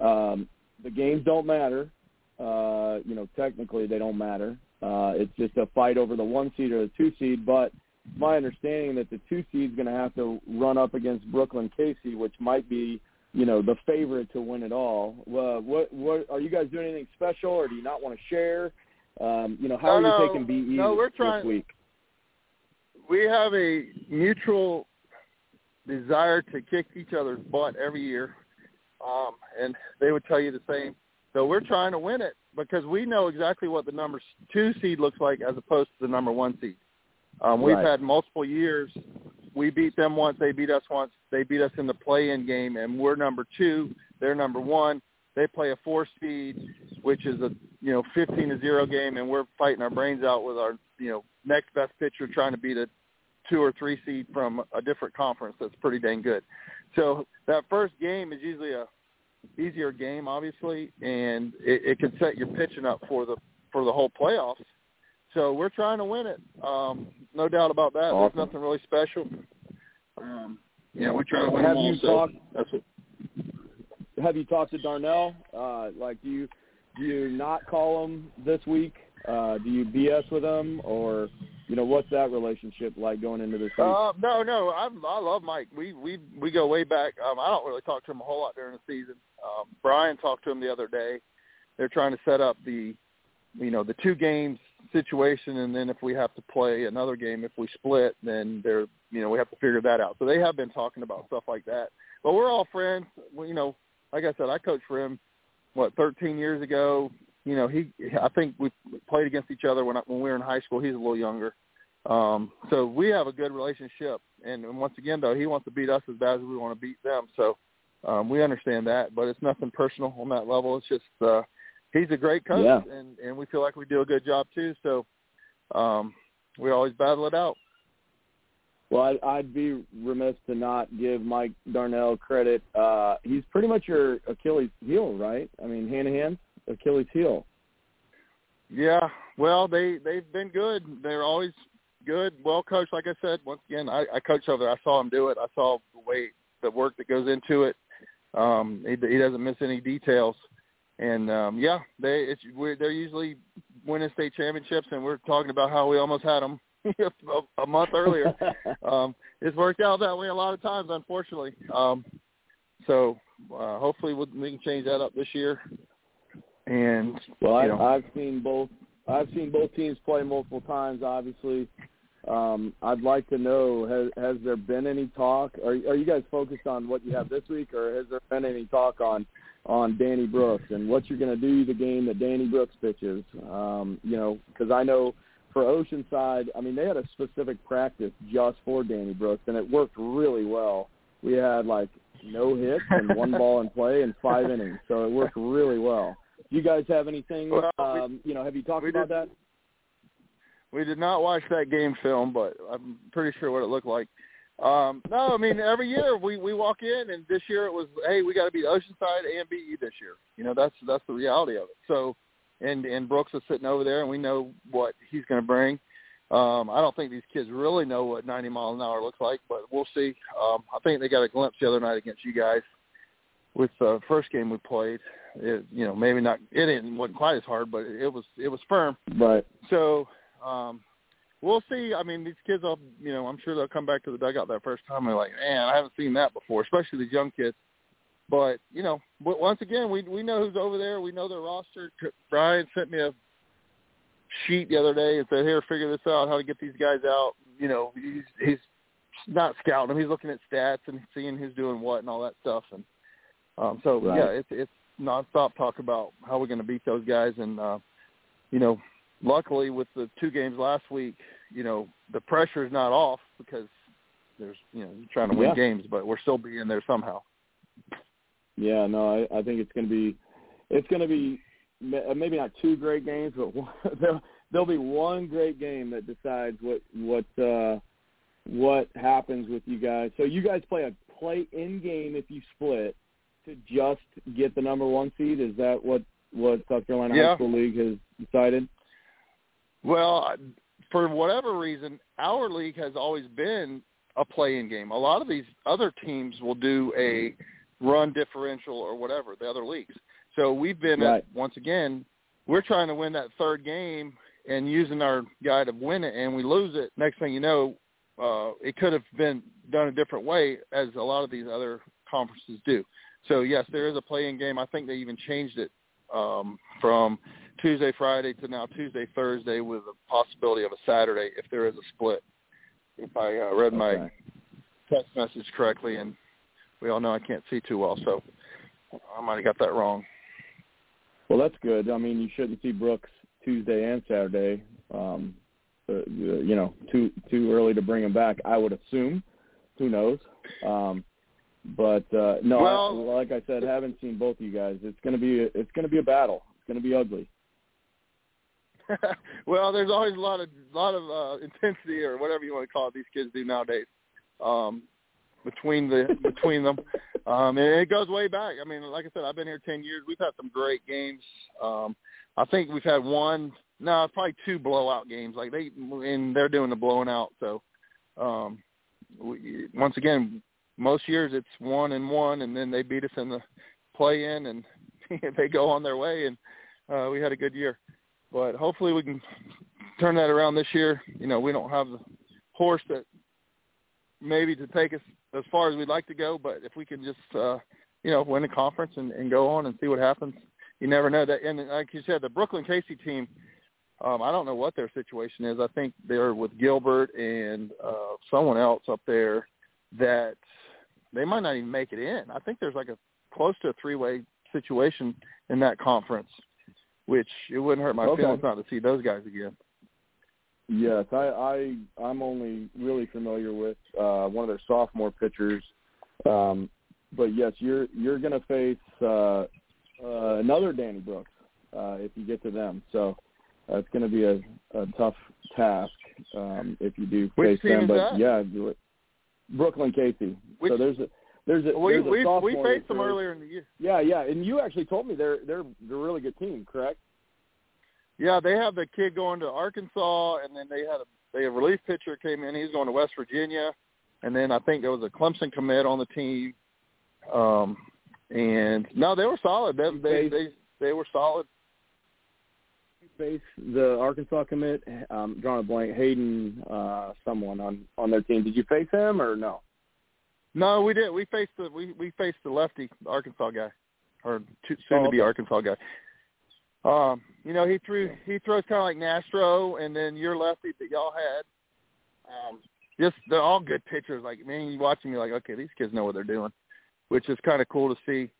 Um, the games don't matter. Uh, you know, technically they don't matter. Uh, it's just a fight over the one seed or the two seed. But my understanding that the two seed's going to have to run up against Brookland-Cayce, which might be you know the favorite to win it all. Uh, what what are you guys doing anything special, or do you not want to share? Um, you know, how No, are you taking BE No, we're this week? we have a mutual desire to kick each other's butt every year, um, and they would tell you the same. So we're trying to win it because we know exactly what the number two seed looks like as opposed to the number one seed. Um, we've Right. had multiple years. We beat them once. They beat us once. They beat us in the play-in game, and we're number two. They're number one. They play a four seed, which is a you know fifteen to zero game, and we're fighting our brains out with our you know next best pitcher trying to beat a two or three seed from a different conference that's pretty dang good. So that first game is usually a easier game, obviously, and it, it can set your pitching up for the for the whole playoffs. So we're trying to win it. Um, no doubt about that. Awesome. There's nothing really special. Um, yeah, we're trying to win Have them all, you so talked- That's what, Have you talked to Darnell? Uh, like, do you do you not call him this week? Uh, do you BS with him, or you know, what's that relationship like going into this week? Uh, no, no, I I love Mike. We we we go way back. Um, I don't really talk to him a whole lot during the season. Um, Brian talked to him the other day. They're trying to set up the, you know, the two games situation, and then if we have to play another game, if we split, then they're you know we have to figure that out. So they have been talking about stuff like that. But we're all friends. We, you know, like I said, I coached for him what 13 years ago. You know, he I think we played against each other when I, when we were in high school. He's a little younger. Um, so we have a good relationship. And, and once again, though, he wants to beat us as bad as we want to beat them. So um, we understand that, but it's nothing personal on that level. It's just uh, he's a great coach, Yeah. and, and we feel like we do a good job too. So um, we always battle it out. Well, I'd, I'd be remiss to not give Mike Darnell credit. Uh, he's pretty much your Achilles heel, right? I mean, Hanahan, Achilles heel. Yeah, well, they they've been good. They're always good, well coached. Like I said, once again, I, I coached over there. I saw him do it. I saw the way the work that goes into it. Um, he, he doesn't miss any details, and um, yeah, they it's we're, they're usually winning state championships, and we're talking about how we almost had them a, a month earlier. um, it's worked out that way a lot of times, unfortunately. Um, so uh, hopefully we we can change that up this year. And Well, I, you know, I've seen both. I've seen both teams play multiple times. Obviously, um, I'd like to know has has there been any talk? Are are you guys focused on what you have this week, or has there been any talk on on Danny Brooks and what you're going to do the game that Danny Brooks pitches? Um, you know, because I know for Oceanside, I mean they had a specific practice just for Danny Brooks, and it worked really well. We had like no hits and one ball in play in five innings, so it worked really well. Do you guys have anything? Well, we- um, you know, have you talked about did- that? We did not watch that game film, but I'm pretty sure what it looked like. Um, no, I mean every year we we walk in, and this year it was, hey, we got to beat Oceanside and BE this year. You know, that's that's the reality of it. So, and and Brooks is sitting over there, and we know what he's going to bring. Um, I don't think these kids really know what 90 miles an hour looks like, but we'll see. Um, I think they got a glimpse the other night against you guys with the first game we played. It, you know, maybe not. It didn't wasn't quite as hard, but it was it was firm. Right. So um, we'll see. I mean, these kids, will, you know, I'm sure they'll come back to the dugout that first time and be like, man, I haven't seen that before, especially these young kids. But you know, but once again, we we know who's over there. We know their roster. Brian sent me a sheet the other day and said, "Here, figure this out. How to get these guys out." You know, he's he's not scouting them. He's looking at stats and seeing who's doing what and all that stuff. And um, so Right. yeah, it's it's nonstop talk about how we're going to beat those guys. And uh, you know, luckily with the two games last week, you know, the pressure is not off because there's you know you're trying to win Yeah. games, but we're still being there somehow. Yeah, no, I, I think it's going to be, it's going to be maybe not two great games, but one, there'll, there'll be one great game that decides what what uh, what happens with you guys. So you guys play a play in game if you split to just get the number one seed. Is that what what South Carolina Yeah. High School League has decided? Well, for whatever reason, our league has always been a play-in game. A lot of these other teams will do a run differential or whatever, the other leagues. So we've been, Right. at, once again, we're trying to win that third game and using our guy to win it, and we lose it. Next thing you know, uh, it could have been done a different way, as a lot of these other conferences do. So yes, there is a play-in game. I think they even changed it um, from Tuesday, Friday to now Tuesday, Thursday, with a possibility of a Saturday if there is a split. If I uh, read my text message correctly, and we all know I can't see too well, so I might have got that wrong. Well, that's good. I mean, you shouldn't see Brooks Tuesday and Saturday. Um, uh, you know, too too early to bring him back. I would assume. Who knows? Um, but uh, no, Well- I, like I said, haven't seen both of you guys. It's gonna be a, it's gonna be a battle. It's gonna be ugly. well, there's always a lot of lot of uh, intensity or whatever you want to call it. These kids do nowadays um, between the between them, um, and it goes way back. I mean, like I said, I've been here ten years. We've had some great games. Um, I think we've had one, no, probably two blowout games. Like they and they're doing the blowing out. So um, we, once again, most years it's one and one, and then they beat us in the play in, and they go on their way. And uh, we had a good year but hopefully we can turn that around this year. You know, we don't have the horse that maybe to take us as far as we'd like to go, but if we can just uh, you know win a conference and, and go on and see what happens, you never know that. And like you said, the Brookland-Cayce team. Um, I don't know what their situation is. I think they're with Gilbert and uh, someone else up there that they might not even make it in. I think there's like a close to a three-way situation in that conference which it wouldn't hurt my Okay. feelings not to see those guys again. Yes, I, I I'm only really familiar with uh, one of their sophomore pitchers, um, but yes, you're you're going to face uh, uh, another Danny Brooks uh, if you get to them. So uh, it's going to be a, a tough task um, if you do Which face them. but that? yeah. Brookland-Cayce. Which- so there's a there's a we there's a we we faced them earlier in the year. Yeah, yeah, and you actually told me they're they're they're a really good team, correct? Yeah, they have the kid going to Arkansas, and then they had a they a relief pitcher came in. He's going to West Virginia, and then I think there was a Clemson commit on the team. Um, and no, they were solid. They they they, they were solid. face the Arkansas commit, um, drawing a blank, Hayden, uh, someone on on their team. Did you face him or no? No, we did. We faced the we we faced the lefty Arkansas guy, or soon Oh, to be okay. Arkansas guy. Um, you know, he threw he throws kind of like Nastro, and then your lefty that y'all had. Um, just they're all good pitchers. Like man, you watching me like, okay, these kids know what they're doing, which is kind of cool to see.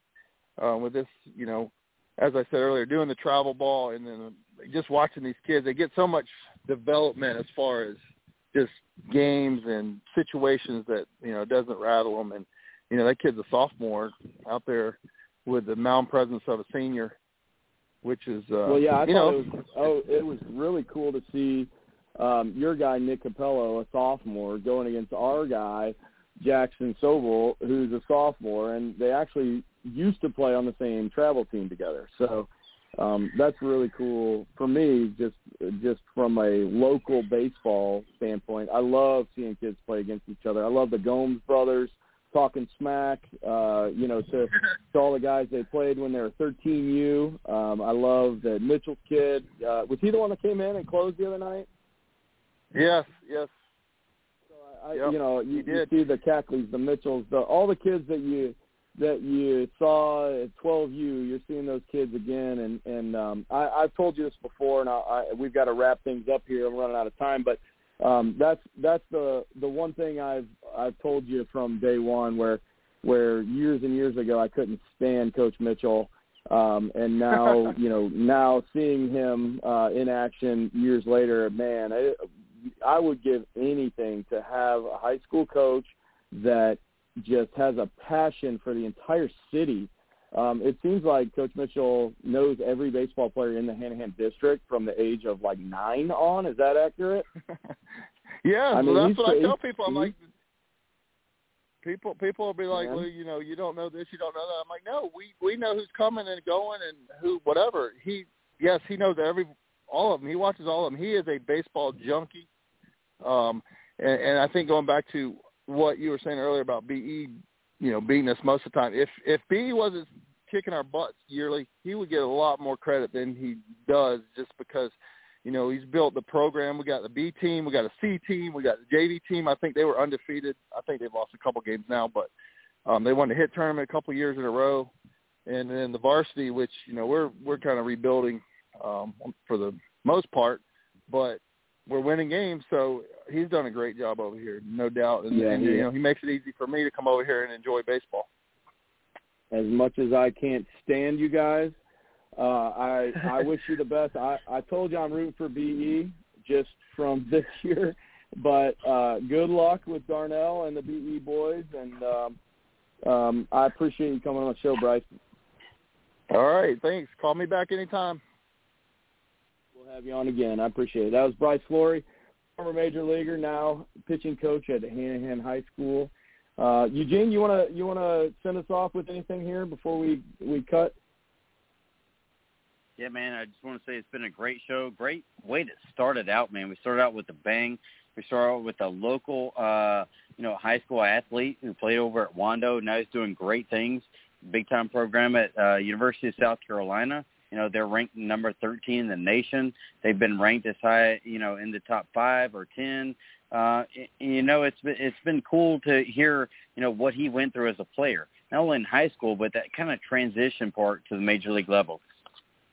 Uh, with this, you know, as I said earlier, doing the travel ball and then just watching these kids, they get so much development as far as just games and situations that you know doesn't rattle them. And you know that kid's a sophomore out there with the mound presence of a senior, which is uh, well, yeah, I you know it was. Oh, it was really cool to see um, your guy Nick Capello, a sophomore, going against our guy Jackson Sobel, who's a sophomore, and they actually used to play on the same travel team together. So um, that's really cool for me. Just just from a local baseball standpoint, I love seeing kids play against each other. I love the Gomes brothers talking smack. Uh, you know, to, to all the guys they played when they were 13U. Um, I love that Mitchell's kid. Uh, was he the one that came in and closed the other night? Yes, yes. So I, Yep, you know, you, you see the Cackleys, the Mitchells, the all the kids that you that you saw at 12U, you're seeing those kids again. And and um, I, I've told you this before, and I, I, we've got to wrap things up here. I'm running out of time, but um, that's that's the the one thing I've I've told you from day one, where where years and years ago I couldn't stand Coach Mitchell. Um, and now, you know, now seeing him uh, in action years later, man, I, I would give anything to have a high school coach that just has a passion for the entire city. Um, it seems like Coach Mitchell knows every baseball player in the Hanahan district from the age of like nine on. Is that accurate? Yeah, I mean, well, that's what I tell people. I'm like, people people will be like, Yeah. well, you know, you don't know this, you don't know that. I'm like, no, we we know who's coming and going and who whatever. He yes, he knows every all of them. He watches all of them. He is a baseball junkie. Um, and, and I think going back to what you were saying earlier about BE, you know, beating us most of the time. If if BE wasn't kicking our butts yearly, he would get a lot more credit than he does just because you know, he's built the program. We got the B team, we got a C team, we got the JV team. I think they were undefeated. I think they've lost a couple games now, but um, they won the hit tournament a couple years in a row. And then the varsity, which you know we're we're kind of rebuilding um, for the most part, but we're winning games. So he's done a great job over here, no doubt. And, Yeah, and he- you know he makes it easy for me to come over here and enjoy baseball. as much as I can't stand you guys, uh, I I wish you the best. I I told you I'm rooting for BE just from this year, but uh, good luck with Darnell and the BE boys, and um, um, I appreciate you coming on the show, Bryce. All right, thanks. Call me back anytime. We'll have you on again. I appreciate it. That was Bryce Florie, former major leaguer, now pitching coach at Hanahan High School. Uh, Eugene, you wanna you wanna send us off with anything here before we we cut? Yeah, man. I just want to say it's been a great show. Great way to start it out, man. We started out with a bang. We started out with a local, uh, you know, high school athlete who played over at Wando. Now he's doing great things. Big time program at uh, University of South Carolina. You know, they're ranked number 13 in the nation. They've been ranked as high, you know, in the top five or 10. Uh, you know, it's been, it's been cool to hear, you know, what he went through as a player, not only in high school, but that kind of transition part to the major league level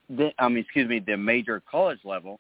then, I mean, excuse me, the major college level.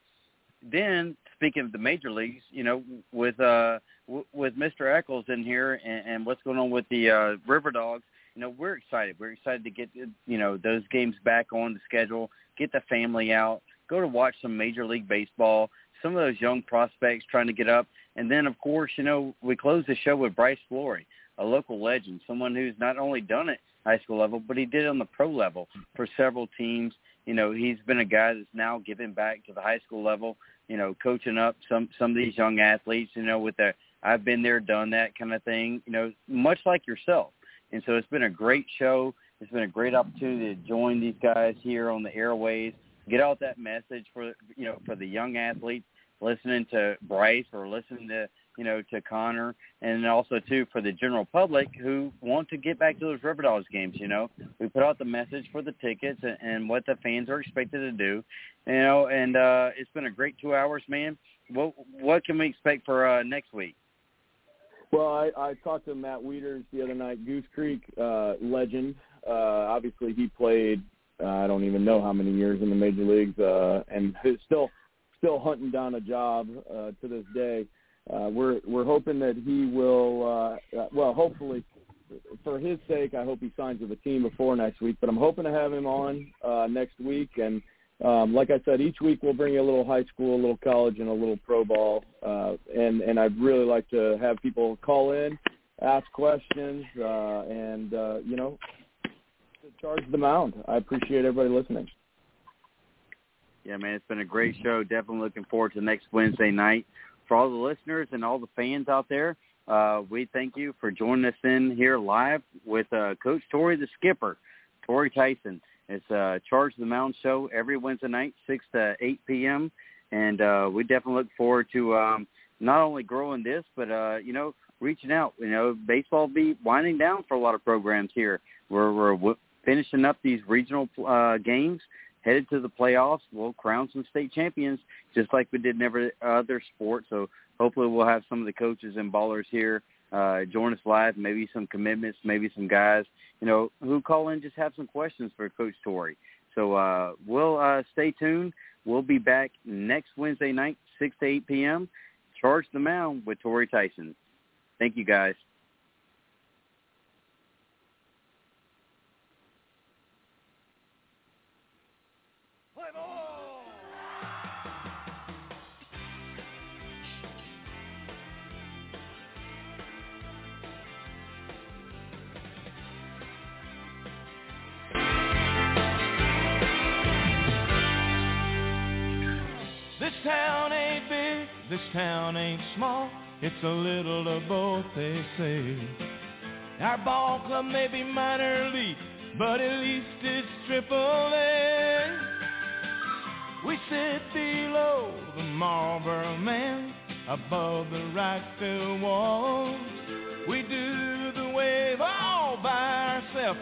Then, speaking of the major leagues, you know, with uh w- with Mr. Echols in here and, and what's going on with the uh, RiverDogs, you know, we're excited. We're excited to get you know those games back on the schedule, get the family out, go to watch some Major League Baseball. Some of those young prospects trying to get up, and then of course, you know, we close the show with Bryce Florie, a local legend, someone who's not only done it high school level, but he did it on the pro level for several teams you know he's been a guy that's now giving back to the high school level you know coaching up some some of these young athletes you know with the i've been there done that kind of thing you know much like yourself and so it's been a great show. It's been a great opportunity to join these guys here on the airways get out that message for you know for the young athletes listening to bryce or listening to you know to connor and also too for the general public who want to get back to those river dogs games you know. We put out the message for the tickets and, and what the fans are expected to do you know and uh it's been a great two hours man. What what can we expect for uh next week Well, I, I talked to Matt Wieters the other night, Goose Creek uh, legend. Uh, obviously, he played uh, I don't even know how many years in the major leagues, uh, and is still still hunting down a job uh, to this day. Uh, we're we're hoping that he will. Uh, uh, well, hopefully, for his sake, I hope he signs with the team before next week. But I'm hoping to have him on uh, next week and um, like I said, each week we'll bring you a little high school, a little college, and a little pro ball. Uh, and and I'd really like to have people call in, ask questions, uh, and uh, you know, charge the mound. I appreciate everybody listening. Yeah, man, it's been a great show. Definitely looking forward to next Wednesday night. For all the listeners and all the fans out there, uh, we thank you for joining us in here live with uh, Coach Tori, the skipper, Tori Tyson. It's uh, Charge the Mound show every Wednesday night, 6 to 8 p.m. And uh, we definitely look forward to um, not only growing this, but, uh, you know, reaching out. You know, baseball be winding down for a lot of programs here. We're, we're finishing up these regional uh, games, headed to the playoffs. We'll crown some state champions, just like we did in every other sport. So hopefully we'll have some of the coaches and ballers here uh, join us live, maybe some commitments, maybe some guys, you know, who call in just have some questions for Coach Torrey. So uh, we'll uh, stay tuned. We'll be back next Wednesday night, 6 to 8 p.m. Charge the Mound with Torrey Tyson. Thank you, guys. Town ain't big, this town ain't small. It's a little of both, they say. Our ball club may be minor league, but at least it's triple A. We sit below the Marlboro man, above the right field wall. We do the wave all by ourselves